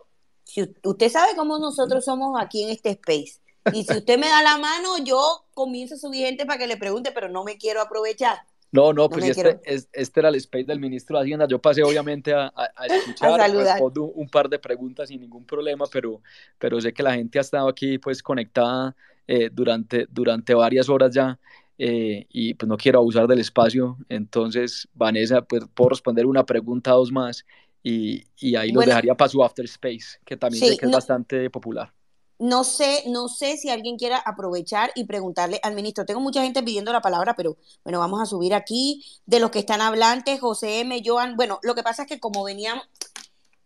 si usted sabe cómo nosotros somos aquí en este space. Y si usted me da la mano, yo comienzo a subir gente para que le pregunte, pero no me quiero aprovechar. No, no, pues este, este, era el space del ministro de Hacienda. Yo pasé obviamente a, escuchar, a un par de preguntas sin ningún problema, pero, pero sé que la gente ha estado aquí pues conectada eh, durante, durante varias horas ya eh, y pues no quiero abusar del espacio. Entonces, Vanessa, pues puedo responder una pregunta, dos más y, y ahí lo dejaría para su after space, que también sé que es bastante popular no sé, no sé si alguien quiera aprovechar y preguntarle al ministro. Tengo mucha gente pidiendo la palabra, pero bueno, vamos a subir aquí de los que están hablantes, José M, Joan. Bueno, lo que pasa es que como veníamos,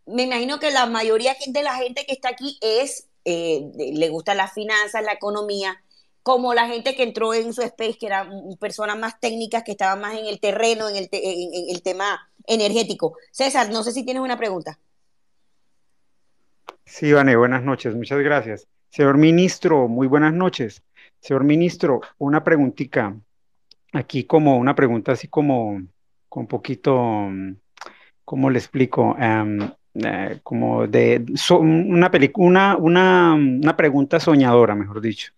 me imagino que la mayoría de la gente que está aquí es, eh, le gusta las finanzas, la economía, como la gente que entró en su space, que eran personas más técnicas, que estaban más en el terreno, en el, en el tema energético. César, no sé si tienes una pregunta. Sí, Vane, buenas noches, muchas gracias. Señor ministro, muy buenas noches. Señor ministro, una preguntita. Aquí como una pregunta así como, con poquito, ¿cómo le explico? Em, eh, como de una, una, una, una pregunta soñadora, mejor dicho.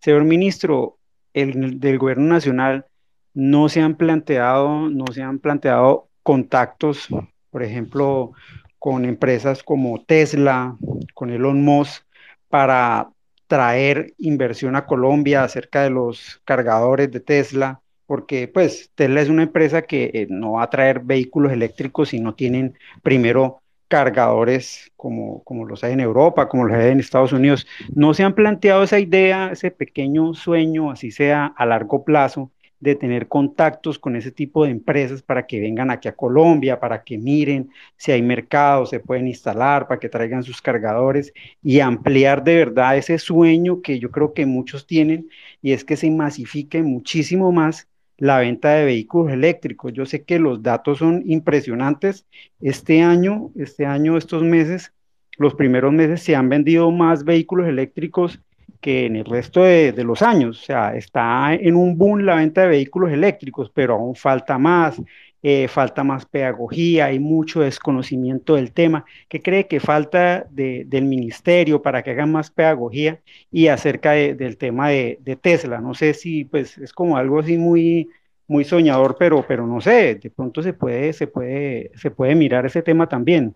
Señor ministro, el, del gobierno nacional no se han planteado, no se han planteado contactos, por ejemplo, con empresas como Tesla, con Elon Musk, para traer inversión a Colombia acerca de los cargadores de Tesla, porque pues Tesla es una empresa que eh, no va a traer vehículos eléctricos si no tienen primero cargadores como, como los hay en Europa, como los hay en Estados Unidos. No se han planteado esa idea, ese pequeño sueño, así sea a largo plazo, de tener contactos con ese tipo de empresas para que vengan aquí a Colombia, para que miren si hay mercado, se pueden instalar, para que traigan sus cargadores y ampliar de verdad ese sueño que yo creo que muchos tienen y es que se masifique muchísimo más la venta de vehículos eléctricos. Yo sé que los datos son impresionantes. Este año, este año, estos meses, los primeros meses se han vendido más vehículos eléctricos que en el resto de, los años. O sea, está en un boom la venta de vehículos eléctricos, pero aún falta más. Eh, falta más pedagogía, hay mucho desconocimiento del tema. ¿Qué cree que falta del ministerio para que hagan más pedagogía y acerca del tema de, Tesla? No sé si pues es como algo así muy, muy soñador, pero, pero no sé, de pronto se puede, se puede, se puede mirar ese tema también.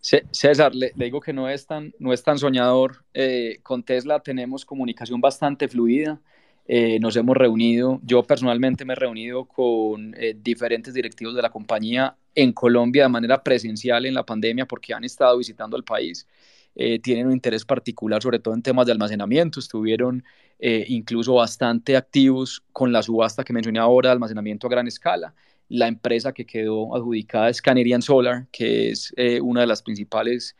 César, le, digo que no es tan, no es tan soñador. Eh, con Tesla tenemos comunicación bastante fluida. Eh, nos hemos reunido, yo personalmente me he reunido con eh, diferentes directivos de la compañía en Colombia de manera presencial en la pandemia porque han estado visitando el país. Eh, tienen un interés particular sobre todo en temas de almacenamiento, estuvieron incluso bastante activos con la subasta que mencioné ahora almacenamiento a gran escala. La empresa que quedó adjudicada es Canadian Solar, que es una de las principales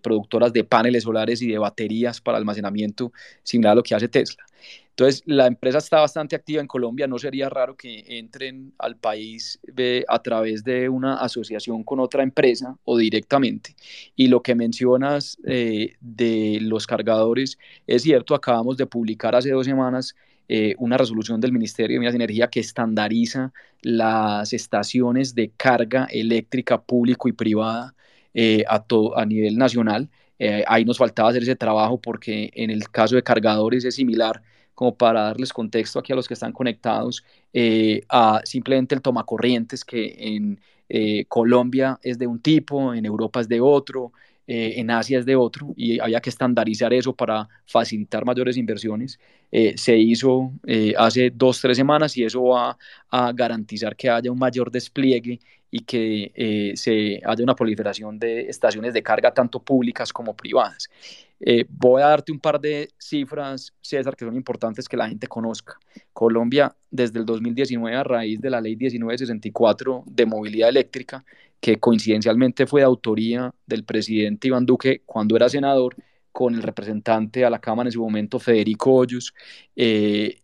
productoras de paneles solares y de baterías para almacenamiento, similar a lo que hace Tesla. Entonces, la empresa está bastante activa en Colombia, no sería raro que entren al país a través de una asociación con otra empresa o directamente. Y lo que mencionas eh, de los cargadores, es cierto, acabamos de publicar hace dos semanas eh, una resolución del Ministerio de Minas y Energía que estandariza las estaciones de carga eléctrica público y privada eh, a, a nivel nacional. ahí nos faltaba hacer ese trabajo porque en el caso de cargadores es similar como para darles contexto aquí a los que están conectados, eh, a simplemente el tomacorrientes que en eh, Colombia es de un tipo, en Europa es de otro, eh, en Asia es de otro, y había que estandarizar eso para facilitar mayores inversiones. se hizo hace dos, tres semanas y eso va a garantizar que haya un mayor despliegue y que se haya una proliferación de estaciones de carga tanto públicas como privadas. Eh, voy a darte un par de cifras, César, que son importantes que la gente conozca. Colombia, desde el 2019, a raíz de la ley 1964 de movilidad eléctrica, que coincidencialmente fue de autoría del presidente Iván Duque cuando era senador, con el representante a la Cámara en su momento, Federico Hoyos, eh,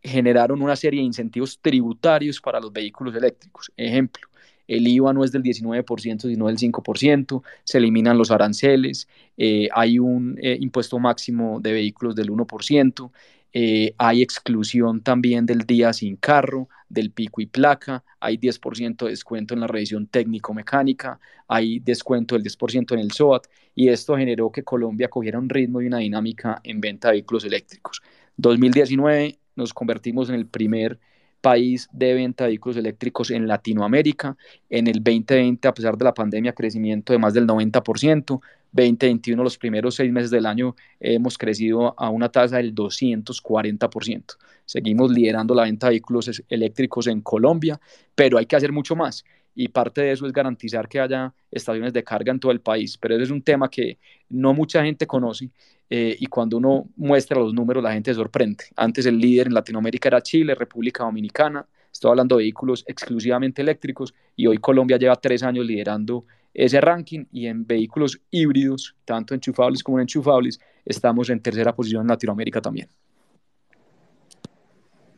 generaron una serie de incentivos tributarios para los vehículos eléctricos. Ejemplo, el IVA no es del 19%, sino del 5%, se eliminan los aranceles, eh, hay un eh, impuesto máximo de vehículos del 1%, eh, hay exclusión también del día sin carro, del pico y placa, hay 10% de descuento en la revisión técnico-mecánica, hay descuento del 10% en el SOAT, y esto generó que Colombia cogiera un ritmo y una dinámica en venta de vehículos eléctricos. 2019 nos convertimos en el primer país de venta de vehículos eléctricos en Latinoamérica. En el 2020, a pesar de la pandemia, crecimiento de más del 90%. 2021, los primeros seis meses del año, hemos crecido a una tasa del 240%. Seguimos liderando la venta de vehículos eléctricos en Colombia, pero hay que hacer mucho más y parte de eso es garantizar que haya estaciones de carga en todo el país. Pero ese es un tema que no mucha gente conoce eh, y cuando uno muestra los números la gente se sorprende. Antes el líder en Latinoamérica era Chile, República Dominicana, estoy hablando de vehículos exclusivamente eléctricos y hoy Colombia lleva tres años liderando ese ranking y en vehículos híbridos, tanto enchufables como no enchufables, estamos en tercera posición en Latinoamérica también.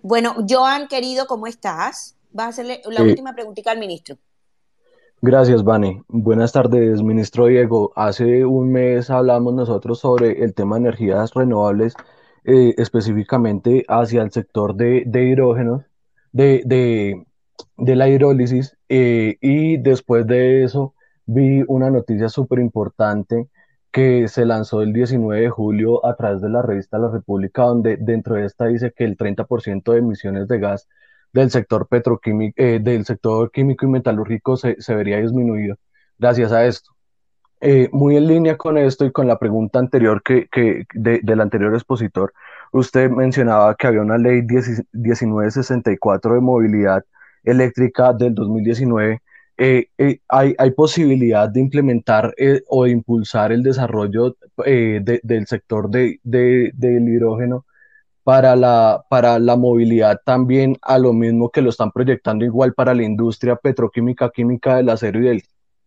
Bueno, Joan, querido, ¿cómo estás? Vas a hacerle la última preguntita al ministro. Gracias, Vane. Buenas tardes, ministro Diego. Hace un mes hablamos nosotros sobre el tema de energías renovables, eh, específicamente hacia el sector de, de hidrógeno, de, de, la hidrólisis, eh, y después de eso vi una noticia súper importante que se lanzó el 19 de julio a través de la revista La República, donde dentro de esta dice que el 30% de emisiones de gas del sector petroquímico, eh, del sector químico y metalúrgico se, se vería disminuido gracias a esto. Eh, muy en línea con esto y con la pregunta anterior que, que del anterior expositor, usted mencionaba que había una ley 1964 de movilidad eléctrica del 2019. Eh, hay, hay, posibilidad de implementar o de impulsar el desarrollo del sector de, del hidrógeno para la, para la movilidad también a lo mismo que lo están proyectando igual para la industria petroquímica, química del acero y del,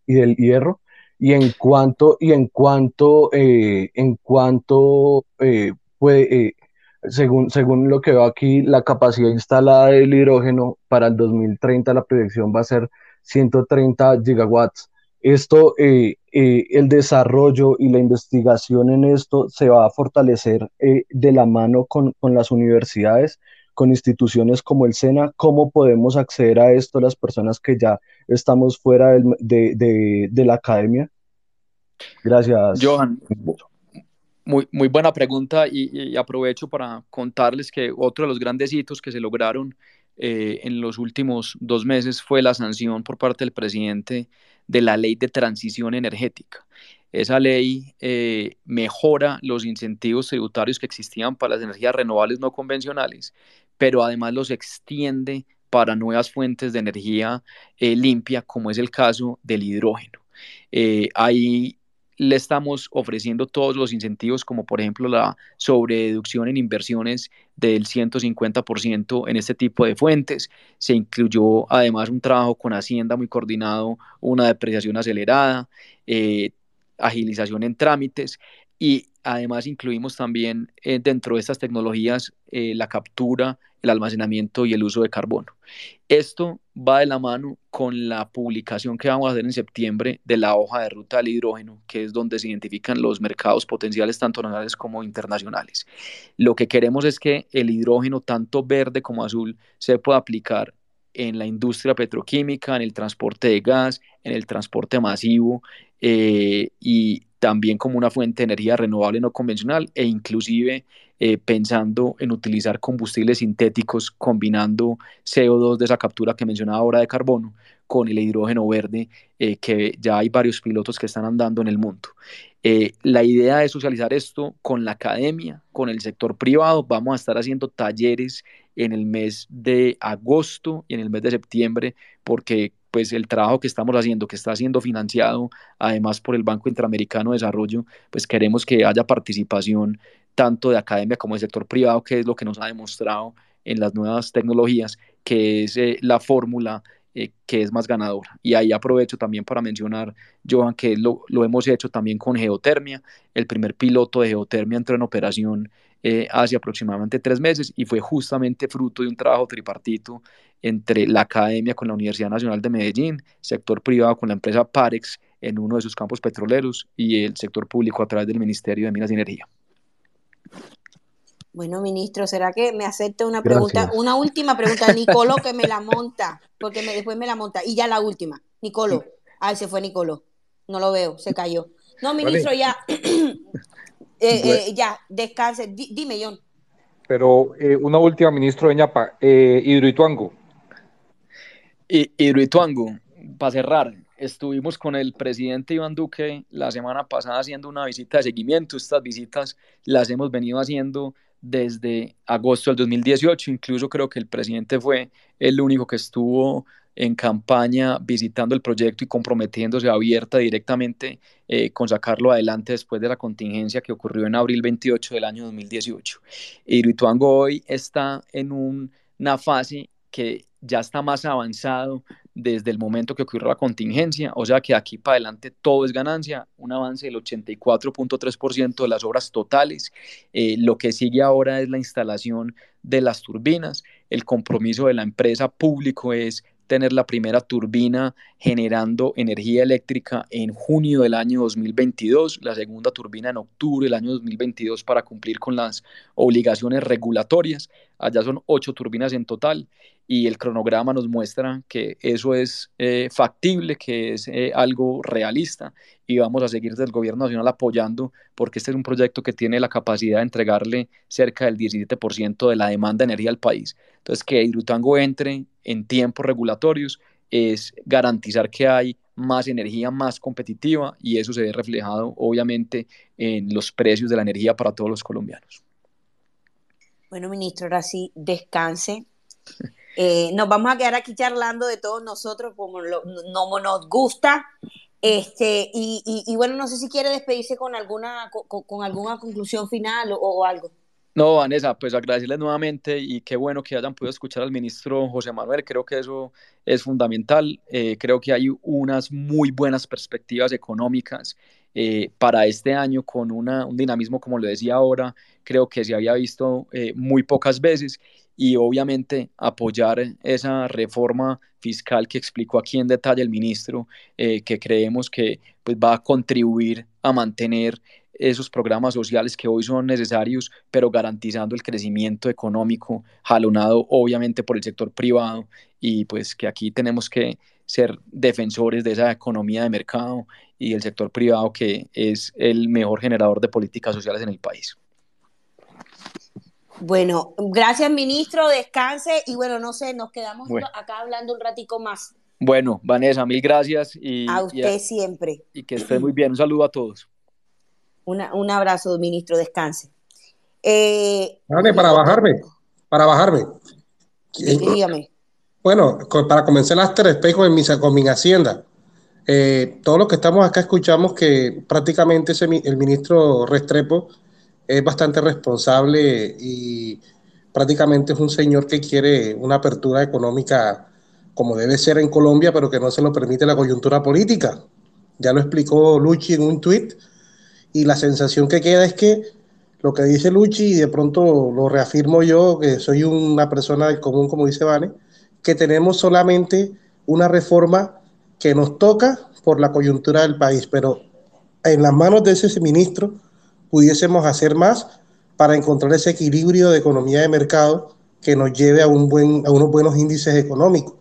y del hierro. Y en cuanto, y en cuanto, eh, en cuanto eh, puede, eh, según, según lo que veo aquí, la capacidad instalada del hidrógeno para el 2030, la proyección va a ser 130 gigawatts. Esto, eh, eh, el desarrollo y la investigación en esto se va a fortalecer eh, de la mano con, con, las universidades, con instituciones como el SENA. ¿Cómo podemos acceder a esto las personas que ya estamos fuera de, de, de, la academia? Gracias. Johan, muy, muy buena pregunta y, aprovecho para contarles que otro de los grandes hitos que se lograron en los últimos dos meses fue la sanción por parte del presidente de la ley de transición energética. Esa ley eh, mejora los incentivos tributarios que existían para las energías renovables no convencionales, pero además los extiende para nuevas fuentes de energía eh, limpia, como es el caso del hidrógeno. hay le estamos ofreciendo todos los incentivos, como por ejemplo la sobrededucción en inversiones del 150% en este tipo de fuentes. Se incluyó además un trabajo con Hacienda muy coordinado, una depreciación acelerada, eh, agilización en trámites y además incluimos también eh, dentro de estas tecnologías eh, la captura el almacenamiento y el uso de carbono. Esto va de la mano con la publicación que vamos a hacer en septiembre de la hoja de ruta del hidrógeno, que es donde se identifican los mercados potenciales tanto nacionales como internacionales. Lo que queremos es que el hidrógeno, tanto verde como azul, se pueda aplicar en la industria petroquímica, en el transporte de gas, en el transporte masivo eh, y también como una fuente de energía renovable no convencional e inclusive eh, pensando en utilizar combustibles sintéticos combinando CO2 de esa captura que mencionaba ahora de carbono con el hidrógeno verde, eh, que ya hay varios pilotos que están andando en el mundo. Eh, la idea es socializar esto con la academia, con el sector privado. Vamos a estar haciendo talleres en el mes de agosto y en el mes de septiembre, porque pues el trabajo que estamos haciendo, que está siendo financiado además por el Banco Interamericano de Desarrollo, pues queremos que haya participación tanto de academia como de sector privado, que es lo que nos ha demostrado en las nuevas tecnologías, que es eh, la fórmula eh, que es más ganadora. Y ahí aprovecho también para mencionar, Johan, que lo, lo, hemos hecho también con geotermia. El primer piloto de geotermia entró en operación eh, hace aproximadamente tres meses y fue justamente fruto de un trabajo tripartito entre la academia con la Universidad Nacional de Medellín, sector privado con la empresa Parex en uno de sus campos petroleros y el sector público a través del Ministerio de Minas y Energía. Bueno, ministro, ¿será que me acepta una pregunta? Una última pregunta, Nicolo, que me la monta, porque me, después me la monta. Y ya la última, Nicolo. Ay, se fue Nicolo. No lo veo, se cayó. No, ministro, ya. Eh, eh, ya, descanse. dime, John. Pero eh, una última, ministro de ñapa, Hidroituango. Hidroituango, para cerrar, estuvimos con el presidente Iván Duque la semana pasada haciendo una visita de seguimiento. Estas visitas las hemos venido haciendo desde agosto del 2018. Incluso creo que el presidente fue el único que estuvo en campaña visitando el proyecto y comprometiéndose abierta directamente eh, con sacarlo adelante después de la contingencia que ocurrió en abril 28 del año 2018. Hidroituango hoy está en una fase que ya está más avanzado desde el momento que ocurrió la contingencia, o sea que aquí para adelante todo es ganancia, un avance del 84.3% de las obras totales. Eh, lo que sigue ahora es la instalación de las turbinas. El compromiso de la empresa público es tener la primera turbina generando energía eléctrica en junio del año 2022, la segunda turbina en octubre del año 2022 para cumplir con las obligaciones regulatorias. Allá son ocho turbinas en total y el cronograma nos muestra que eso es eh, factible, que es eh, algo realista y vamos a seguir desde el gobierno nacional apoyando porque este es un proyecto que tiene la capacidad de entregarle cerca del 17% de la demanda de energía al país. Entonces, que Hidrotango entre en tiempos regulatorios es garantizar que hay más energía más competitiva y eso se ve reflejado obviamente en los precios de la energía para todos los colombianos. Bueno, ministro, ahora sí, descanse. Eh, nos vamos a quedar aquí charlando de todos nosotros como no, nos gusta. Este, y, bueno, no sé si quiere despedirse con alguna, con, alguna conclusión final o, algo. No, Vanessa, pues agradecerles nuevamente y qué bueno que hayan podido escuchar al ministro José Manuel. Creo que eso es fundamental. Eh, creo que hay unas muy buenas perspectivas económicas eh, para este año con un dinamismo, como lo decía ahora, creo que se había visto eh, muy pocas veces y obviamente apoyar esa reforma fiscal que explicó aquí en detalle el ministro, eh, que creemos que pues, va a contribuir a mantener esos programas sociales que hoy son necesarios, pero garantizando el crecimiento económico, jalonado obviamente por el sector privado y pues que aquí tenemos que ser defensores de esa economía de mercado y el sector privado que es el mejor generador de políticas sociales en el país. Bueno, gracias ministro, descanse y bueno, no sé, nos quedamos acá hablando un ratico más. Bueno, Vanessa, mil gracias y a usted siempre. Y que esté muy bien. Un saludo a todos. un abrazo, ministro, descanse. Eh, para bajarme, para bajarme. Dígame. Bueno, para comenzar las tres espejos en mi, con mi hacienda. Eh, todos los que estamos acá escuchamos que prácticamente ese, el ministro Restrepo es bastante responsable y prácticamente es un señor que quiere una apertura económica como debe ser en Colombia, pero que no se lo permite la coyuntura política. Ya lo explicó Luchi en un tuit y la sensación que queda es que lo que dice Luchi, y de pronto lo reafirmo yo, que soy una persona del común, como dice Vane, que tenemos solamente una reforma que nos toca por la coyuntura del país, pero en las manos de ese ministro pudiésemos hacer más para encontrar ese equilibrio de economía de mercado que nos lleve a, un buen, a unos buenos índices económicos.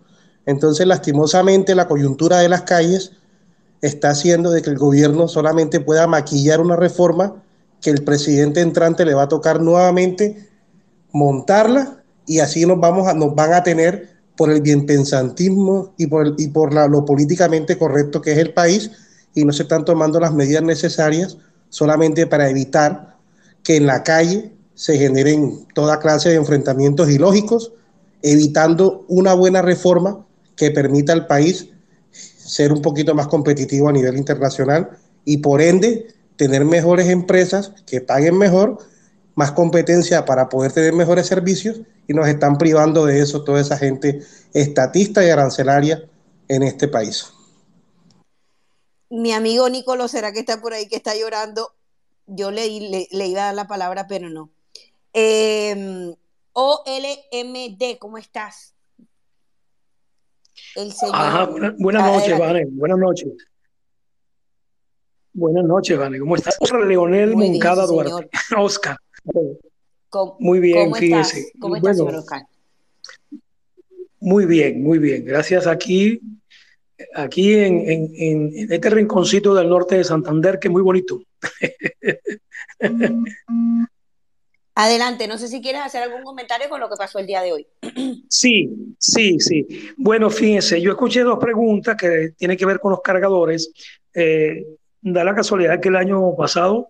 Entonces, lastimosamente, la coyuntura de las calles está haciendo de que el gobierno solamente pueda maquillar una reforma que el presidente entrante le va a tocar nuevamente montarla y así nos, vamos nos van a tener por el bienpensantismo y por, y por lo políticamente correcto que es el país y no se están tomando las medidas necesarias solamente para evitar que en la calle se generen toda clase de enfrentamientos ilógicos, evitando una buena reforma que permita al país ser un poquito más competitivo a nivel internacional y por ende tener mejores empresas que paguen mejor, más competencia para poder tener mejores servicios y nos están privando de eso toda esa gente estatista y arancelaria en este país. Mi amigo Nicolo, ¿será que está por ahí que está llorando? Yo le, le, iba a dar la palabra, pero no. Em, OLMD, ¿cómo estás? El señor. Ajá, buenas noches, Vane. Buenas noches. Buenas noches, Vane. ¿Cómo estás? Leonel Moncada Duarte. Oscar. Muy bien, fíjese. ¿Cómo está, señor Oscar? Muy bien, muy bien. Gracias aquí, aquí en, en, este rinconcito del norte de Santander, que es muy bonito. Adelante, no sé si quieres hacer algún comentario con lo que pasó el día de hoy. Sí, sí, sí. Bueno, fíjense, yo escuché dos preguntas que tienen que ver con los cargadores. Eh, da la casualidad que el año pasado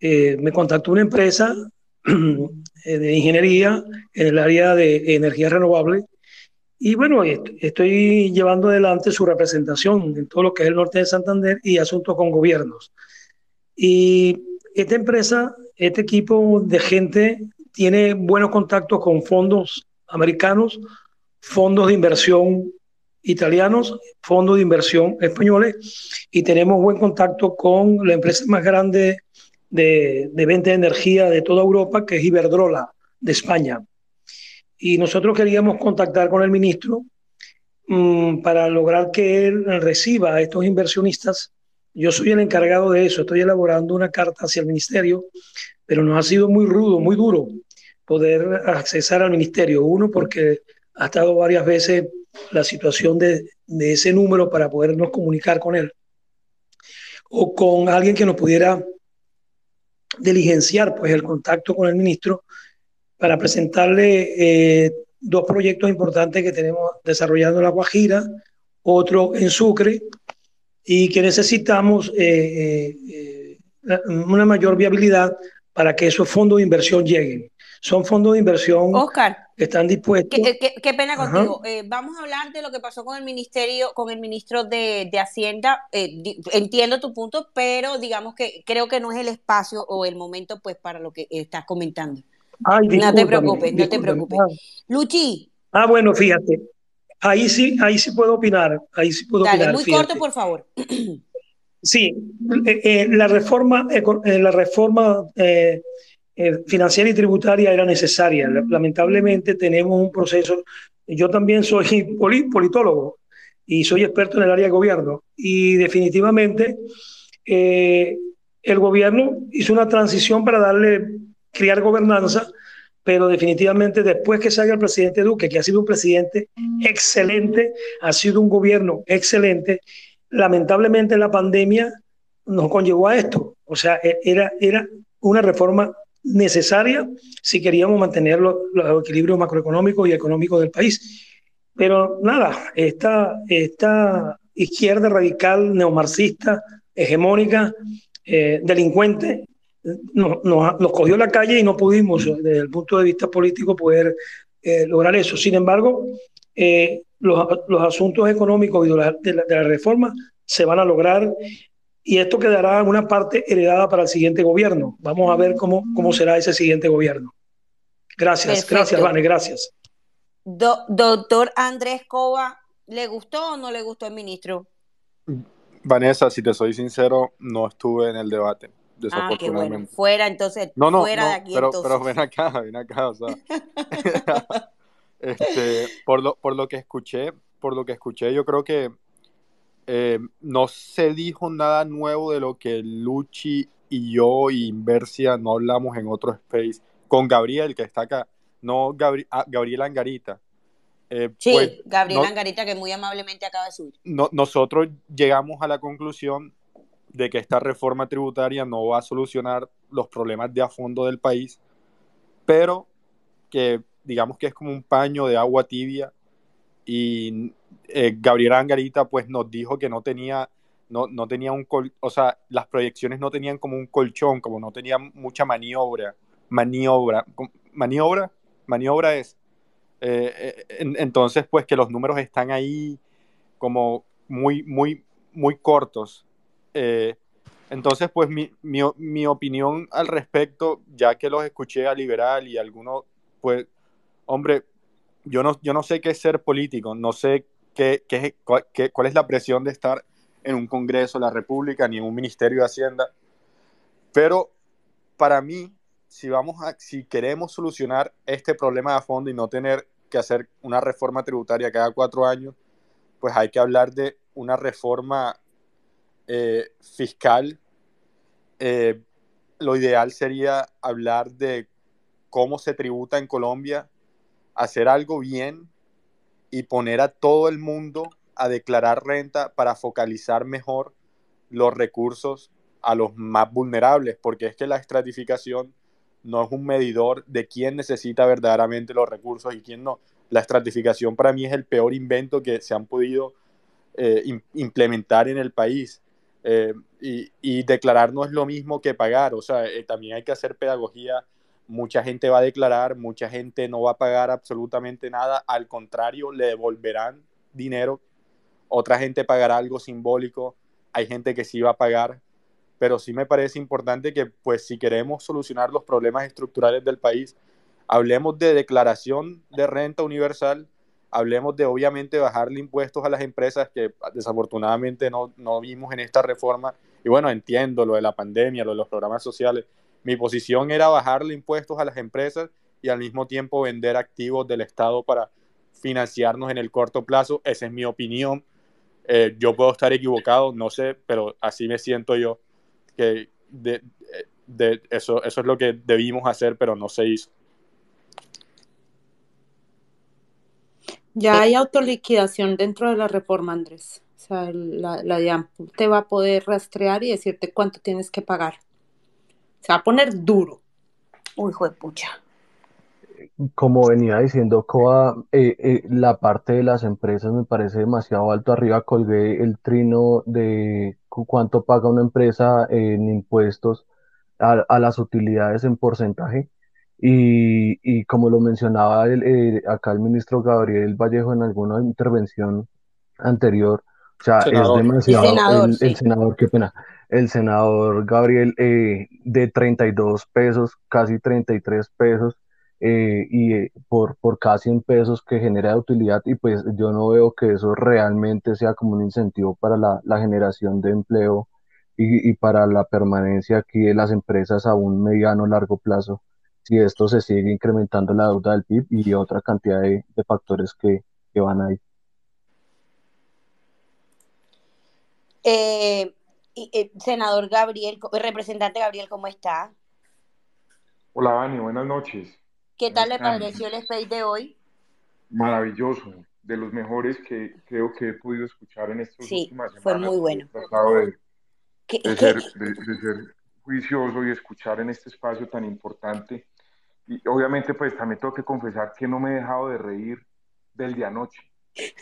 eh, me contactó una empresa eh, de ingeniería en el área de energía renovable y bueno, estoy llevando adelante su representación en todo lo que es el norte de Santander y asuntos con gobiernos. Y esta empresa, este equipo de gente tiene buenos contactos con fondos americanos, fondos de inversión italianos, fondos de inversión españoles y tenemos buen contacto con la empresa más grande de, venta de energía de toda Europa, que es Iberdrola, de España. Y nosotros queríamos contactar con el ministro mm, para lograr que él reciba a estos inversionistas. Yo soy el encargado de eso, estoy elaborando una carta hacia el ministerio, pero nos ha sido muy rudo, muy duro poder accesar al ministerio. Uno, porque ha estado varias veces la situación de, de ese número para podernos comunicar con él o con alguien que nos pudiera diligenciar pues, el contacto con el ministro para presentarle eh, dos proyectos importantes que tenemos desarrollando en La Guajira, otro en Sucre, y que necesitamos eh, eh, una mayor viabilidad para que esos fondos de inversión lleguen. Son fondos de inversión Oscar, que están dispuestos. Qué, pena contigo. vamos a hablar de lo que pasó con el ministerio, con el ministro de, de Hacienda. entiendo tu punto, pero digamos que creo que no es el espacio o el momento pues para lo que estás comentando no te preocupes, no te preocupes. Luchi. Ah, bueno, fíjate. Ahí sí, ahí sí puedo opinar. Ahí sí puedo Dale, opinar. Muy corto, por favor. Sí, la reforma, la reforma financiera y tributaria era necesaria. Lamentablemente tenemos un proceso, yo también soy politólogo y soy experto en el área de gobierno y definitivamente el gobierno hizo una transición para darle, crear gobernanza, pero definitivamente después que salga el presidente Duque, que ha sido un presidente excelente, ha sido un gobierno excelente, lamentablemente la pandemia nos conllevó a esto. O sea, e, era, era una reforma necesaria si queríamos mantener los, equilibrios macroeconómicos y económicos del país. Pero nada, esta, esta izquierda radical, neomarxista, hegemónica, eh, delincuente, nos, nos, cogió la calle y no pudimos, desde el punto de vista político, poder eh, lograr eso. Sin embargo, eh, los, los, asuntos económicos y de la, de la, reforma se van a lograr y esto quedará en una parte heredada para el siguiente gobierno. Vamos a ver cómo, cómo será ese siguiente gobierno. Gracias, gracias, Vane, gracias. doctor Andrés Cova, ¿le gustó o no le gustó el ministro? Vanessa, si te soy sincero, no estuve en el debate. Ah, qué bueno. Fuera entonces, no, no, fuera de aquí pero, entonces. Pero ven acá, ven acá, o sea. este, por, lo, por lo que escuché, por lo que escuché, yo creo que eh, no se dijo nada nuevo de lo que Luchi y yo y Inversia no hablamos en otro space con Gabriel, que está acá, no ah, Gabriel Angarita. Eh, sí, pues, Gabriel Angarita, que muy amablemente acaba de subir. No, nosotros llegamos a la conclusión de que esta reforma tributaria no va a solucionar los problemas de a fondo del país, pero que digamos que es como un paño de agua tibia y eh, Gabriel Angarita pues nos dijo que no tenía no, no tenía un o sea las proyecciones no tenían como un colchón como no tenía mucha maniobra maniobra maniobra maniobra es eh, eh, entonces pues que los números están ahí como muy muy muy cortos. Eh, entonces, pues mi, mi, mi, opinión al respecto, ya que los escuché a Liberal y algunos, pues, hombre, yo no, yo no sé qué es ser político, no sé qué, qué, qué, cuál es la presión de estar en un Congreso de la República ni en un Ministerio de Hacienda, pero para mí, si, vamos a, si queremos solucionar este problema a fondo y no tener que hacer una reforma tributaria cada cuatro años, pues hay que hablar de una reforma eh, fiscal, eh, lo ideal sería hablar de cómo se tributa en Colombia, hacer algo bien y poner a todo el mundo a declarar renta para focalizar mejor los recursos a los más vulnerables, porque es que la estratificación no es un medidor de quién necesita verdaderamente los recursos y quién no. La estratificación para mí es el peor invento que se han podido eh, implementar en el país. Eh, y, declarar no es lo mismo que pagar, o sea, eh, también hay que hacer pedagogía. Mucha gente va a declarar, mucha gente no va a pagar absolutamente nada, al contrario, le devolverán dinero, otra gente pagará algo simbólico, hay gente que sí va a pagar, pero sí me parece importante que, pues, si queremos solucionar los problemas estructurales del país, hablemos de declaración de renta universal, hablemos de obviamente bajarle impuestos a las empresas que desafortunadamente no, no vimos en esta reforma. Y bueno, entiendo lo de la pandemia, lo de los programas sociales. Mi posición era bajarle impuestos a las empresas y al mismo tiempo vender activos del Estado para financiarnos en el corto plazo. Esa es mi opinión. Eh, yo puedo estar equivocado, no sé, pero así me siento yo, que de, eso, es lo que debimos hacer, pero no se hizo. Ya hay autoliquidación dentro de la reforma, Andrés. O sea, la, la te va a poder rastrear y decirte cuánto tienes que pagar. Se va a poner duro. Uy, hijo de pucha. Como venía diciendo Coa, eh, eh, la parte de las empresas me parece demasiado alto. Arriba colgué el trino de cuánto paga una empresa en impuestos a las utilidades en porcentaje. Y, y como lo mencionaba el, eh, acá el ministro Gabriel Vallejo en alguna intervención anterior, o sea, es demasiado, el senador, el, senador, qué pena, el senador Gabriel eh, de 32 pesos, casi 33 pesos, eh, y por, por casi en pesos que genera de utilidad, y pues yo no veo que eso realmente sea como un incentivo para la, la generación de empleo y, para la permanencia aquí de las empresas a un mediano largo plazo si esto se sigue incrementando la deuda del PIB y otra cantidad de, factores que, van ahí. Eh, eh, senador Gabriel, representante Gabriel, ¿cómo está? Hola, Dani, buenas noches. ¿Qué tal le pareció el space de hoy? Maravilloso, de los mejores que creo que he podido escuchar en estas últimas semanas. Fue muy bueno. de, ser, juicioso y escuchar en este espacio tan importante. Y obviamente, pues también tengo que confesar que no me he dejado de reír del de anoche. Eh,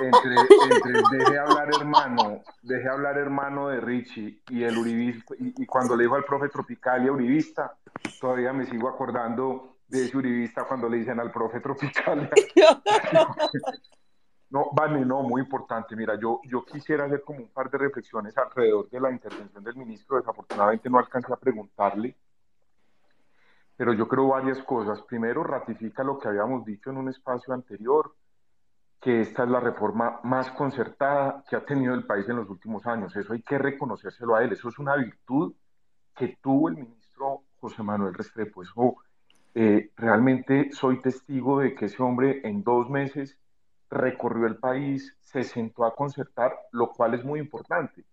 entre, entre deje hablar hermano, deje hablar hermano de Richie y el Uribista, y, cuando le dijo al profe Tropical y Uribista, todavía me sigo acordando de ese Uribista cuando le dicen al profe Tropical. no, vale, no, muy importante. Mira, yo, yo quisiera hacer como un par de reflexiones alrededor de la intervención del ministro. Desafortunadamente no alcancé a preguntarle, pero yo creo varias cosas. Primero, ratifica lo que habíamos dicho en un espacio anterior que esta es la reforma más concertada que ha tenido el país en los últimos años. Eso hay que reconocérselo a él. Eso es una virtud que tuvo el ministro José Manuel Restrepo. Eso, eh, realmente soy testigo de que ese hombre en dos meses recorrió el país, se sentó a concertar, lo cual es muy importante,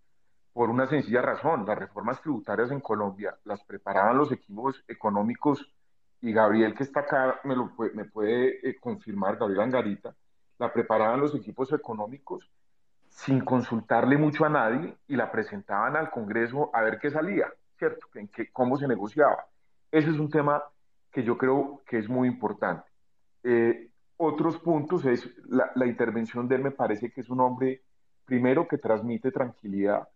por una sencilla razón. Las reformas tributarias en Colombia las preparaban los equipos económicos y Gabriel, que está acá, me, lo, me puede eh, confirmar, Gabriel Angarita, la preparaban los equipos económicos sin consultarle mucho a nadie y la presentaban al Congreso a ver qué salía, ¿cierto? En qué, cómo se negociaba. Ese es un tema que yo creo que es muy importante. Eh, otros puntos es la, la, intervención de él, me parece que es un hombre, primero, que transmite tranquilidad.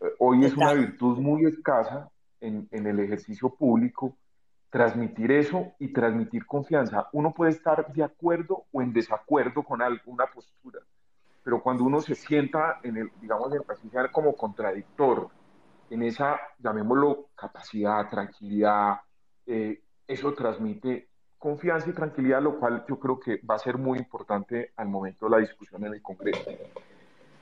Eh, hoy es una virtud muy escasa en, en el ejercicio público transmitir eso y transmitir confianza. Uno puede estar de acuerdo o en desacuerdo con alguna postura, pero cuando uno se sienta en el, digamos, en la como contradictor, en esa, llamémoslo, capacidad, tranquilidad, eh, eso transmite confianza y tranquilidad, lo cual yo creo que va a ser muy importante al momento de la discusión en el Congreso.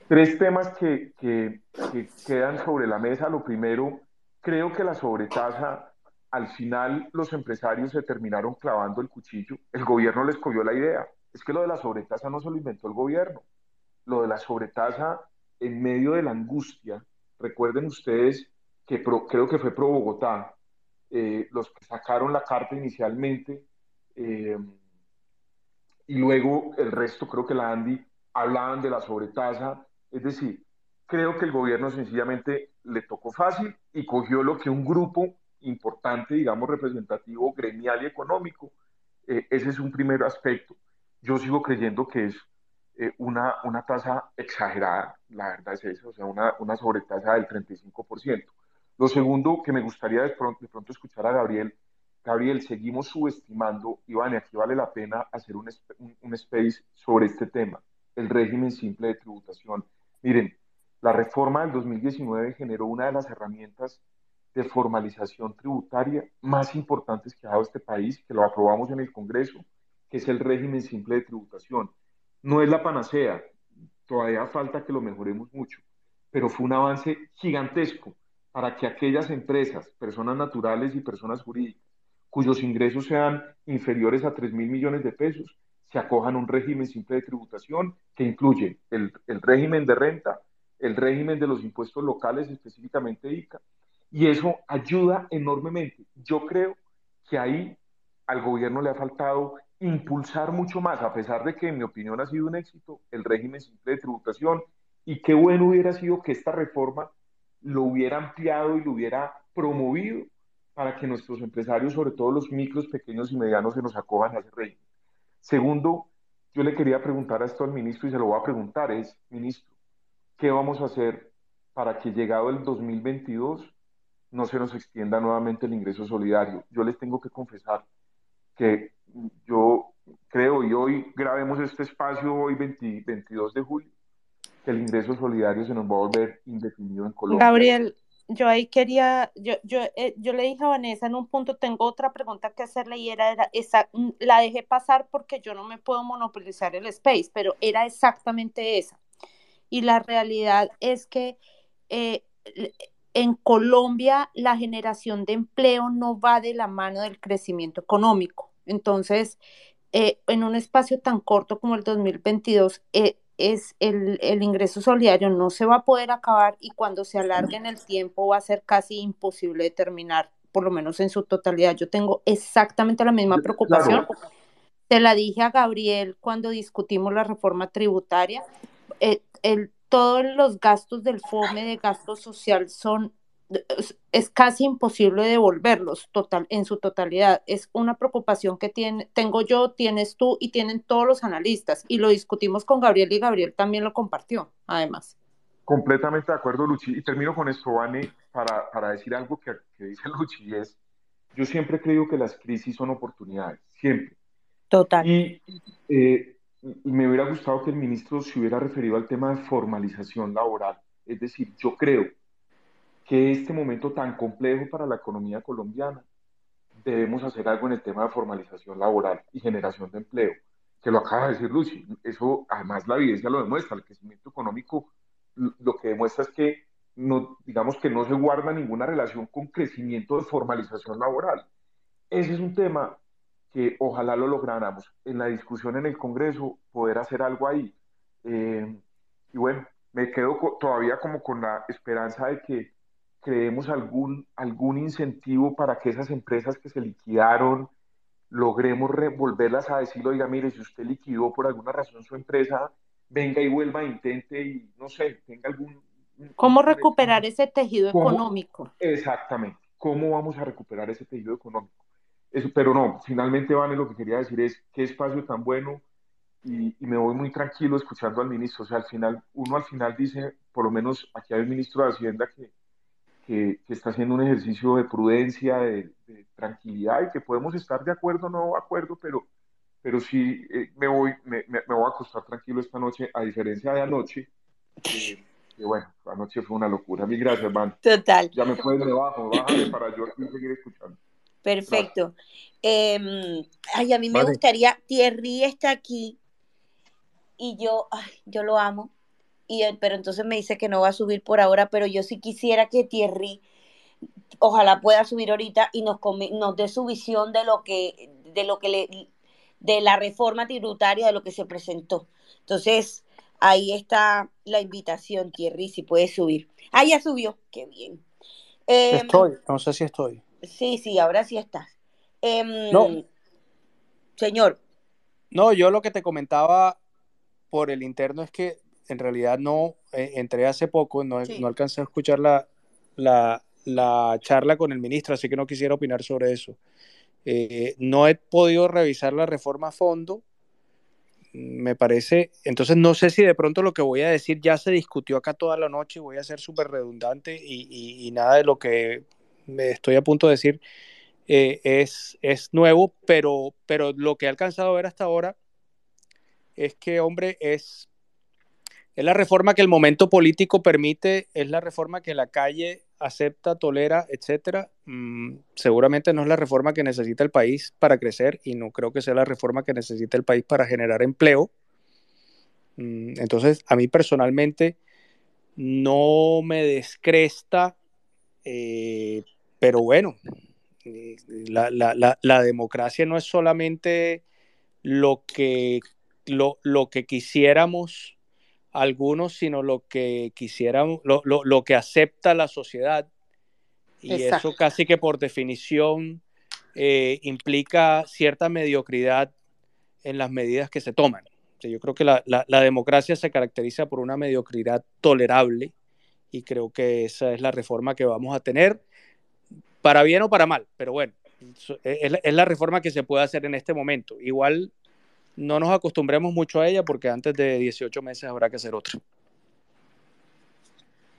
Tres temas que, que, que quedan sobre la mesa. Lo primero, creo que la sobretasa al final los empresarios se terminaron clavando el cuchillo, el gobierno les cogió la idea. Es que lo de la sobretasa no se lo inventó el gobierno. Lo de la sobretasa en medio de la angustia, recuerden ustedes que creo que fue pro Bogotá, eh, los que sacaron la carta inicialmente eh, y luego el resto, creo que la Andy, hablaban de la sobretasa. Es decir, creo que el gobierno sencillamente le tocó fácil y cogió lo que un grupo importante, digamos, representativo, gremial y económico. Eh, ese es un primer aspecto. Yo sigo creyendo que es eh, una, una tasa exagerada, la verdad es eso, o sea, una, una sobretasa del 35%. Lo segundo que me gustaría de pronto, de pronto escuchar a Gabriel, Gabriel, seguimos subestimando, Iván, aquí vale la pena hacer un, un, un space sobre este tema, el régimen simple de tributación. Miren, la reforma del 2019 generó una de las herramientas de formalización tributaria más importantes que ha dado este país, que lo aprobamos en el Congreso, que es el régimen simple de tributación. No es la panacea, todavía falta que lo mejoremos mucho, pero fue un avance gigantesco para que aquellas empresas, personas naturales y personas jurídicas, cuyos ingresos sean inferiores a 3 mil millones de pesos, se acojan a un régimen simple de tributación que incluye el, el régimen de renta, el régimen de los impuestos locales, específicamente ICA, y eso ayuda enormemente. Yo creo que ahí al gobierno le ha faltado impulsar mucho más, a pesar de que en mi opinión ha sido un éxito el régimen simple de tributación y qué bueno hubiera sido que esta reforma lo hubiera ampliado y lo hubiera promovido para que nuestros empresarios, sobre todo los micros, pequeños y medianos, se nos acojan a ese régimen. Segundo, yo le quería preguntar a esto al ministro y se lo voy a preguntar, es, ministro, ¿qué vamos a hacer para que llegado el 2022 no se nos extienda nuevamente el ingreso solidario. Yo les tengo que confesar que yo creo, y hoy grabemos este espacio, hoy 22 de julio, que el ingreso solidario se nos va a volver indefinido en Colombia. Gabriel, yo ahí quería, yo, yo, eh, yo le dije a Vanessa en un punto, tengo otra pregunta que hacerle y era, esa, la dejé pasar porque yo no me puedo monopolizar el space, pero era exactamente esa. Y la realidad es que eh, en Colombia la generación de empleo no va de la mano del crecimiento económico. Entonces, eh, en un espacio tan corto como el 2022, eh, es el, el, ingreso solidario no se va a poder acabar y cuando se alargue en el tiempo va a ser casi imposible determinar, por lo menos en su totalidad. Yo tengo exactamente la misma preocupación. Te la dije a Gabriel cuando discutimos la reforma tributaria. Eh, el, todos los gastos del FOME de gasto social son es casi imposible devolverlos total, en su totalidad. Es una preocupación que tiene, tengo yo, tienes tú y tienen todos los analistas. Y lo discutimos con Gabriel y Gabriel también lo compartió, además. Completamente de acuerdo, Luchi. Y termino con esto, Vane, para, para decir algo que, que dice Luchi, y es, yo siempre he creído que las crisis son oportunidades, siempre. Total. Y eh, me hubiera gustado que el ministro se hubiera referido al tema de formalización laboral. Es decir, yo creo que este momento tan complejo para la economía colombiana, debemos hacer algo en el tema de formalización laboral y generación de empleo, que lo acaba de decir Lucy. Eso, además, la evidencia lo demuestra. El crecimiento económico lo que demuestra es que no, digamos que no se guarda ninguna relación con crecimiento de formalización laboral. Ese es un tema que ojalá lo lográramos en la discusión en el Congreso, poder hacer algo ahí. Eh, y bueno, me quedo todavía como con la esperanza de que creemos algún, algún incentivo para que esas empresas que se liquidaron logremos volverlas a decir, oiga, mire, si usted liquidó por alguna razón su empresa, venga y vuelva, intente y no sé, tenga algún... ¿Cómo recuperar ese tejido económico? Exactamente, ¿cómo vamos a recuperar ese tejido económico? Eso, pero no, finalmente, Vane, lo que quería decir es qué espacio tan bueno y, y, me voy muy tranquilo escuchando al ministro. O sea, al final, uno al final dice, por lo menos aquí hay un ministro de Hacienda que, que, está haciendo un ejercicio de prudencia, de, tranquilidad y que podemos estar de acuerdo o no de acuerdo, pero, pero sí eh, me, voy, me, me, voy a acostar tranquilo esta noche, a diferencia de anoche. que bueno, anoche fue una locura. Mil gracias, man. Total. Ya me puedes debajo, bájale para yo seguir escuchando. Perfecto. Eh, ay, a mí me gustaría, Thierry está aquí y yo, ay, yo lo amo y, pero entonces me dice que no va a subir por ahora, pero yo sí quisiera que Thierry ojalá pueda subir ahorita y nos, nos dé su visión de lo que, de lo que le, de la reforma tributaria, de lo que se presentó. Entonces, ahí está la invitación, Thierry, si puede subir. Ah, ya subió, qué bien. Em, estoy, no sé si estoy. Sí, sí, ahora sí estás. Em, no. Señor. No, yo lo que te comentaba por el interno es que en realidad no, eh, entré hace poco, no, no alcancé a escuchar la, la, la, charla con el ministro, así que no quisiera opinar sobre eso. Eh, no he podido revisar la reforma a fondo, me parece, entonces no sé si de pronto lo que voy a decir ya se discutió acá toda la noche, voy a ser súper redundante y, y, nada de lo que me estoy a punto de decir eh, es, es nuevo, pero, pero lo que he alcanzado a ver hasta ahora es que, hombre, es es la reforma que el momento político permite, es la reforma que la calle acepta, tolera, etcétera. Mm, seguramente no es la reforma que necesita el país para crecer y no creo que sea la reforma que necesita el país para generar empleo. Mm, entonces, a mí personalmente no me descresta, eh, pero bueno, eh, la, la, democracia no es solamente lo que, lo, lo que quisiéramos algunos, sino lo que quisiéramos, lo, lo, lo que acepta la sociedad. Y eso casi que por definición eh, implica cierta mediocridad en las medidas que se toman. yo creo que la, la, democracia se caracteriza por una mediocridad tolerable y creo que esa es la reforma que vamos a tener, para bien o para mal, pero bueno, es, es la reforma que se puede hacer en este momento. Igual no nos acostumbremos mucho a ella porque antes de 18 meses habrá que hacer otra.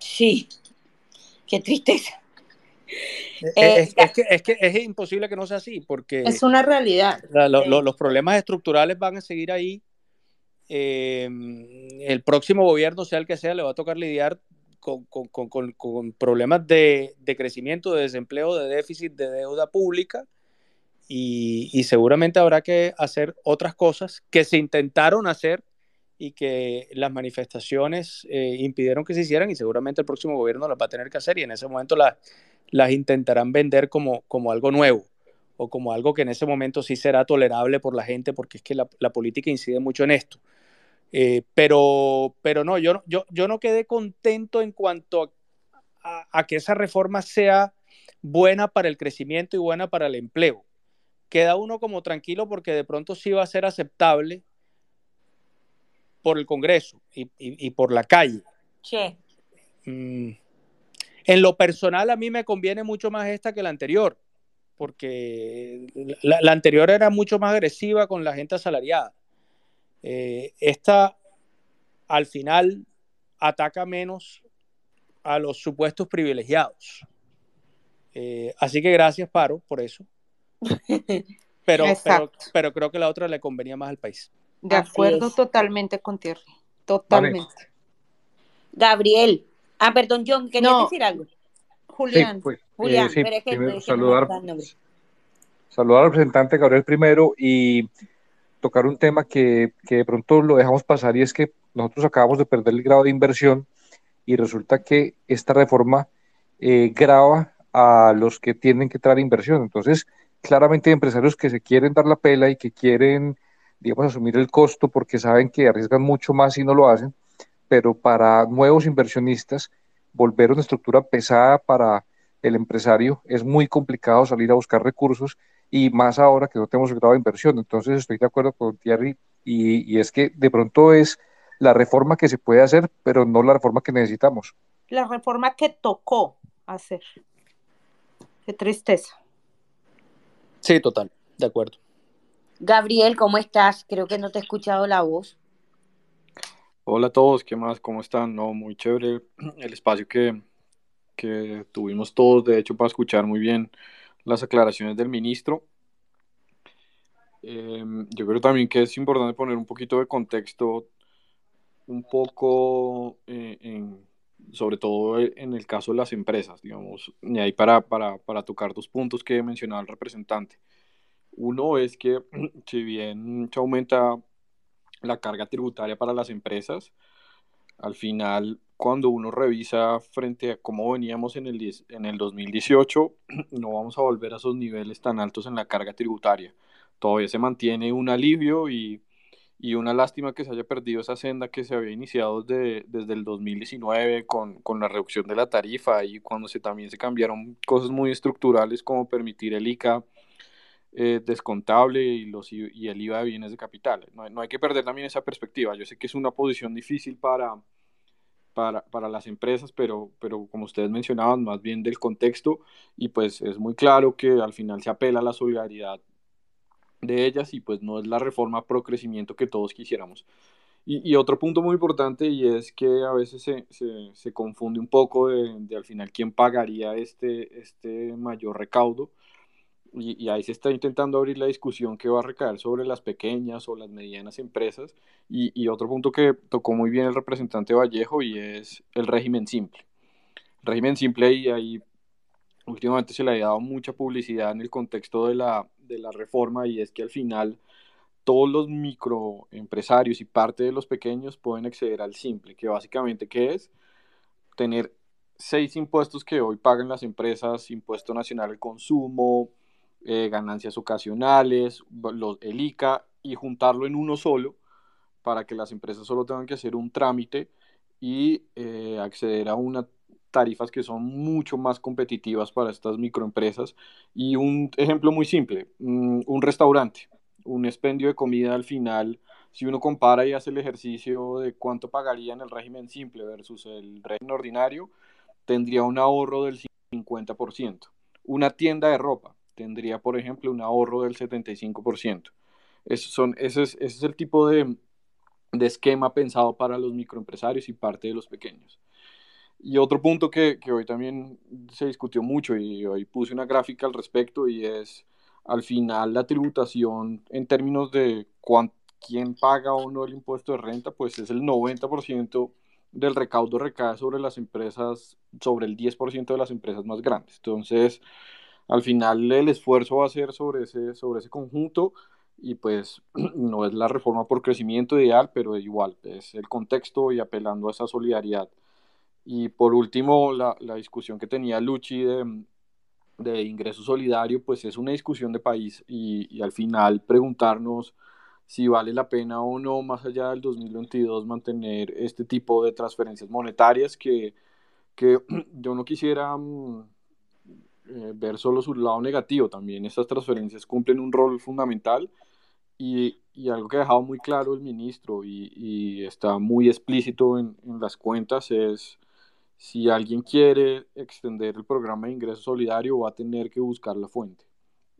Sí, qué tristeza. Eh, eh, es, que, es, que, es imposible que no sea así porque... Es una realidad. los problemas estructurales van a seguir ahí. Eh, el próximo gobierno, sea el que sea, le va a tocar lidiar con, con problemas de, de, crecimiento, de desempleo, de déficit, de deuda pública y, seguramente habrá que hacer otras cosas que se intentaron hacer y que las manifestaciones eh, impidieron que se hicieran y seguramente el próximo gobierno las va a tener que hacer y en ese momento las, las intentarán vender como, como algo nuevo o como algo que en ese momento sí será tolerable por la gente porque es que la, la política incide mucho en esto. Eh, pero, pero no, yo, yo, yo no quedé contento en cuanto a, a, que esa reforma sea buena para el crecimiento y buena para el empleo. Queda uno como tranquilo porque de pronto sí va a ser aceptable por el Congreso y, y, y por la calle. Sí. Mm. En lo personal, a mí me conviene mucho más esta que la anterior, porque la, la anterior era mucho más agresiva con la gente asalariada. Eh, esta, al final, ataca menos a los supuestos privilegiados. Eh, así que gracias, Paro, por eso. Pero, pero, pero, creo que la otra le convenía más al país. De acuerdo totalmente con Thierry. Totalmente. Vale. Gabriel. Ah, perdón, John, ¿querías no. decir algo? Julián. Sí, pues, Julián, eh, sí, pero es que, primero, es que saludar, no saludar al representante Gabriel primero y tocar un tema que, que, de pronto lo dejamos pasar y es que nosotros acabamos de perder el grado de inversión y resulta que esta reforma eh, grava a los que tienen que traer inversión. Entonces, claramente hay empresarios que se quieren dar la pela y que quieren, digamos, asumir el costo porque saben que arriesgan mucho más si no lo hacen, pero para nuevos inversionistas, volver a una estructura pesada para el empresario es muy complicado salir a buscar recursos y más ahora que no tenemos el grado de inversión. Entonces estoy de acuerdo con Thierry y, y, es que de pronto es la reforma que se puede hacer, pero no la reforma que necesitamos. La reforma que tocó hacer. Qué tristeza. Sí, total, de acuerdo. Gabriel, ¿cómo estás? Creo que no te he escuchado la voz. Hola a todos, ¿qué más? ¿Cómo están? No, muy chévere el espacio que, que tuvimos todos, de hecho, para escuchar muy bien las aclaraciones del ministro. Eh, yo creo también que es importante poner un poquito de contexto, un poco eh, en, sobre todo en el caso de las empresas, digamos, y ahí para, para, para tocar dos puntos que mencionaba el representante. Uno es que si bien se aumenta la carga tributaria para las empresas, al final cuando uno revisa frente a cómo veníamos en el, en el 2018, no vamos a volver a esos niveles tan altos en la carga tributaria. Todavía se mantiene un alivio y, y una lástima que se haya perdido esa senda que se había iniciado desde, desde el 2019 con, con, la reducción de la tarifa y cuando se, también se cambiaron cosas muy estructurales como permitir el ICA eh, descontable y, los, y el IVA de bienes de capital. No, no hay que perder también esa perspectiva. Yo sé que es una posición difícil para para, para, las empresas, pero, pero como ustedes mencionaban, más bien del contexto, y pues es muy claro que al final se apela a la solidaridad de ellas y pues no es la reforma pro crecimiento que todos quisiéramos. Y, y otro punto muy importante y es que a veces se, se, se confunde un poco de, de, al final quién pagaría este, este mayor recaudo y, y, ahí se está intentando abrir la discusión que va a recaer sobre las pequeñas o las medianas empresas. Y, y, otro punto que tocó muy bien el representante Vallejo y es el régimen simple. El régimen simple y ahí últimamente se le ha dado mucha publicidad en el contexto de la, de la reforma y es que al final todos los microempresarios y parte de los pequeños pueden acceder al simple, que básicamente ¿qué es? Tener seis impuestos que hoy pagan las empresas, impuesto nacional al consumo, eh, ganancias ocasionales, los, el ICA, y juntarlo en uno solo para que las empresas solo tengan que hacer un trámite y eh, acceder a unas tarifas que son mucho más competitivas para estas microempresas. Y un ejemplo muy simple, un, un restaurante, un expendio de comida al final, si uno compara y hace el ejercicio de cuánto pagaría en el régimen simple versus el régimen ordinario, tendría un ahorro del 50%. Una tienda de ropa, tendría, por ejemplo, un ahorro del 75%. Eso son, ese, es, ese es el tipo de, de, esquema pensado para los microempresarios y parte de los pequeños. Y otro punto que, que, hoy también se discutió mucho y hoy puse una gráfica al respecto y es al final la tributación en términos de cuán, quién paga o no el impuesto de renta, pues es el 90% del recaudo recae sobre las empresas, sobre el 10% de las empresas más grandes. Entonces, al final el esfuerzo va a ser sobre ese, sobre ese conjunto y pues no es la reforma por crecimiento ideal, pero igual es el contexto y apelando a esa solidaridad. Y por último, la, la discusión que tenía Luchi de, de, ingreso solidario, pues es una discusión de país y, y, al final preguntarnos si vale la pena o no, más allá del 2022, mantener este tipo de transferencias monetarias que, que yo no quisiera mm, eh, ver solo su lado negativo, también estas transferencias cumplen un rol fundamental y, y, algo que ha dejado muy claro el ministro y, y está muy explícito en, en, las cuentas es si alguien quiere extender el programa de ingreso solidario va a tener que buscar la fuente.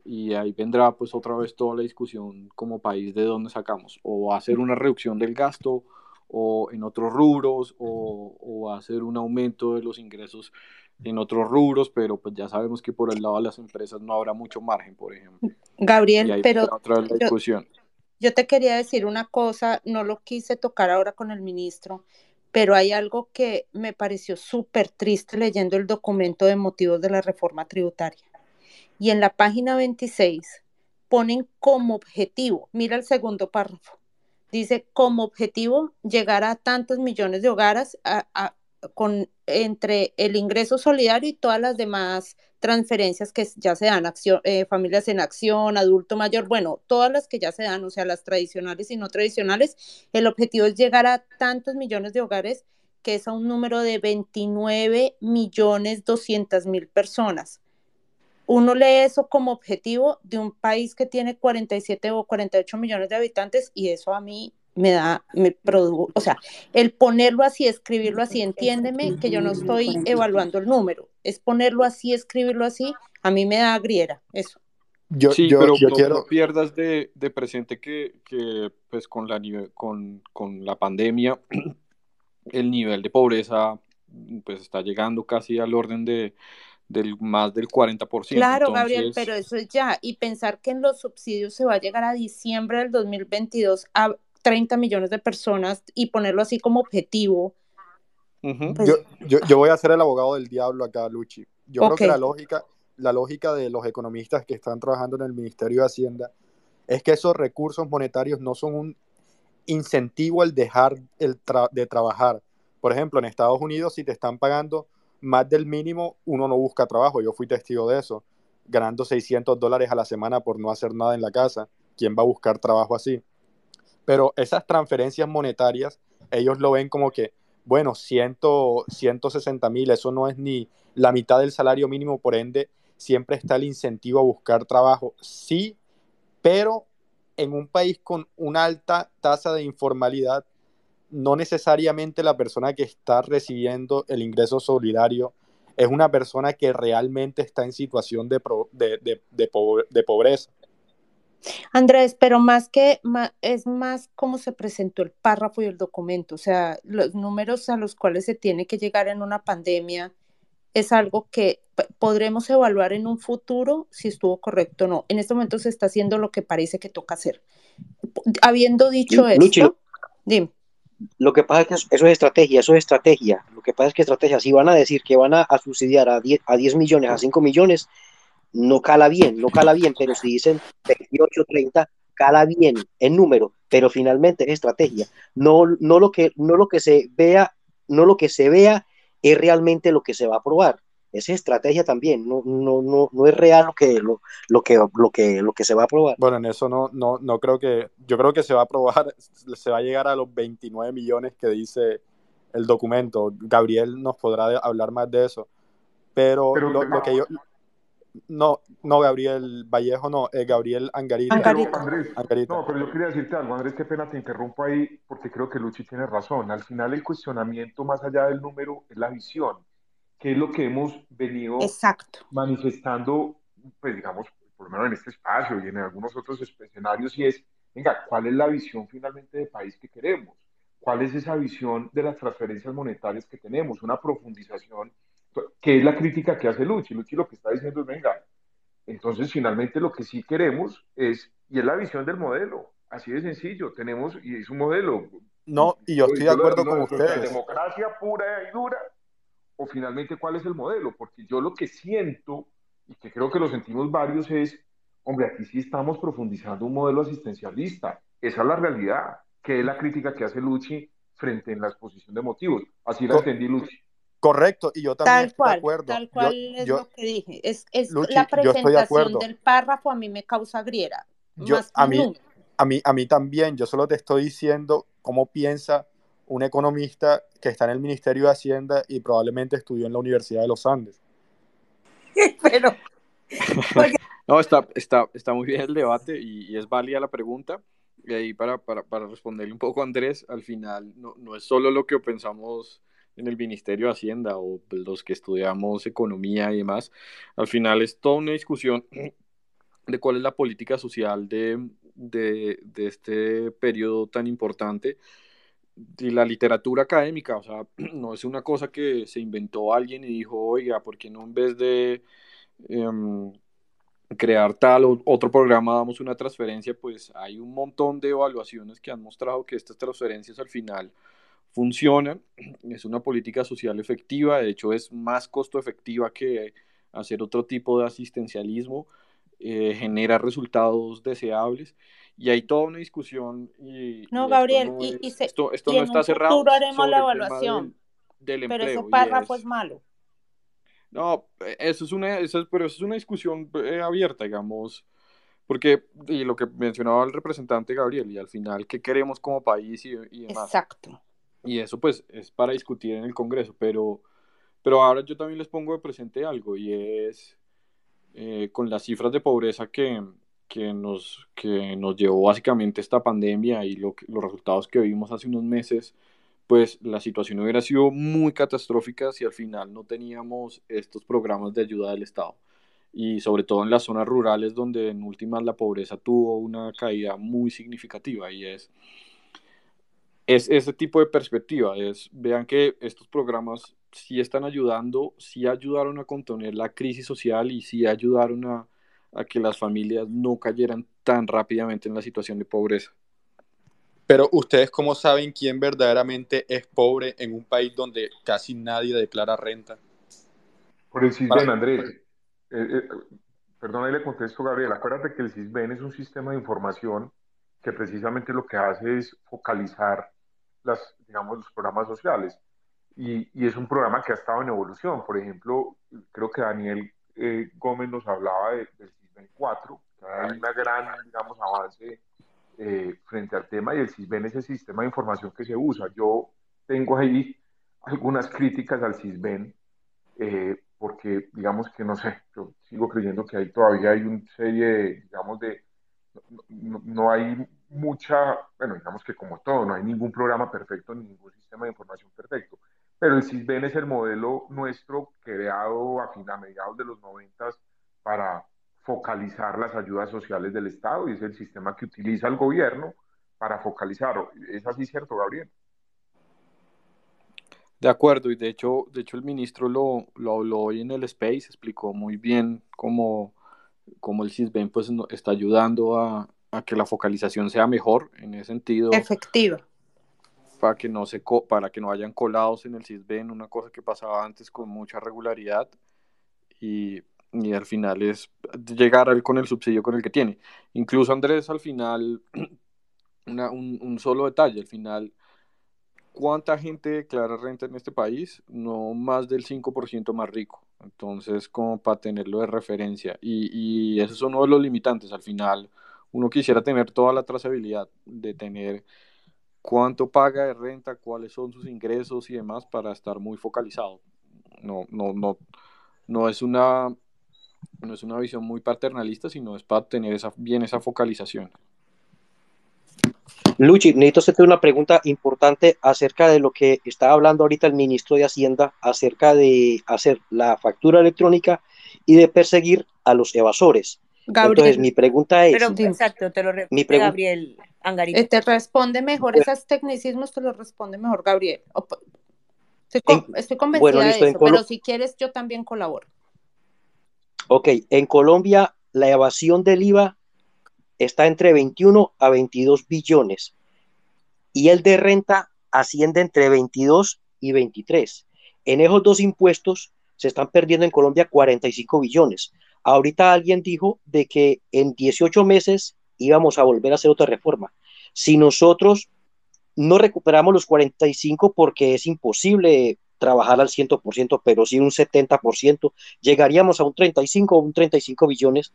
Y ahí vendrá pues otra vez toda la discusión como país de dónde sacamos. O va a ser una reducción del gasto o en otros rubros o, o va a ser un aumento de los ingresos en otros rubros, pero pues ya sabemos que por el lado de las empresas no habrá mucho margen, por ejemplo. Gabriel, pero otra vez la discusión. Yo, yo te quería decir una cosa, no lo quise tocar ahora con el ministro, pero hay algo que me pareció súper triste leyendo el documento de motivos de la reforma tributaria. Y en la página 26 ponen como objetivo, mira el segundo párrafo, dice como objetivo llegar a tantos millones de hogares a, a, con, entre el ingreso solidario y todas las demás transferencias que ya se dan, eh, familias en acción, adulto mayor, bueno, todas las que ya se dan, o sea, las tradicionales y no tradicionales, el objetivo es llegar a tantos millones de hogares que es a un número de 29 millones 200 mil personas. Uno lee eso como objetivo de un país que tiene 47 o 48 millones de habitantes y eso a mí me da, me produjo, o sea, el ponerlo así, escribirlo así, entiéndeme que yo no estoy evaluando el número, es ponerlo así, escribirlo así, a mí me da griera, eso. Yo, sí, yo, pero yo no, quiero... no pierdas de, de presente que, que, pues con la, con, con la pandemia el nivel de pobreza pues está llegando casi al orden de del más del 40%. Claro, Entonces... Gabriel, pero eso es ya. Y pensar que en los subsidios se va a llegar a diciembre del 2022 a 30 millones de personas y ponerlo así como objetivo. Uh -huh. pues... yo, yo, yo, voy a ser el abogado del diablo acá, Luchi. Yo okay. creo que la lógica, la lógica de los economistas que están trabajando en el Ministerio de Hacienda es que esos recursos monetarios no son un incentivo al dejar el tra de trabajar. Por ejemplo, en Estados Unidos, si te están pagando más del mínimo, uno no busca trabajo. Yo fui testigo de eso, ganando 600 dólares a la semana por no hacer nada en la casa. ¿Quién va a buscar trabajo así? Pero esas transferencias monetarias, ellos lo ven como que, bueno, 100, 160 mil, eso no es ni la mitad del salario mínimo, por ende, siempre está el incentivo a buscar trabajo. Sí, pero en un país con una alta tasa de informalidad, no necesariamente la persona que está recibiendo el ingreso solidario es una persona que realmente está en situación de, de, de, de pobre, pobreza. Andrés, pero más que más, es más cómo se presentó el párrafo y el documento, o sea, los números a los cuales se tiene que llegar en una pandemia es algo que podremos evaluar en un futuro si estuvo correcto o no. En este momento se está haciendo lo que parece que toca hacer. Habiendo dicho Luchi, esto, dime. Lo que pasa es que eso es estrategia, eso es estrategia. Lo que pasa es que estrategia, si van a decir que van a, a subsidiar a 10, a 10 millones, a 5 millones, no cala bien, no cala bien, pero si dicen 28, 30, cala bien en número, pero finalmente es estrategia. No, no, lo que, no lo que se vea, no lo que se vea es realmente lo que se va a aprobar. Es estrategia también, no, no, no, no es real lo que, lo, lo, que, lo, que, lo que se va a aprobar. Bueno, en eso no, no, no creo que, yo creo que se va a aprobar, se va a llegar a los 29 millones que dice el documento. Gabriel nos podrá hablar más de eso. Pero, pero lo, lo, que yo, no, no, Gabriel Vallejo, no, eh, Gabriel Angarita. Angarita. Andrés, Angarita. No, pero yo quería decirte algo, Andrés, qué pena te interrumpo ahí, porque creo que Luchi tiene razón. Al final el cuestionamiento, más allá del número, es la visión, que es lo que hemos venido Exacto. manifestando, pues digamos, por lo menos en este espacio y en algunos otros escenarios, y es, venga, ¿cuál es la visión finalmente de país que queremos? ¿Cuál es esa visión de las transferencias monetarias que tenemos? Una profundización que es la crítica que hace Luchi. Luchi lo que está diciendo es, venga, entonces finalmente lo que sí queremos es, y es la visión del modelo, así de sencillo, tenemos, y es un modelo. No, y yo estoy de acuerdo con ustedes. Democracia pura y dura, o finalmente cuál es el modelo, porque yo lo que siento, y que creo que lo sentimos varios, es, hombre, aquí sí estamos profundizando un modelo asistencialista. Esa es la realidad, que es la crítica que hace Luchi frente en la exposición de motivos. Así la entendí, Luchi. Correcto, y yo también tal estoy cual, de acuerdo. Tal cual es yo, lo que dije. Es, es Luchi, la yo estoy de presentación acuerdo. del párrafo a mí me causa griera. Yo, más a, mí, número. a, mí, a mí también, yo solo te estoy diciendo cómo piensa un economista que está en el Ministerio de Hacienda y probablemente estudió en la Universidad de los Andes. Pero, No, está, está, está muy bien el debate y, y es válida la pregunta. Y ahí para, para, para responderle un poco a Andrés, al final no, no es solo lo que pensamos en el Ministerio de Hacienda o pues, los que estudiamos economía y demás, al final es toda una discusión de cuál es la política social de, de, de este periodo tan importante y la literatura académica, o sea, no es una cosa que se inventó alguien y dijo, oiga, ¿por qué no en vez de em, crear tal o otro programa damos una transferencia? Pues hay un montón de evaluaciones que han mostrado que estas transferencias al final funcionan, es una política social efectiva, de hecho es más costo efectiva que hacer otro tipo de asistencialismo, eh, genera resultados deseables y hay toda una discusión y, No, y Gabriel, esto no, y, es, y, se, esto, esto y no está cerrado futuro haremos la evaluación. del, del pero empleo ese párrafo es, es malo. no, eso es una, eso es, pero eso es una discusión eh, abierta, digamos, porque, y lo que mencionaba el representante Gabriel, y al final, ¿qué queremos como país y, y demás? Exacto. Y eso pues es para discutir en el Congreso, pero, pero ahora yo también les pongo de presente algo, y es eh, con las cifras de pobreza que, que, nos, que nos llevó básicamente esta pandemia y los resultados que vimos hace unos meses, pues la situación hubiera sido muy catastrófica si al final no teníamos estos programas de ayuda del Estado. Y sobre todo en las zonas rurales donde en últimas la pobreza tuvo una caída muy significativa y es, es ese tipo de perspectiva, es vean que estos programas sí están ayudando, sí ayudaron a contener la crisis social y sí ayudaron a, a que las familias no cayeran tan rápidamente en la situación de pobreza. Pero ustedes cómo saben quién verdaderamente es pobre en un país donde casi nadie declara renta. Por el CISBEN, Andrés. Eh, eh, perdón, ahí le contesto, Gabriel. Acuérdate que el CISBEN es un sistema de información que precisamente lo que hace es focalizar las, digamos, los programas sociales. Y, y es un programa que ha estado en evolución. Por ejemplo, creo que Daniel eh, Gómez nos hablaba de- del CISBEN 4, que hay una gran, digamos, avance eh, frente al tema y el CISBEN es el sistema de información que se usa. Yo tengo ahí algunas críticas al CISBEN eh, porque digamos que no sé, yo sigo creyendo que ahí todavía hay una serie, de, digamos, de, no, no- no hay mucha, bueno, digamos que como todo, no hay ningún programa perfecto ni ningún sistema de información perfecto, pero el CISBEN es el modelo nuestro creado a, fin, a mediados de los noventas para focalizar las ayudas sociales del Estado y es el sistema que utiliza el gobierno para focalizarlo. ¿Es así cierto, Gabriel? De acuerdo, y de hecho, de hecho el ministro lo, lo habló hoy en el Space, explicó muy bien cómo, cómo el CISBEN pues, está ayudando a, a que la focalización sea mejor en ese sentido, Efectiva. para que no se co- para que no hayan colados en el CISBEN, una cosa que pasaba antes con mucha regularidad y, y al final es llegar al- con el subsidio con el que tiene. Incluso Andrés al final, una- un, un solo detalle, al final ¿Cuánta gente declara renta en este país? No más del 5% más rico. Entonces, como para tenerlo de referencia. Y, y eso es uno de los limitantes. Al final, uno quisiera tener toda la trazabilidad de tener cuánto paga de renta, cuáles son sus ingresos y demás para estar muy focalizado. No, no, no, no es una, no es una visión muy paternalista, sino es para tener esa, bien esa focalización. Luchi, necesito hacerte una pregunta importante acerca de lo que estaba hablando ahorita el ministro de Hacienda, acerca de hacer la factura electrónica y de perseguir a los evasores. Gabriel. Entonces, mi pregunta es, Pero exacto, te lo mi repite pregunta, Gabriel Angarita. Eh, te responde mejor, esos tecnicismos te los responde mejor Gabriel. Estoy, con- En- estoy convencida bueno, listo, de en eso, pero si quieres yo también colaboro. ok, en Colombia la evasión del IVA está entre 21 a 22 billones y el de renta asciende entre 22 y 23. En esos dos impuestos se están perdiendo en Colombia 45 billones. Ahorita alguien dijo de que en 18 meses íbamos a volver a hacer otra reforma. Si nosotros no recuperamos los 45 porque es imposible trabajar al 100%, pero sí un 70%, llegaríamos a un 35 o un 35 billones.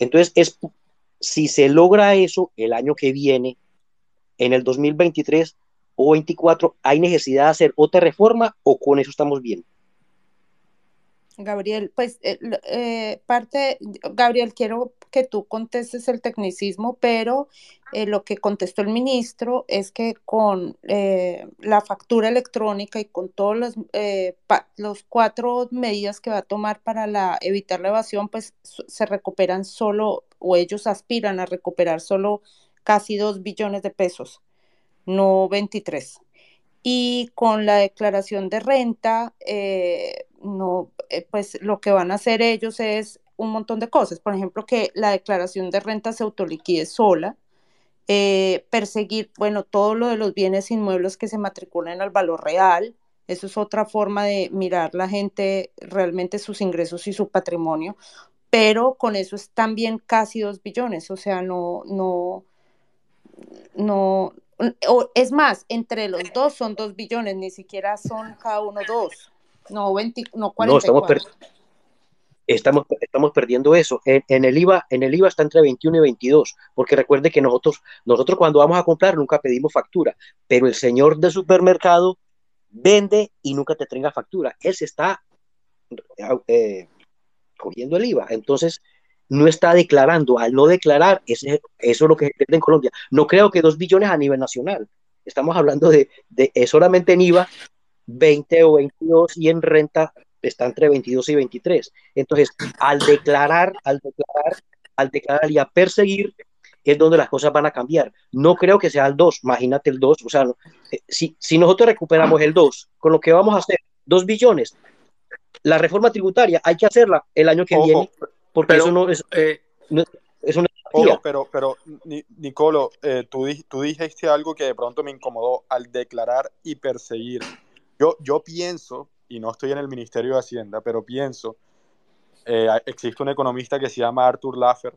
Entonces, es, si se logra eso el año que viene, en el 2023 o 24, ¿hay necesidad de hacer otra reforma o con eso estamos bien? Gabriel, pues eh, eh, parte, Gabriel, quiero que tú contestes el tecnicismo, pero eh, lo que contestó el ministro es que con la factura electrónica y con todos los, los cuatro medidas que va a tomar para la, evitar la evasión, pues se recuperan solo, o ellos aspiran a recuperar solo casi dos billones de pesos, no 23 y con la declaración de renta, eh, no, eh, pues lo que van a hacer ellos es un montón de cosas. Por ejemplo, que la declaración de renta se autoliquide sola, eh, perseguir, bueno, todo lo de los bienes inmuebles que se matriculen al valor real. Eso es otra forma de mirar la gente realmente sus ingresos y su patrimonio, pero con eso es también casi dos billones, o sea, no, no, no, o, es más, entre los dos son dos billones, ni siquiera son cada uno dos, no, 20, no 44. estamos, estamos, perdiendo eso. En, el IVA, en el IVA está entre 21 y 22, porque recuerde que nosotros, nosotros cuando vamos a comprar nunca pedimos factura, pero el señor de supermercado vende y nunca te tenga factura. Él se está eh, cogiendo el IVA. Entonces, no está declarando. Al no declarar, eso es lo que se en Colombia. No creo que dos billones a nivel nacional. Estamos hablando de, de solamente en IVA 20 o 22 y en renta está entre 22 y 23. Entonces, al declarar, al declarar, al declarar y a perseguir, es donde las cosas van a cambiar. No creo que sea el 2, imagínate el 2, o sea, eh, si, si nosotros recuperamos el 2, con lo que vamos a hacer, 2 billones, la reforma tributaria hay que hacerla el año que viene, porque eso no es, eh, es una pero, pero, Nicolo, eh, tú, tú dijiste algo que de pronto me incomodó al declarar y perseguir. Yo, yo pienso, y no estoy en el Ministerio de Hacienda, pero pienso, eh, existe un economista que se llama Arthur Laffer.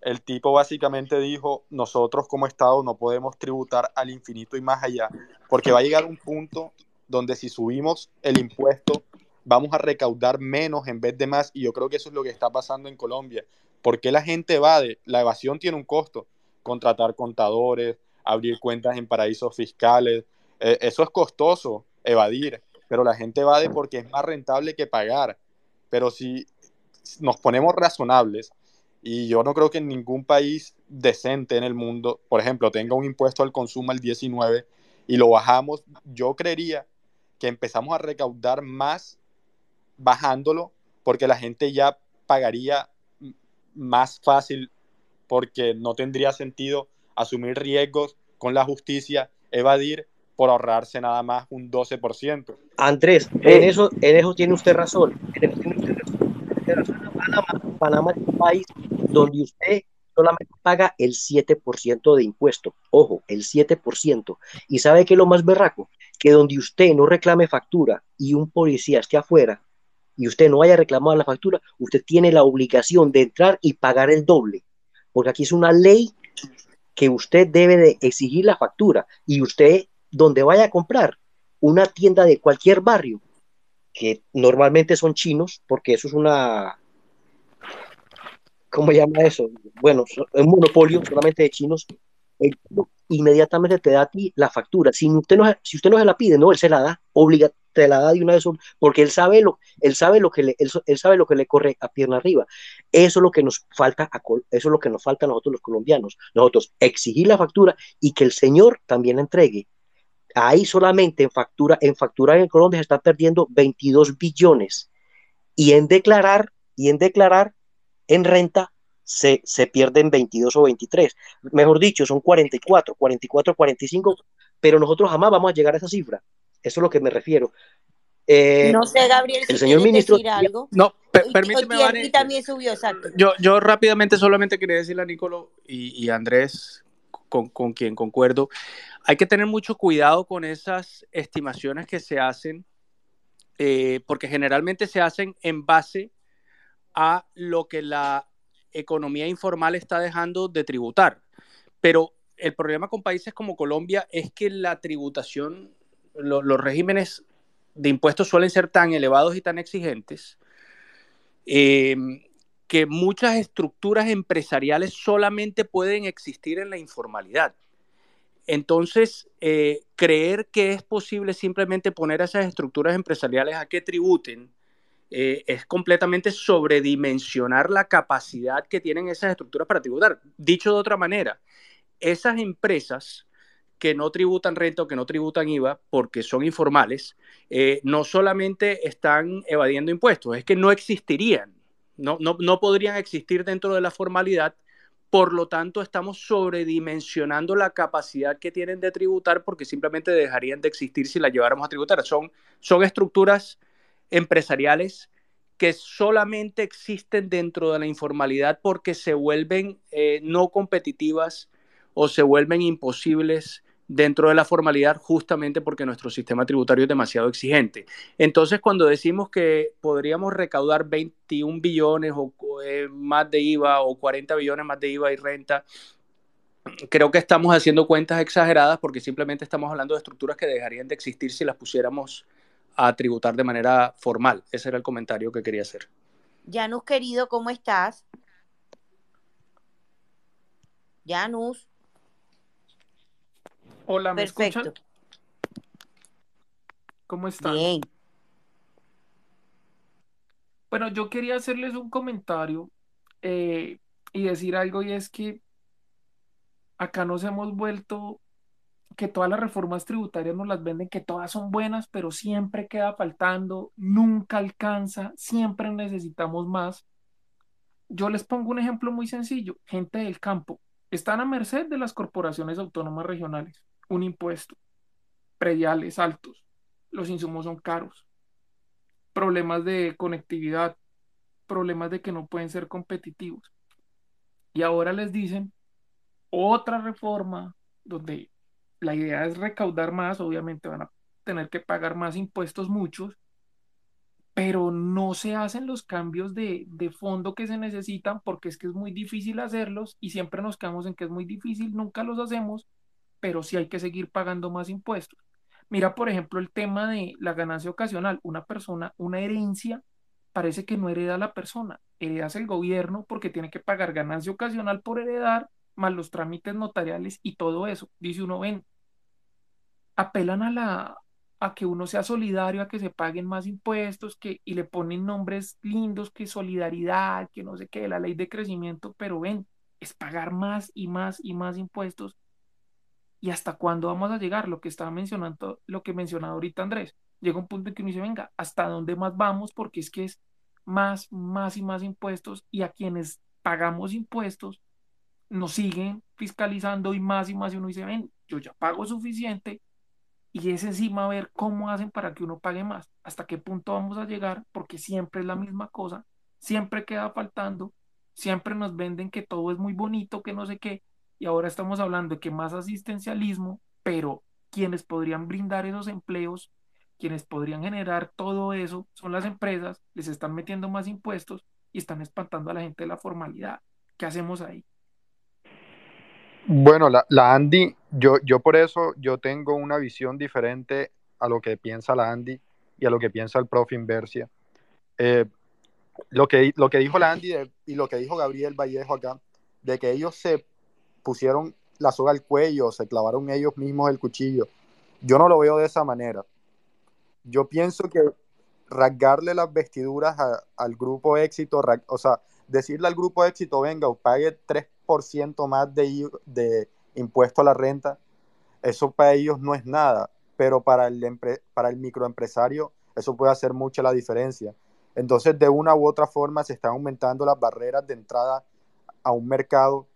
El tipo básicamente dijo, nosotros como Estado no podemos tributar al infinito y más allá, porque va a llegar un punto donde si subimos el impuesto vamos a recaudar menos en vez de más y yo creo que eso es lo que está pasando en Colombia. ¿Por qué la gente evade? La evasión tiene un costo. Contratar contadores, abrir cuentas en paraísos fiscales, eh, eso es costoso, evadir, pero la gente evade porque es más rentable que pagar. Pero si nos ponemos razonables, y yo no creo que en ningún país decente en el mundo, por ejemplo, tenga un impuesto al consumo al 19 y lo bajamos, yo creería que empezamos a recaudar más bajándolo porque la gente ya pagaría más fácil porque no tendría sentido asumir riesgos con la justicia, evadir por ahorrarse nada más un 12%. Andrés, en eh. eso, en eso tiene usted razón. Panamá, es un país donde usted solamente paga el 7% de impuesto. Ojo, el 7%. ¿Y sabe qué es lo más berraco? Que donde usted no reclame factura y un policía esté afuera y usted no haya reclamado la factura, usted tiene la obligación de entrar y pagar el doble, porque aquí es una ley que usted debe de exigir la factura y usted donde vaya a comprar una tienda de cualquier barrio, que normalmente son chinos, porque eso es una, ¿cómo llama eso? Bueno, es un monopolio solamente de chinos, inmediatamente te da a ti la factura. Si usted no, si usted no se la pide, no, él se la da, obliga, te la da de una vez, porque él sabe lo, él sabe lo que le, él, sabe lo que le corre a pierna arriba. Eso es lo que nos falta, a, eso es lo que nos falta a nosotros los colombianos. Nosotros exigir la factura y que el señor también la entregue. Ahí solamente en factura, en factura en Colombia se está perdiendo 22 billones y en declarar y en declarar en renta se, se, pierden 22 o 23. Mejor dicho, son 44, 44, 45, pero nosotros jamás vamos a llegar a esa cifra. Eso es lo que me refiero. Eh, no sé, Gabriel, el señor ministro. Decir algo. No, permíteme. Y, también subió, exacto. Yo, yo rápidamente solamente quería decirle a Nicolo y, y Andrés, con, con, quien concuerdo, hay que tener mucho cuidado con esas estimaciones que se hacen, eh, porque generalmente se hacen en base a lo que la economía informal está dejando de tributar. Pero el problema con países como Colombia es que la tributación, los regímenes de impuestos suelen ser tan elevados y tan exigentes eh, que muchas estructuras empresariales solamente pueden existir en la informalidad. Entonces, eh, creer que es posible simplemente poner esas estructuras empresariales a que tributen eh, es completamente sobredimensionar la capacidad que tienen esas estructuras para tributar. Dicho de otra manera, esas empresas que no tributan renta o que no tributan IVA porque son informales, eh, no solamente están evadiendo impuestos, es que no existirían, no, no, no podrían existir dentro de la formalidad por lo tanto, estamos sobredimensionando la capacidad que tienen de tributar porque simplemente dejarían de existir si la lleváramos a tributar. Son, son estructuras empresariales que solamente existen dentro de la informalidad porque se vuelven eh, no competitivas o se vuelven imposibles dentro de la formalidad justamente porque nuestro sistema tributario es demasiado exigente. Entonces, cuando decimos que podríamos recaudar 21 billones o eh, más de IVA o 40 billones más de IVA y renta, creo que estamos haciendo cuentas exageradas porque simplemente estamos hablando de estructuras que dejarían de existir si las pusiéramos a tributar de manera formal. Ese era el comentario que quería hacer. Janus, querido, ¿cómo estás? Janus. Hola, ¿me escuchan? ¿Cómo están? Bien. Bueno, yo quería hacerles un comentario eh, y decir algo y es que acá nos hemos vuelto que todas las reformas tributarias nos las venden, que todas son buenas, pero siempre queda faltando, nunca alcanza, siempre necesitamos más. Yo les pongo un ejemplo muy sencillo, gente del campo, están a merced de las corporaciones autónomas regionales un impuesto, prediales altos, los insumos son caros, problemas de conectividad, problemas de que no pueden ser competitivos. Y ahora les dicen otra reforma donde la idea es recaudar más, obviamente van a tener que pagar más impuestos muchos, pero no se hacen los cambios de, de, fondo que se necesitan porque es que es muy difícil hacerlos y siempre nos quedamos en que es muy difícil, nunca los hacemos pero sí hay que seguir pagando más impuestos. Mira, por ejemplo, el tema de la ganancia ocasional. Una persona, una herencia, parece que no hereda la persona, heredas el gobierno porque tiene que pagar ganancia ocasional por heredar, más los trámites notariales y todo eso. Dice uno, ven, apelan a la a que uno sea solidario, a que se paguen más impuestos, que, y le ponen nombres lindos, que solidaridad, que no sé qué, la ley de crecimiento, pero ven, es pagar más y más y más impuestos ¿Y hasta cuándo vamos a llegar? Lo que estaba mencionando, lo que mencionaba ahorita Andrés. Llega un punto en que uno dice, venga, ¿hasta dónde más vamos? Porque es que es más, más y más impuestos y a quienes pagamos impuestos nos siguen fiscalizando y más y más y uno dice, ven, yo ya pago suficiente y es encima ver cómo hacen para que uno pague más, hasta qué punto vamos a llegar, porque siempre es la misma cosa, siempre queda faltando, siempre nos venden que todo es muy bonito, que no sé qué, y ahora estamos hablando de que más asistencialismo, pero quienes podrían brindar esos empleos, quienes podrían generar todo eso, son las empresas, les están metiendo más impuestos y están espantando a la gente de la formalidad. ¿Qué hacemos ahí? Bueno, la, Andy, yo, yo por eso yo tengo una visión diferente a lo que piensa la Andy y a lo que piensa el profe Inversia. Eh, lo, que, lo que dijo la Andy y lo que dijo Gabriel Vallejo acá, de que ellos se pusieron la soga al cuello, se clavaron ellos mismos el cuchillo. Yo no lo veo de esa manera. Yo pienso que rasgarle las vestiduras al grupo éxito, o sea, decirle al grupo éxito, venga, pague 3% más de, de impuesto a la renta, eso para ellos no es nada, pero para el, para el microempresario eso puede hacer mucha la diferencia. Entonces, de una u otra forma, se están aumentando las barreras de entrada a un mercado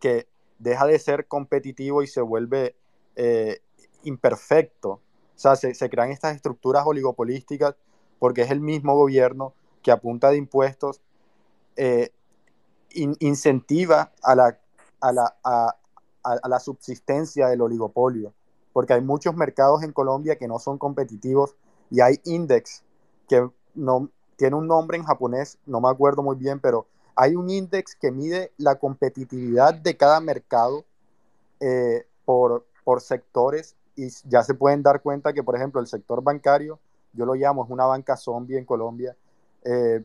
que deja de ser competitivo y se vuelve eh, imperfecto. O sea, se, crean estas estructuras oligopolísticas porque es el mismo gobierno que a punta de impuestos eh, incentiva a la, a, la, a la subsistencia del oligopolio. Porque hay muchos mercados en Colombia que no son competitivos y hay índices que no, tiene un nombre en japonés, no me acuerdo muy bien, pero hay un índice que mide la competitividad de cada mercado eh, por, sectores y ya se pueden dar cuenta que, por ejemplo, el sector bancario, yo lo llamo, es una banca zombie en Colombia, eh,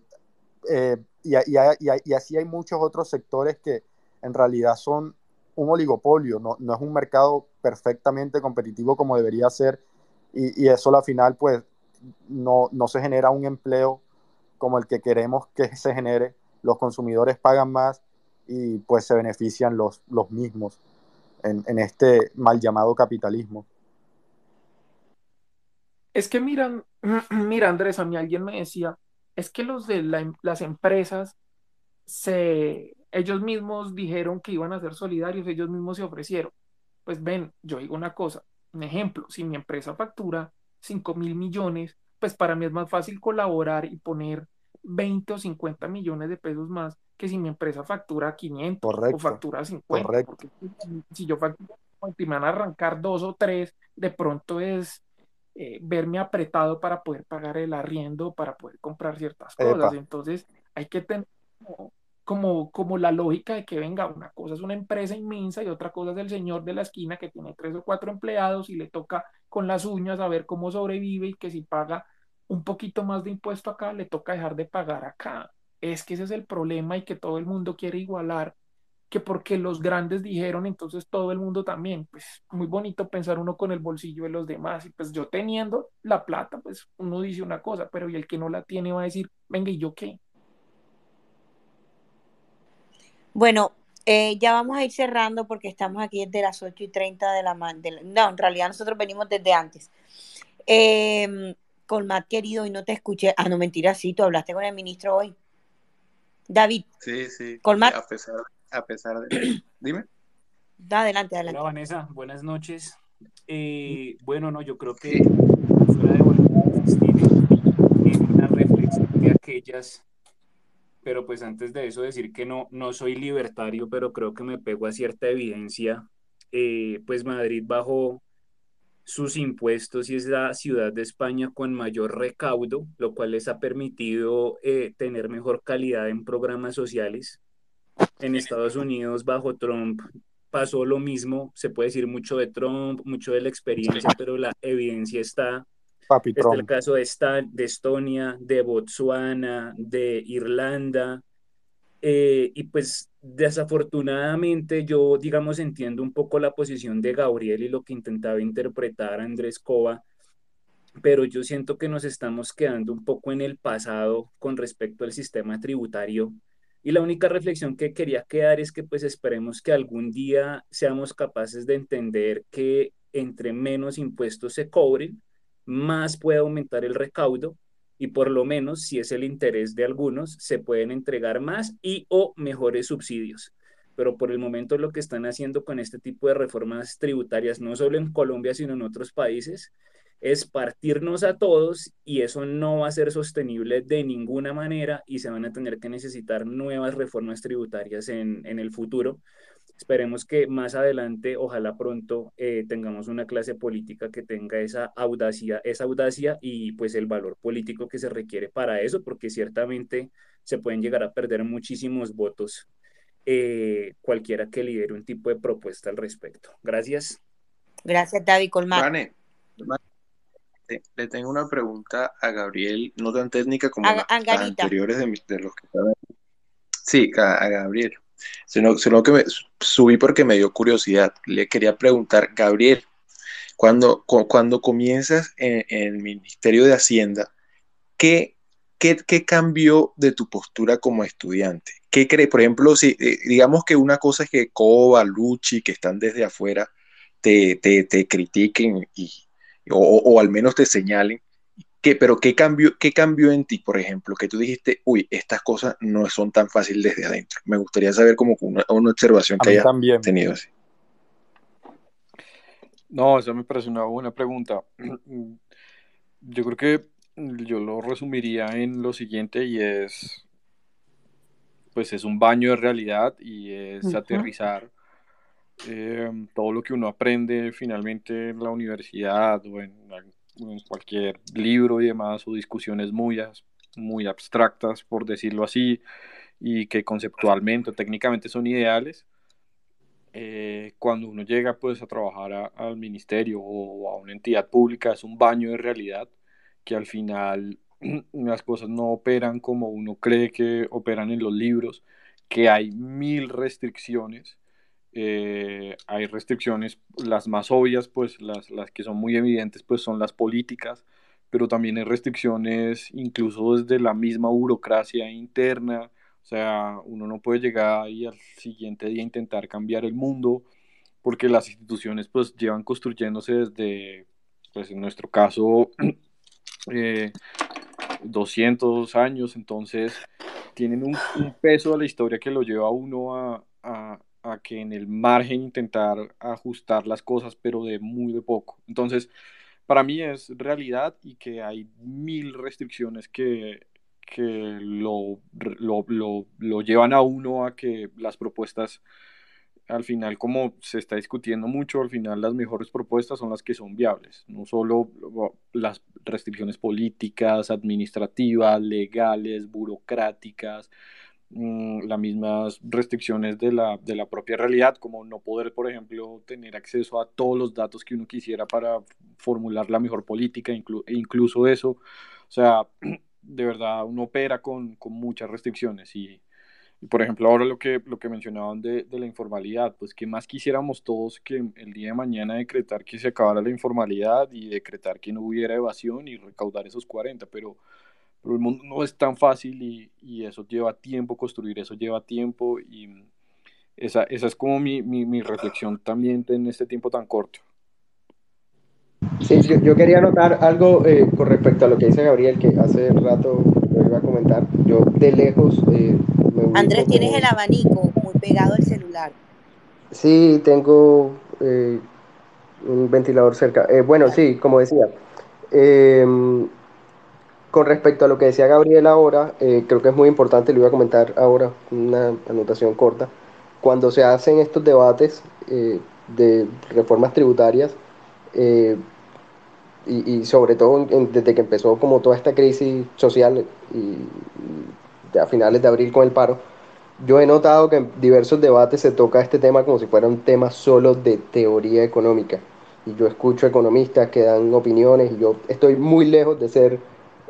eh, y, así hay muchos otros sectores que en realidad son un oligopolio, no, es un mercado perfectamente competitivo como debería ser, y, eso al final pues no se genera un empleo como el que queremos que se genere, los consumidores pagan más y pues se benefician los, los mismos en, este mal llamado capitalismo. Es que miran, mira Andrés, a mí alguien me decía, es que los de las empresas, se, ellos mismos dijeron que iban a ser solidarios, ellos mismos se ofrecieron. Pues ven, yo digo una cosa, un ejemplo, si mi empresa factura 5 mil millones, pues para mí es más fácil colaborar y poner 20 o 50 millones de pesos más que si mi empresa factura 500 o factura 50. Porque si yo facturo y me van a arrancar dos o tres, de pronto es eh, verme apretado para poder pagar el arriendo, para poder comprar ciertas cosas. Entonces hay que tener como, como la lógica de que venga, una cosa es una empresa inmensa y otra cosa es el señor de la esquina que tiene tres o cuatro empleados y le toca con las uñas a ver cómo sobrevive y que si paga un poquito más de impuesto acá, le toca dejar de pagar acá. Es que ese es el problema y que todo el mundo quiere igualar, que porque los grandes dijeron, entonces todo el mundo también. Pues muy bonito pensar uno con el bolsillo de los demás y pues yo teniendo la plata, pues uno dice una cosa, pero y el que no la tiene va a decir, venga, ¿y yo qué? Bueno, eh, ya vamos a ir cerrando porque estamos aquí desde las 8 y 30 de la mañana. No, en realidad nosotros venimos desde antes. Eh, Colmat, querido, y no te escuché. Ah, no, mentira, sí, tú hablaste con el ministro hoy. David. Sí, sí. Colmat. A pesar, a pesar de... Dime. Da, adelante, adelante. Hola, Vanessa. Buenas noches. Eh, bueno, no, yo creo que fuera de volver una reflexión de aquellas pero pues antes de eso decir que no, no soy libertario, pero creo que me pego a cierta evidencia, eh, pues Madrid bajó sus impuestos y es la ciudad de España con mayor recaudo, lo cual les ha permitido eh, tener mejor calidad en programas sociales. En Estados Unidos, bajo Trump, pasó lo mismo. Se puede decir mucho de Trump, mucho de la experiencia, pero la evidencia está. Papi este el caso de, de Estonia, de Botsuana, de Irlanda, eh, y pues desafortunadamente yo, digamos, entiendo un poco la posición de Gabriel y lo que intentaba interpretar Andrés Cova, pero yo siento que nos estamos quedando un poco en el pasado con respecto al sistema tributario. Y la única reflexión que quería quedar es que pues esperemos que algún día seamos capaces de entender que entre menos impuestos se cobren, más puede aumentar el recaudo y por lo menos, si es el interés de algunos, se pueden entregar más y o mejores subsidios. Pero por el momento lo que están haciendo con este tipo de reformas tributarias, no solo en Colombia, sino en otros países, es partirnos a todos y eso no va a ser sostenible de ninguna manera y se van a tener que necesitar nuevas reformas tributarias en, en el futuro Esperemos que más adelante, ojalá pronto, eh, tengamos una clase política que tenga esa audacia, esa audacia y pues el valor político que se requiere para eso, porque ciertamente se pueden llegar a perder muchísimos votos eh, cualquiera que lidere un tipo de propuesta al respecto. Gracias. Gracias, David Colmar. le tengo una pregunta a Gabriel, no tan técnica como las anteriores de, de los que estaban. Sí, a Gabriel sino, sino que me subí porque me dio curiosidad. Le quería preguntar, Gabriel, cuando, cuando comienzas en, el Ministerio de Hacienda, ¿qué, qué, qué cambió de tu postura como estudiante? ¿Qué crees? Por ejemplo, si eh, digamos que una cosa es que Coba, Luchi, que están desde afuera, te, te, te critiquen y, o, o, al menos te señalen, ¿Qué, pero ¿qué cambió, ¿qué cambió en ti, por ejemplo? Que tú dijiste, uy, estas cosas no son tan fáciles desde adentro. Me gustaría saber como una, una observación que hayas tenido así. No, esa me parece una buena pregunta. Yo creo que yo lo resumiría en lo siguiente y es, pues es un baño de realidad y es aterrizar eh, todo lo que uno aprende finalmente en la universidad o en en cualquier libro y demás o discusiones muy muy abstractas, por decirlo así, y que conceptualmente o técnicamente son ideales, eh, cuando uno llega pues a trabajar al ministerio o a una entidad pública es un baño de realidad que al final las cosas no operan como uno cree que operan en los libros, que hay mil restricciones. Eh, hay restricciones, las más obvias, pues las, las que son muy evidentes, pues son las políticas, pero también hay restricciones incluso desde la misma burocracia interna, o sea, uno no puede llegar ahí al siguiente día a intentar cambiar el mundo, porque las instituciones pues llevan construyéndose desde, pues en nuestro caso, eh, 200 años, entonces tienen un, peso de la historia que lo lleva a uno a, a, a, que en el margen intentar ajustar las cosas, pero de muy de poco. Entonces, para mí es realidad y que hay mil restricciones que, que lo, lo, lo, lo llevan a uno a que las propuestas al final, como se está discutiendo mucho, al final las mejores propuestas son las que son viables, no solo las restricciones políticas, administrativas, legales, burocráticas, mm, las mismas restricciones de la, de la propia realidad, como no poder, por ejemplo, tener acceso a todos los datos que uno quisiera para formular la mejor política, e incluso eso. O sea, de verdad, uno opera con, con muchas restricciones y y por ejemplo, ahora lo que, lo que mencionaban de, de, la informalidad, pues que más quisiéramos todos que el día de mañana decretar que se acabara la informalidad y decretar que no hubiera evasión y recaudar esos 40, pero, pero el mundo no es tan fácil y, y, eso lleva tiempo, construir eso lleva tiempo y esa, esa es como mi, mi, mi reflexión también en este tiempo tan corto. Sí, yo, yo quería anotar algo eh, con respecto a lo que dice Gabriel, que hace rato lo iba a comentar. Yo de lejos eh, Andrés, tienes el abanico muy pegado al celular. Sí, tengo eh, un ventilador cerca. Eh, bueno, sí, como decía. Em, con respecto a lo que decía Gabriel ahora, eh, creo que es muy importante, lo iba a comentar ahora, una anotación corta. Cuando se hacen estos debates de reformas tributarias, y, sobre todo desde que empezó como toda esta crisis social y a finales de abril con el paro, yo he notado que en diversos debates se toca este tema como si fuera un tema solo de teoría económica. Y yo escucho economistas que dan opiniones y yo estoy muy lejos de ser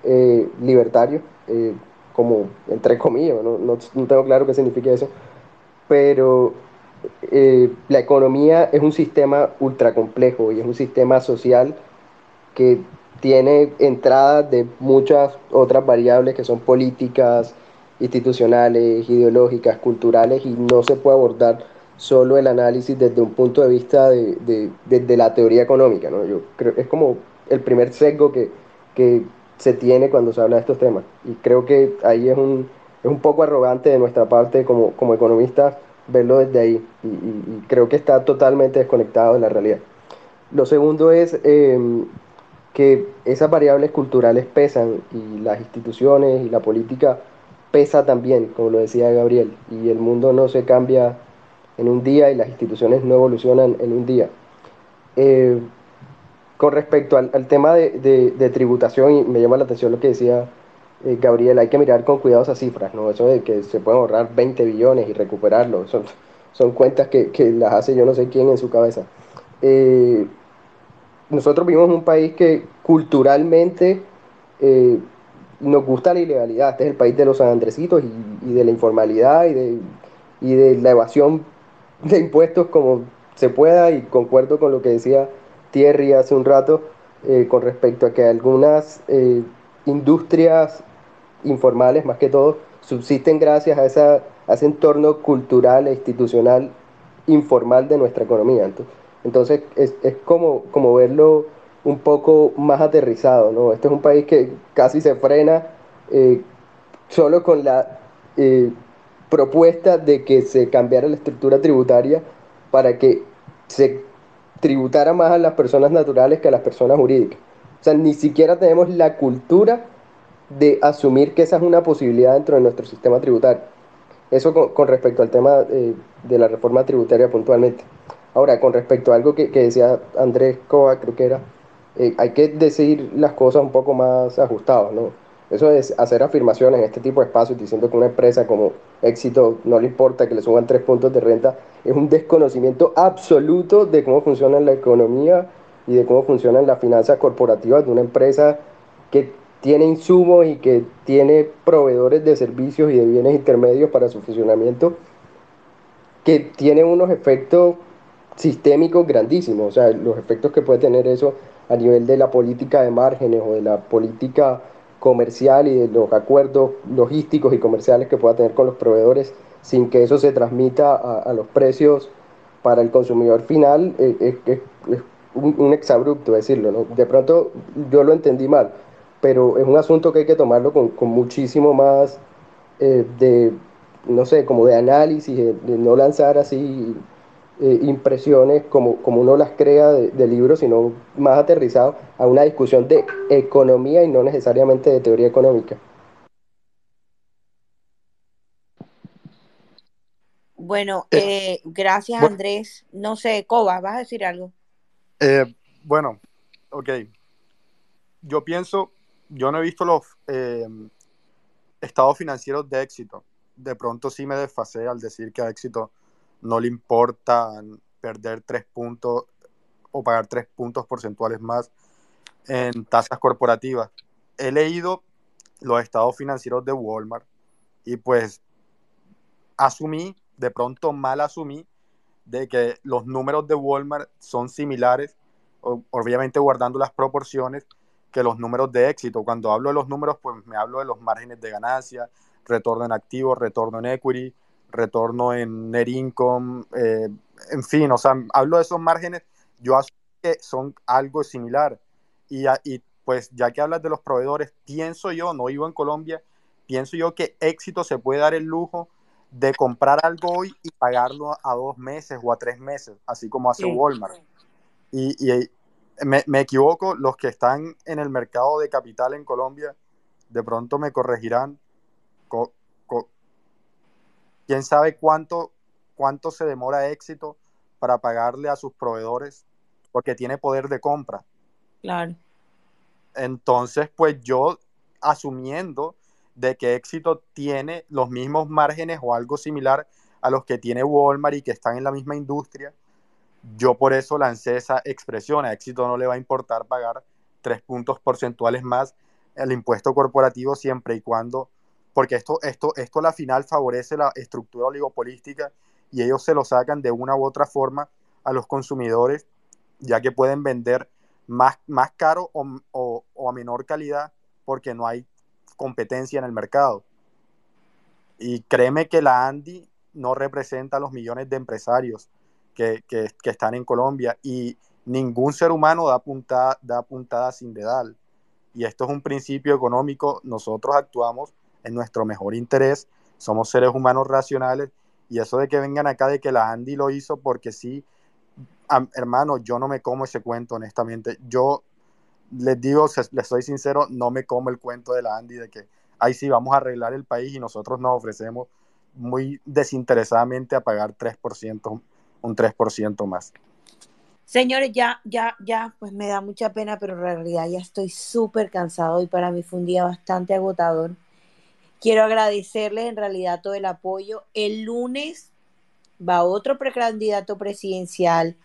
eh, libertario, eh, como entre comillas, ¿no? No, tengo claro qué significa eso, pero eh, la economía es un sistema ultra complejo y es un sistema social que tiene entradas de muchas otras variables que son políticas, institucionales, ideológicas, culturales y no se puede abordar solo el análisis desde un punto de vista de, de, la teoría económica. ¿no? Yo creo es como el primer sesgo que, que, se tiene cuando se habla de estos temas y creo que ahí es un, es un poco arrogante de nuestra parte como, como economistas verlo desde ahí y, creo que está totalmente desconectado de la realidad. Lo segundo es em, que esas variables culturales pesan y las instituciones y la política pesa también, como lo decía Gabriel, y el mundo no se cambia en un día y las instituciones no evolucionan en un día. Eh, con respecto al, tema de, tributación, y me llama la atención lo que decía eh, Gabriel, hay que mirar con cuidado esas cifras, ¿no? Eso de que se pueden ahorrar 20 billones y recuperarlo, son, son cuentas que, las hace yo no sé quién en su cabeza. Eh, nosotros vivimos en un país que culturalmente nos gusta la ilegalidad. Este es el país de los sanandresitos y, y de la informalidad y de, y de la evasión de impuestos como se pueda y concuerdo con lo que decía Thierry hace un rato eh, con respecto a que algunas eh, industrias informales más que todo subsisten gracias a, esa, a ese entorno cultural e institucional informal de nuestra economía. Entonces, entonces es, es como, como verlo un poco más aterrizado, ¿no? Este es un país que casi se frena eh, solo con la propuesta de que se cambiara la estructura tributaria para que se tributara más a las personas naturales que a las personas jurídicas. O sea, ni siquiera tenemos la cultura de asumir que esa es una posibilidad dentro de nuestro sistema tributario. Eso con, respecto al tema eh, de la reforma tributaria puntualmente. Ahora, con respecto a algo que, decía Andrés Coa, creo que era, eh, hay que decir las cosas un poco más ajustadas, ¿no? Eso es hacer afirmaciones en este tipo de espacios diciendo que una empresa como éxito no le importa que le suban tres puntos de renta, es un desconocimiento absoluto de cómo funciona la economía y de cómo funcionan las finanzas corporativas de una empresa que tiene insumos y que tiene proveedores de servicios y de bienes intermedios para su funcionamiento, que tiene unos efectos sistémicos grandísimos, o sea, los efectos que puede tener eso a nivel de la política de márgenes o de la política comercial y de los acuerdos logísticos y comerciales que pueda tener con los proveedores sin que eso se transmita a, los precios para el consumidor final, eh, es, un, exabrupto decirlo, ¿no? De pronto yo lo entendí mal, pero es un asunto que hay que tomarlo con, muchísimo más eh, de, no sé, como de análisis, de, no lanzar así eh, impresiones como, como uno las crea de, de, libros, sino más aterrizado a una discusión de economía y no necesariamente de teoría económica. Bueno, eh, gracias Andrés. No sé, Coba, ¿vas a decir algo? bueno, ok. Yo pienso yo no he visto los eh, estados financieros de éxito. De pronto sí me desfasé al decir que a éxito no le importa perder tres puntos o pagar tres puntos porcentuales más en tasas corporativas. He leído los estados financieros de Walmart y pues asumí, de pronto mal asumí, de que los números de Walmart son similares, obviamente guardando las proporciones que los números de éxito. Cuando hablo de los números, pues me hablo de los márgenes de ganancia, retorno en activos, retorno en equity, retorno en net income, eh, en fin, o sea, hablo de esos márgenes, yo asumo que son algo similar. Y, y pues ya que hablas de los proveedores, pienso yo, no vivo en Colombia, pienso yo que éxito se puede dar el lujo de comprar algo hoy y pagarlo a dos meses o a tres meses, así como hace Walmart. Y, y, me, me, equivoco, los que están en el mercado de capital en Colombia, de pronto me corregirán. ¿Quién sabe cuánto, cuánto se demora éxito para pagarle a sus proveedores? Porque tiene poder de compra. Claro. Entonces, pues yo asumiendo de que éxito tiene los mismos márgenes o algo similar a los que tiene Walmart y que están en la misma industria, yo por eso lancé esa expresión, a éxito no le va a importar pagar tres puntos porcentuales más el impuesto corporativo siempre y cuando, porque esto, esto, esto la final favorece la estructura oligopolística y ellos se lo sacan de una u otra forma a los consumidores, ya que pueden vender más, más caro o, o a menor calidad porque no hay competencia en el mercado. Y créeme que la Andy no representa a los millones de empresarios que, están en Colombia y ningún ser humano da puntada, da puntada sin dedal. Y esto es un principio económico, nosotros actuamos en nuestro mejor interés, somos seres humanos racionales y eso de que vengan acá de que la Andy lo hizo porque sí, hermano, yo no me como ese cuento, honestamente. Yo les digo, les soy sincero, no me como el cuento de la Andy de que, ahí sí, vamos a arreglar el país y nosotros nos ofrecemos muy desinteresadamente a pagar 3% un 3% más. Señores, ya, ya, ya, pues me da mucha pena, pero en realidad ya estoy súper cansado y para mí fue un día bastante agotador. Quiero agradecerles en realidad todo el apoyo. El lunes va otro precandidato presidencial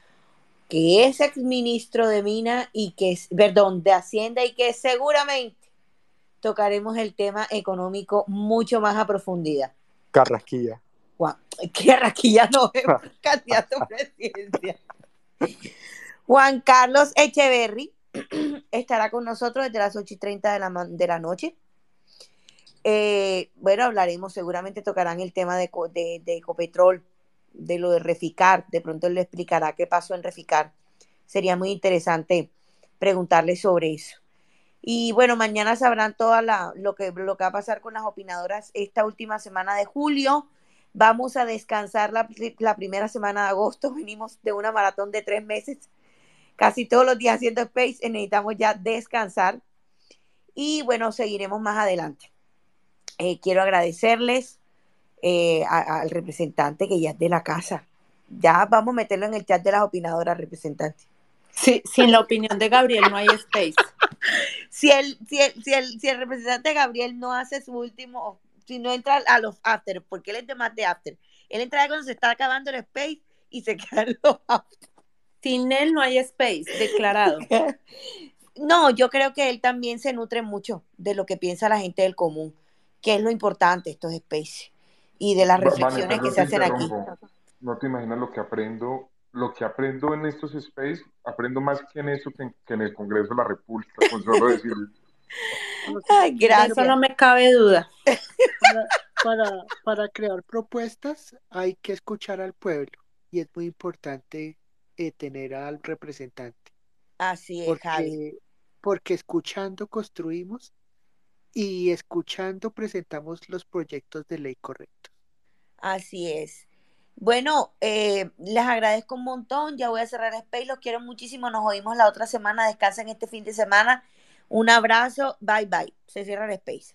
que es exministro de Mina y que es, perdón, de Hacienda y que seguramente tocaremos el tema económico mucho más a profundidad. Carrasquilla. Juan, que Raquilla no es candidato presidencial. Juan Carlos Echeverry estará con nosotros desde las 8 y 30 de la, de la noche. Eh, bueno, hablaremos, seguramente tocarán el tema de, de, de, Ecopetrol, de lo de Reficar. De pronto le explicará qué pasó en Reficar. Sería muy interesante preguntarle sobre eso. Y bueno, mañana sabrán todo lo, que, lo que va a pasar con las opinadoras esta última semana de julio. Vamos a descansar la, primera semana de agosto. Venimos de una maratón de tres meses, casi todos los días haciendo space. necesitamos ya descansar. Y bueno, seguiremos más adelante. Eh, quiero agradecerles eh, al representante que ya es de la casa. Ya vamos a meterlo en el chat de las opinadoras, representantes. Sí, sin la opinión de Gabriel no hay space. si el, si el, si el, si el representante Gabriel no hace su último, si no entra a los after, porque él es de más de after, él entra cuando se está acabando el space y se quedan los after. Sin él no hay space, declarado. no, yo creo que él también se nutre mucho de lo que piensa la gente del común, que es lo importante estos spaces y de las reflexiones que se hacen aquí. No te imaginas lo que aprendo lo que aprendo en estos space, aprendo más que en eso que en, el Congreso de la República, con solo decirlo. Ay, gracias. Eso no me cabe duda. Para, para, crear propuestas hay que escuchar al pueblo y es muy importante eh, tener al representante. Así es, porque, Porque escuchando construimos y escuchando presentamos los proyectos de ley correctos. Así es. Bueno, eh, les agradezco un montón. Ya voy a cerrar Space. Los quiero muchísimo. Nos oímos la otra semana. Descansen este fin de semana. Un abrazo. Bye bye. Se cierra el Space.